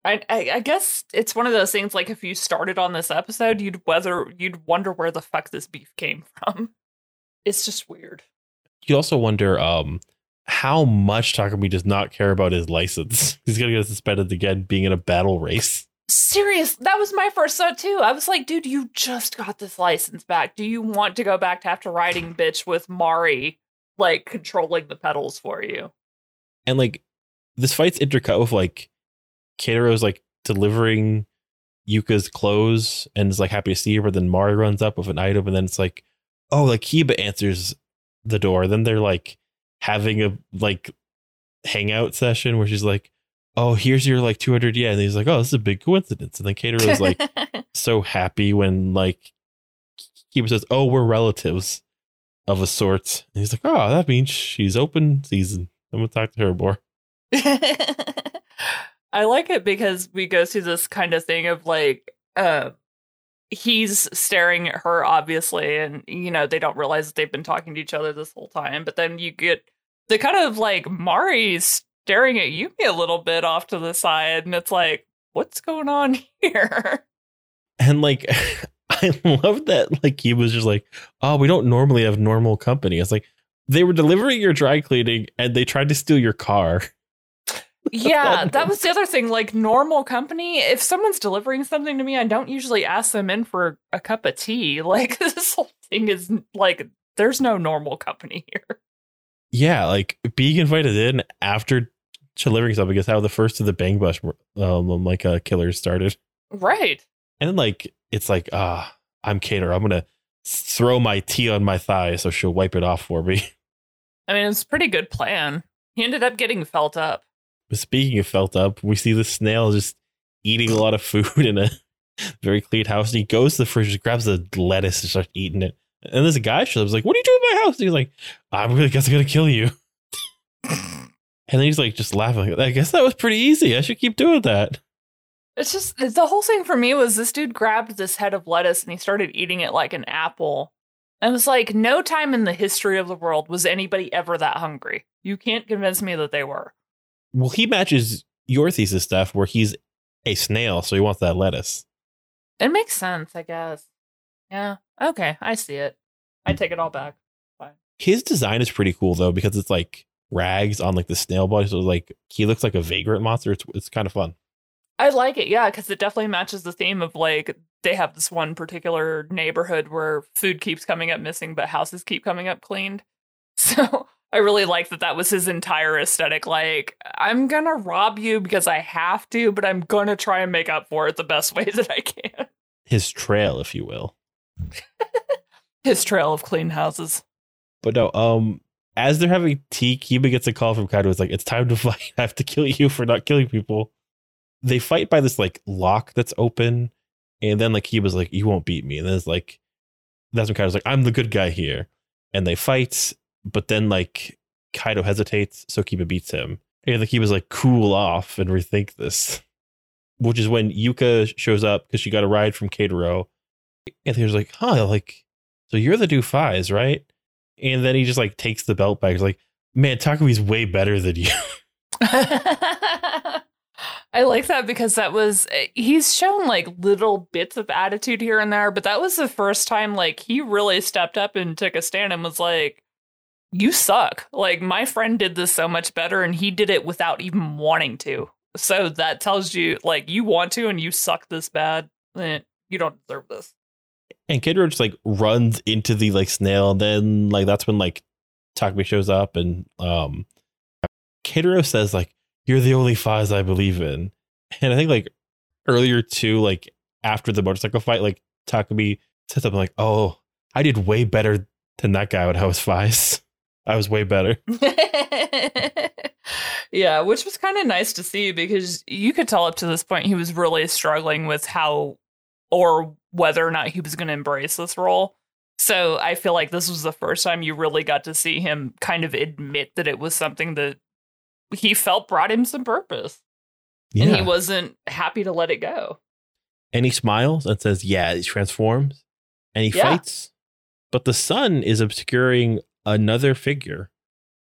I, I I guess it's one of those things like if you started on this episode, you'd whether you'd wonder where the fuck this beef came from. It's just weird. You also wonder um how much Takumi does not care about his license. He's gonna get suspended again being in a battle race. Serious. That was my first thought too. I was like, dude, you just got this license back. Do you want to go back to after riding bitch with Mari like controlling the pedals for you? and like this fight's intercut with like Keitaro's like delivering Yuka's clothes and is like happy to see her, but then Mari runs up with an item, and then it's like, oh, like Kiba answers the door. Then they're like having a like hangout session where she's like, oh, here's your like 200 yen. And he's like, oh, this is a big coincidence. And then Keitaro like so happy when like Kiba says, oh, we're relatives of a sort. And he's like, oh, that means she's open season. I'm gonna talk to her more. I like it because we go through this kind of thing of like uh he's staring at her obviously and you know they don't realize that they've been talking to each other this whole time but then you get the kind of like Mari's staring at Yumi a little bit off to the side and it's like what's going on here And like I love that like he was just like, oh, we don't normally have normal company. It's like they were delivering your dry cleaning and they tried to steal your car. yeah that was the other thing like normal company if someone's delivering something to me I don't usually ask them in for a cup of tea like this whole thing is like there's no normal company here Yeah, like being invited in after delivering something is how the first of the Bang Bus um like uh, killers started. right And like it's like, ah, I'm Cater. I'm gonna throw my tea on my thigh so she'll wipe it off for me. I mean, it's a pretty good plan. He ended up getting felt up. But speaking of felt up, we see the snail just eating a lot of food in a very clean house. And he goes to the fridge, just grabs the lettuce and starts eating it. And this guy shows up, he's like, What are you doing in my house? And he's like, I'm gonna guess I'm gonna kill you. and then he's like just laughing. I guess that was pretty easy. I should keep doing that. It's just the whole thing for me was this dude grabbed this head of lettuce and he started eating it like an apple. And was like, no time in the history of the world was anybody ever that hungry. You can't convince me that they were. Well, he matches your thesis stuff where he's a snail, so he wants that lettuce. It makes sense, I guess. Yeah. Okay. I see it. I take it all back. Fine. His design is pretty cool though, because it's like rags on like the snail body. So like he looks like a vagrant monster. It's it's kind of fun. I like it, yeah, because it definitely matches the theme of like they have this one particular neighborhood where food keeps coming up missing, but houses keep coming up cleaned. So I really like that that was his entire aesthetic. Like, I'm gonna rob you because I have to, but I'm gonna try and make up for it the best way that I can. His trail, if you will. His trail of clean houses. But no, um, as they're having tea, Kiba gets a call from Kaido. It's like, it's time to fight. I have to kill you for not killing people. They fight by this like lock that's open. And then like Kiba's like, you won't beat me. And then it's like, that's when Kaido's like, I'm the good guy here. And they fight, but then like Kaido hesitates, so Kiba beats him. And like Kiba's like, cool off and rethink this. Which is when Yuka shows up because she got a ride from Keitaro. And he was like, huh, like, so you're the Dufais, right? And then he just like takes the belt back. He's like, man, Takumi's way better than you. I like that because that was he's shown like little bits of attitude here and there, but that was the first time like he really stepped up and took a stand and was like, "You suck." Like my friend did this so much better, and he did it without even wanting to. So that tells you like you want to and you suck this bad. Eh, you don't deserve this. And Kidro just like runs into the like snail. And then like that's when like Takumi shows up and um Kidro says like, You're the only Faiz I believe in. And I think like earlier too, like after the motorcycle fight, like Takumi said something like, Oh, I did way better than that guy when I was Faiz. I was way better. yeah, which was kind of nice to see because you could tell up to this point he was really struggling with how or whether or not he was going to embrace this role. So I feel like this was the first time you really got to see him kind of admit that it was something that he felt brought him some purpose. And he wasn't happy to let it go. and he smiles and says, "Yeah." He transforms and he Yeah. fights, but the sun is obscuring another figure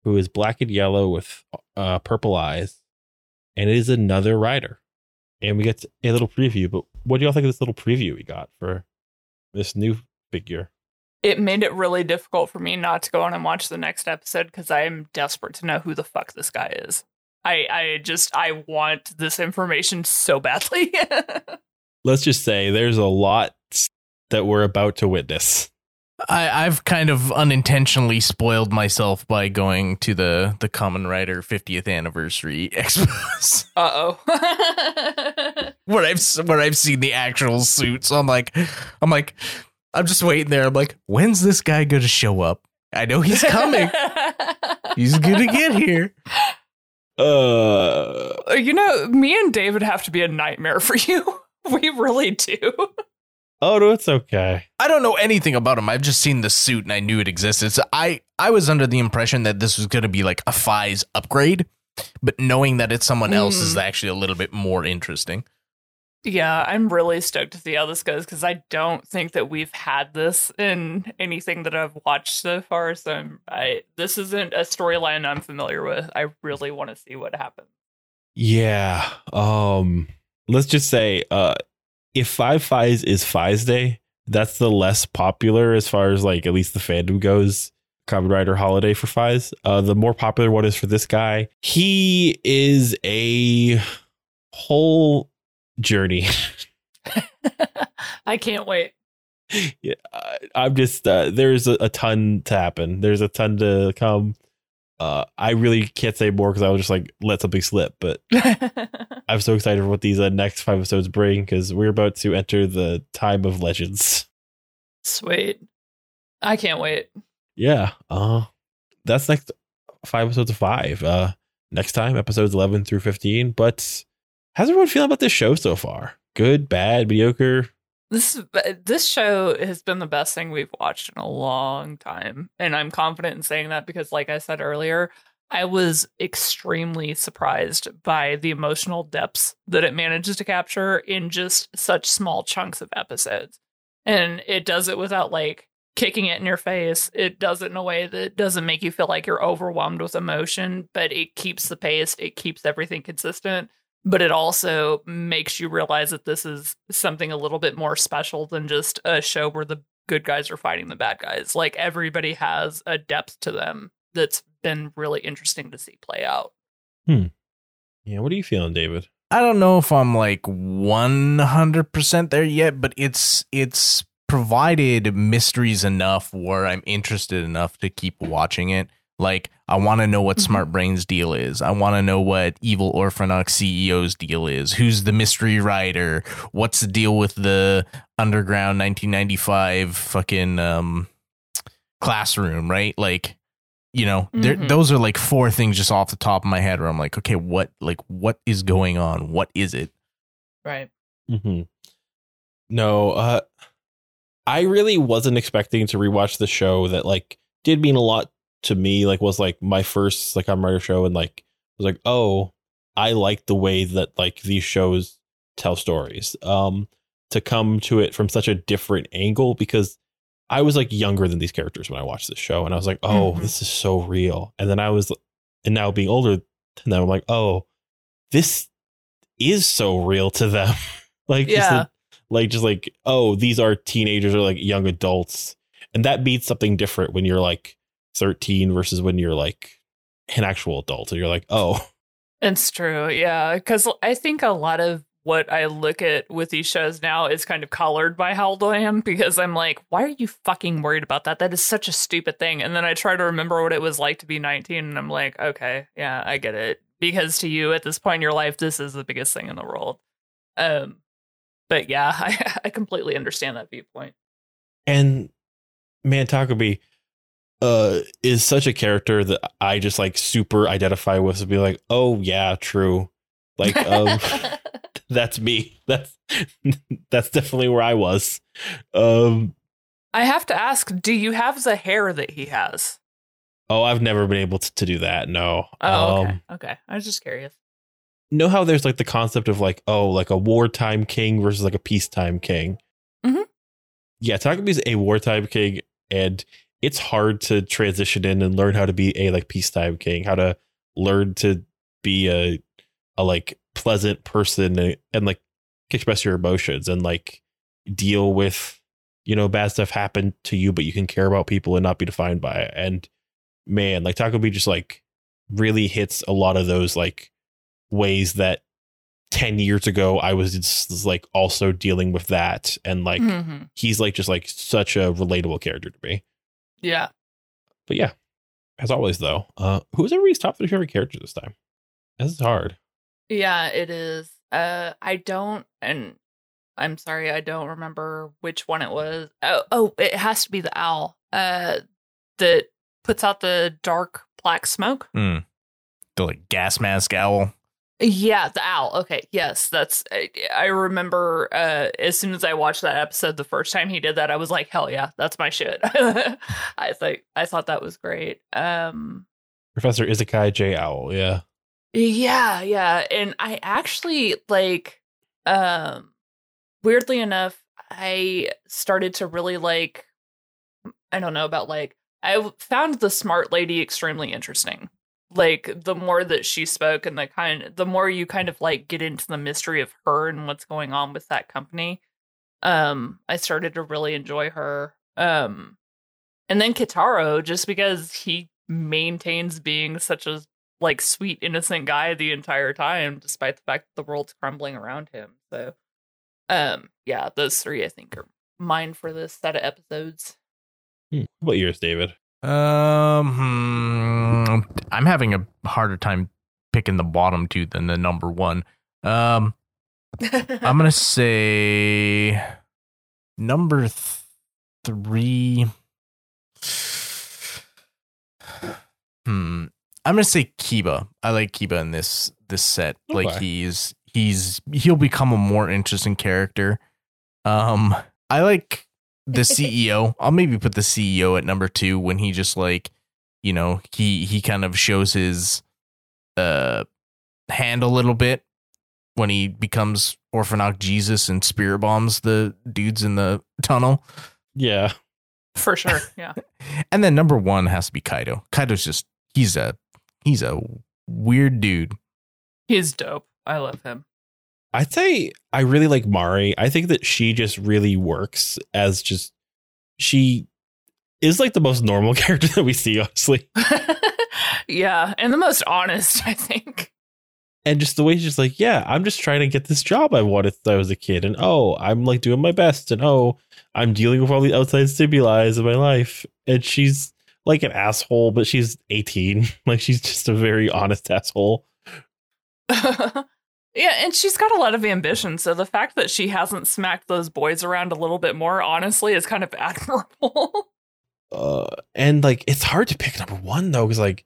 who is black and yellow with uh, purple eyes, and it is another rider. And we get a little preview. But what do y'all think of this little preview we got for this new figure? It made it really difficult for me not to go on and watch the next episode because I am desperate to know who the fuck this guy is. I, I just I want this information so badly. Let's just say there's a lot that we're about to witness. I, I've kind of unintentionally spoiled myself by going to the the Kamen Rider 50th anniversary expos uh oh. where I've s- where I've seen the actual suits, I'm like, I'm like, I'm just waiting there. I'm like, when's this guy going to show up? I know he's coming. he's gonna get here. Uh, you know, me and David have to be a nightmare for you. We really do. Oh no, it's okay. I don't know anything about him. I've just seen the suit and I knew it existed. So I I was under the impression that this was going to be like a Faiz upgrade, but knowing that it's someone else is Mm. actually a little bit more interesting. Yeah, I'm really stoked to see how this goes because I don't think that we've had this in anything that I've watched so far. So I'm, I this isn't a storyline I'm familiar with. I really want to see what happens. Yeah. Um let's just say uh if Five Fives is Faiz Day, that's the less popular as far as like at least the fandom goes. Kamen Rider holiday for Faiz. Uh the more popular one is for this guy. He is a whole journey. I can't wait. yeah, I- I'm just uh, there's a, a ton to happen. There's a ton to come. Uh, I really can't say more because I was just like let something slip. But I'm so excited for what these uh, next five episodes bring because we're about to enter the time of legends. Sweet. I can't wait. Yeah. Uh, that's next five episodes of Faiz. Uh, next time episodes 11 through 15. But how's everyone feeling about this show so far? Good, bad, mediocre? This uh, this show has been the best thing we've watched in a long time, and I'm confident in saying that because, like I said earlier, I was extremely surprised by the emotional depths that it manages to capture in just such small chunks of episodes, and it does it without like kicking it in your face. It does it in a way that doesn't make you feel like you're overwhelmed with emotion, but it keeps the pace. It keeps everything consistent but it also makes you realize that this is something a little bit more special than just a show where the good guys are fighting the bad guys. Like everybody has a depth to them that's been really interesting to see play out. Hmm. Yeah. What are you feeling, David? I don't know if I'm like 100% there yet, but it's it's provided mysteries enough where I'm interested enough to keep watching it. Like I want to know what Mhm. Smart Brain's deal is. I want to know what Evil Orphenochs CEO's deal is. Who's the mystery writer? What's the deal with the underground 1995 fucking um classroom, right? Like You know, there Mhm. those are like four things just off the top of my head where I'm like, okay, what like what is going on? What is it? Right. Mm-hmm. No, uh, I really wasn't expecting to rewatch the show that like did mean a lot to me. Like was like my first like on writer show, and like was like, oh, I like the way that like these shows tell stories. Um, to come to it from such a different angle because I was like younger than these characters when I watched this show, and I was like, oh, Mhm. this is so real. And then I was, and now being older, and then I'm like, oh, this is so real to them. like, just Yeah. the- like just like, oh, these are teenagers or like young adults, and that means something different when you're like 13 versus when you're like an actual adult, and you're like, oh, It's true, yeah. Because I think a lot of what I look at with these shows now is kind of colored by how old I am because I'm like, why are you fucking worried about that? That is such a stupid thing. And then I try to remember what it was like to be 19, and I'm like, okay, yeah, I get it. Because to you at this point in your life, this is the biggest thing in the world. Um, but yeah, I, I completely understand that viewpoint. and man Takabe uh is such a character that I just like super identify with to be like, oh yeah, true. Like um that's me. That's that's definitely where I was. Um I have to ask, do you have the hair that he has? oh I've never been able to, to do that. No. Oh, okay. Um okay. I was just curious. know how there's like the concept of like, oh, like a wartime king versus like a peacetime king. Mhm. Yeah, Takabe's a wartime king, and it's hard to transition in and learn how to be a like peacetime king, how to learn to be a a like pleasant person and, and like express your emotions and like deal with you know bad stuff happen to you, but you can care about people and not be defined by it. And man, like Takabe just like really hits a lot of those like ways that 10 years ago I was just like also dealing with that and like Mhm. he's like just like such a relatable character to me. Yeah. But yeah, as always though, uh who's everybody's top three favorite character this time? This is hard. Yeah, it is. Uh I don't and I'm sorry, I don't remember which one it was. Oh, oh, it has to be the owl. Uh that puts out the dark black smoke. Hmm. The like gas mask owl. Yeah, the owl. Okay, yes, that's. I, I remember uh, as soon as I watched that episode the first time he did that, I was like, "Hell yeah, that's my shit." I think I thought that was great. Um, Professor Izakai J. Owl, yeah. yeah, yeah, and I actually like. Um, weirdly enough, I started to really like. I don't know about like. I found the smart lady extremely interesting like the more that she spoke and the kind the more you kind of like get into the mystery of her and what's going on with that company um i started to really enjoy her um and then Keitaro just because he maintains being such a like sweet innocent guy the entire time despite the fact that the world's crumbling around him so um yeah those three i think are mine for this set of episodes Hmm. What yours, David? Um, hmm, I'm having a harder time picking the bottom two than the number one. Um, I'm gonna say number th- three. Hmm. I'm gonna say Kiba. I like Kiba in this this set. Like he's he's he'll become a more interesting character. Um, I like the CEO. I'll maybe put the CEO at number two when he just like, you know, he he kind of shows his uh hand a little bit when he becomes Orphenoch Jesus and spirit bombs the dudes in the tunnel. Yeah. for sure yeah And then number one has to be Kaido. Kaido's just he's a he's a weird dude. he's dope i love him I'd say I really like Mari. I think that she just really works as just she is like the most normal character that we see, honestly. yeah, and the most honest, I think. And just the way she's like, yeah, I'm just trying to get this job I wanted since I was a kid. And oh, I'm like doing my best. And oh, I'm dealing with all the outside stimuli in my life. And she's like an asshole, but she's 18. Like she's just a very honest asshole. Yeah, and she's got a lot of ambition. So the fact that she hasn't smacked those boys around a little bit more, honestly, is kind of admirable. Uh, and like it's hard to pick number one though, because like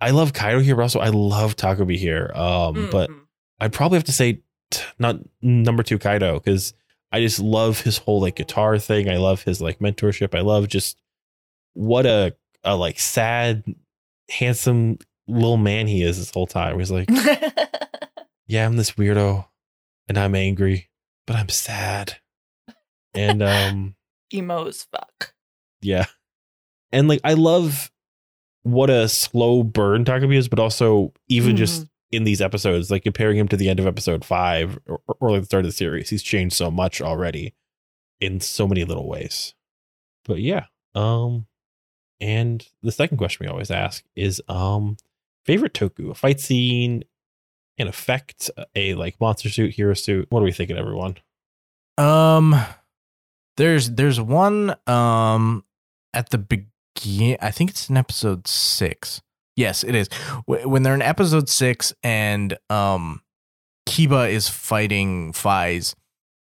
I love Kaido here, but also I love Takumi here. Um, but Mhm. I'd probably have to say t- not number two Kaido because I just love his whole like guitar thing. I love his like mentorship. I love just what a a like sad, handsome little man he is this whole time. He's like, yeah, I'm this weirdo, and I'm angry, but I'm sad, and um, emo as fuck. yeah, and like I love what a slow burn Takumi is, but also even just in these episodes, like comparing him to the end of episode five or, or like the start of the series, he's changed so much already in so many little ways. But yeah, um, and the second question we always ask is um, favorite Toku, a fight scene, an effect, a like monster suit, hero suit. What are we thinking, everyone? Um, there's there's one um at the begin. I think it's in episode six. Yes, it is. When they're in episode six and um, Kiba is fighting Faiz,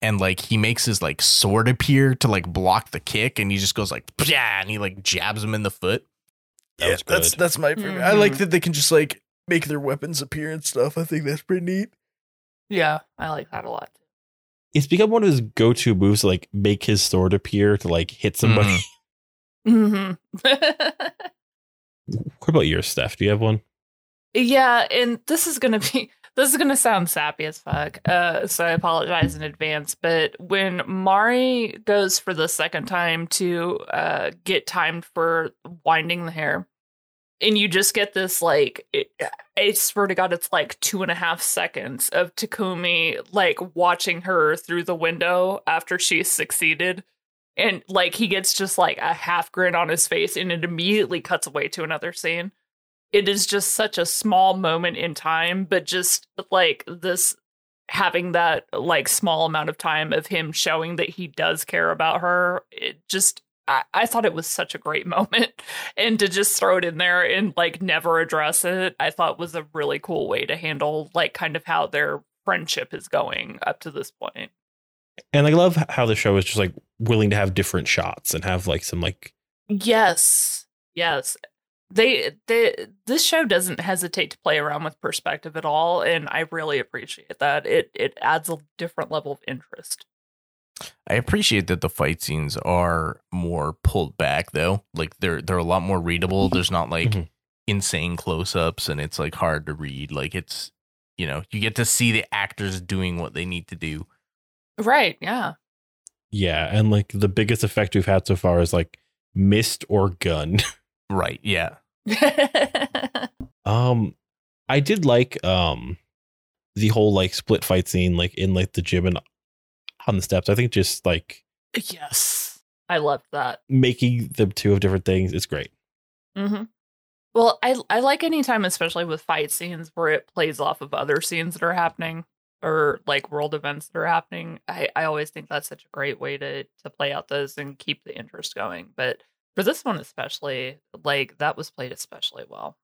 and like he makes his like sword appear to like block the kick, and he just goes like yeah, and he like jabs him in the foot. That was that's that's my favorite. I like Mhm. that they can just like make their weapons appear and stuff. I think that's pretty neat. Yeah, I like that a lot. It's become one of his go-to moves, to, like make his sword appear to like hit somebody. Mhm. hmm What about your Stef? Do you have one? Yeah, and this is gonna be this is gonna sound sappy as fuck. Uh, so I apologize in advance. But when Mari goes for the second time to uh get timed for winding the hair, and you just get this like it, I swear to God, it's like two and a half seconds of Takumi like watching her through the window after she succeeded. And like he gets just like a half grin on his face, and it immediately cuts away to another scene it is just such a small moment in time, but just like this having that like small amount of time of him showing that he does care about her, it just I, I thought it was such a great moment. And to just throw it in there and like never address it, I thought was a really cool way to handle like kind of how their friendship is going up to this point. And I love how the show is just like willing to have different shots and have like some like Yes. Yes. They they this show doesn't hesitate to play around with perspective at all and I really appreciate that. It it adds a different level of interest. I appreciate that the fight scenes are more pulled back though. Like they're they're a lot more readable. There's not like Mhm. insane close-ups and it's like hard to read. Like it's you know, you get to see the actors doing what they need to do. Right, yeah. yeah, and like the biggest effect we've had so far is like mist or gun. Right. Yeah. Um, I did like um the whole like split fight scene like in like the gym and on the steps. I think just like yes. I loved that. making the two of different things is great. hmm Well, I I like any time, especially with fight scenes, where it plays off of other scenes that are happening or like world events that are happening. I I always think that's such a great way to to play out those and keep the interest going. But for this one especially, like that was played especially well.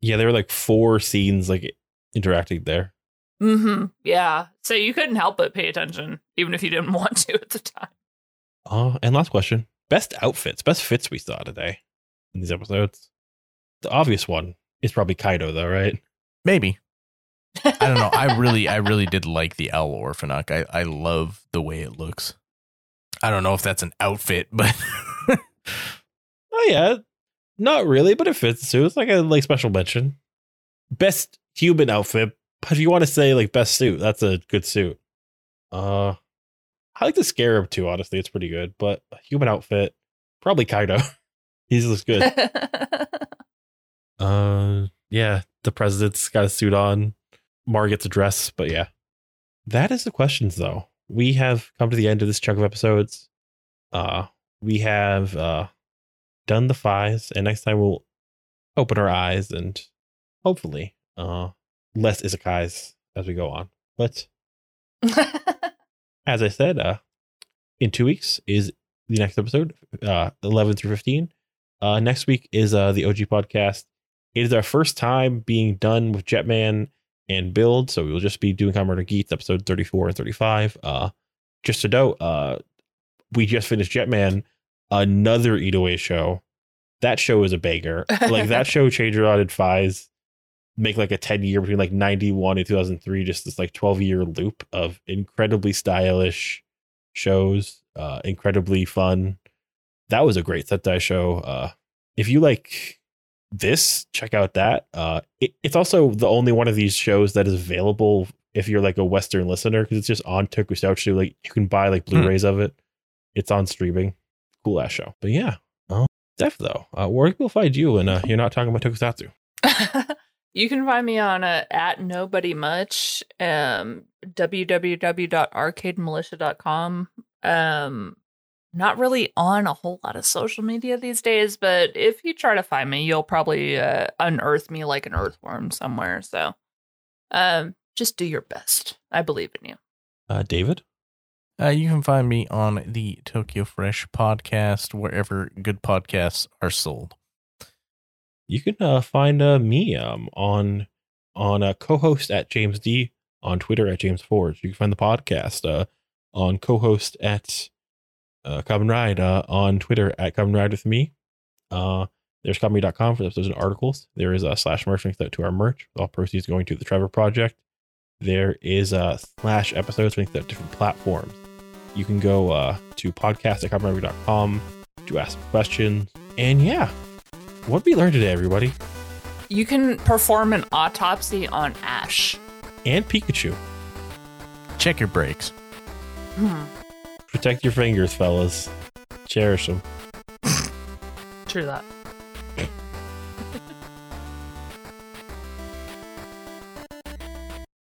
Yeah, there were like four scenes like interacting there. Hmm Yeah. So you couldn't help but pay attention, even if you didn't want to at the time. Uh, and last question: best outfits, best fits we saw today in these episodes. The obvious one is probably Kaido, though, right? Maybe. I don't know. I really I really did like the owl Orphenoch. I I love the way it looks. I don't know if that's an outfit, but Oh yeah, not really, but it fits too. It's like a like special mention. Best human outfit, but if you want to say like best suit, that's a good suit. Uh, I like the scarab too. Honestly, it's pretty good. But a human outfit, probably Kaido. he looks good. uh, yeah, the president's got a suit on. Mar gets a dress, but yeah, that is the questions though. We have come to the end of this chunk of episodes. Uh, we have uh done the fives, and next time we'll open our eyes and hopefully uh less isekais as we go on. But as I said, uh in two weeks is the next episode, uh eleven through fifteen. Uh next week is uh the OG podcast. It is our first time being done with Jetman and Build, so we will just be doing Kamen Rider Geats episode 34 and 35. Uh just to note, uh we just finished Jetman another Inoue show. That show is a banger. like that show changed around in Faiz, make like a 10 year between like 91 and 2003, just this like 12 year loop of incredibly stylish shows, uh, incredibly fun. That was a great Sentai show. Uh, if you like this, check out that. Uh, it, it's also the only one of these shows that is available if you're like a Western listener because it's just on Tokusatsu. Like you can buy like Blu-rays of it. It's on streaming. Cool ass show. But yeah, uh, Stef though, uh, where can people find you? And uh, you're not talking about Tokusatsu. you can find me on uh, at nobody much um www.arcademilitia.com um not really on a whole lot of social media these days but if you try to find me you'll probably uh, unearth me like an earthworm somewhere so um just do your best i believe in you Uh, David. Uh, you can find me on the Tokyo Fresh podcast wherever good podcasts are sold. You can uh, find uh, me um, on on a co-host at James D on Twitter at James Forge. You can find the podcast uh, on co-host at uh, Kamen Ride uh, on Twitter at Kamen Ride with me. Uh, there's comedy.com for episodes and articles. There is a slash merch link to our merch. All proceeds going to the Trevor Project. There is a slash episodes link to different platforms. You can go uh, to podcast at comedy.com to ask questions. And yeah, what we learned today, everybody? you can perform an autopsy on ash And Pikachu. Check your brakes. hmm. Protect your fingers, fellas. Cherish them. true that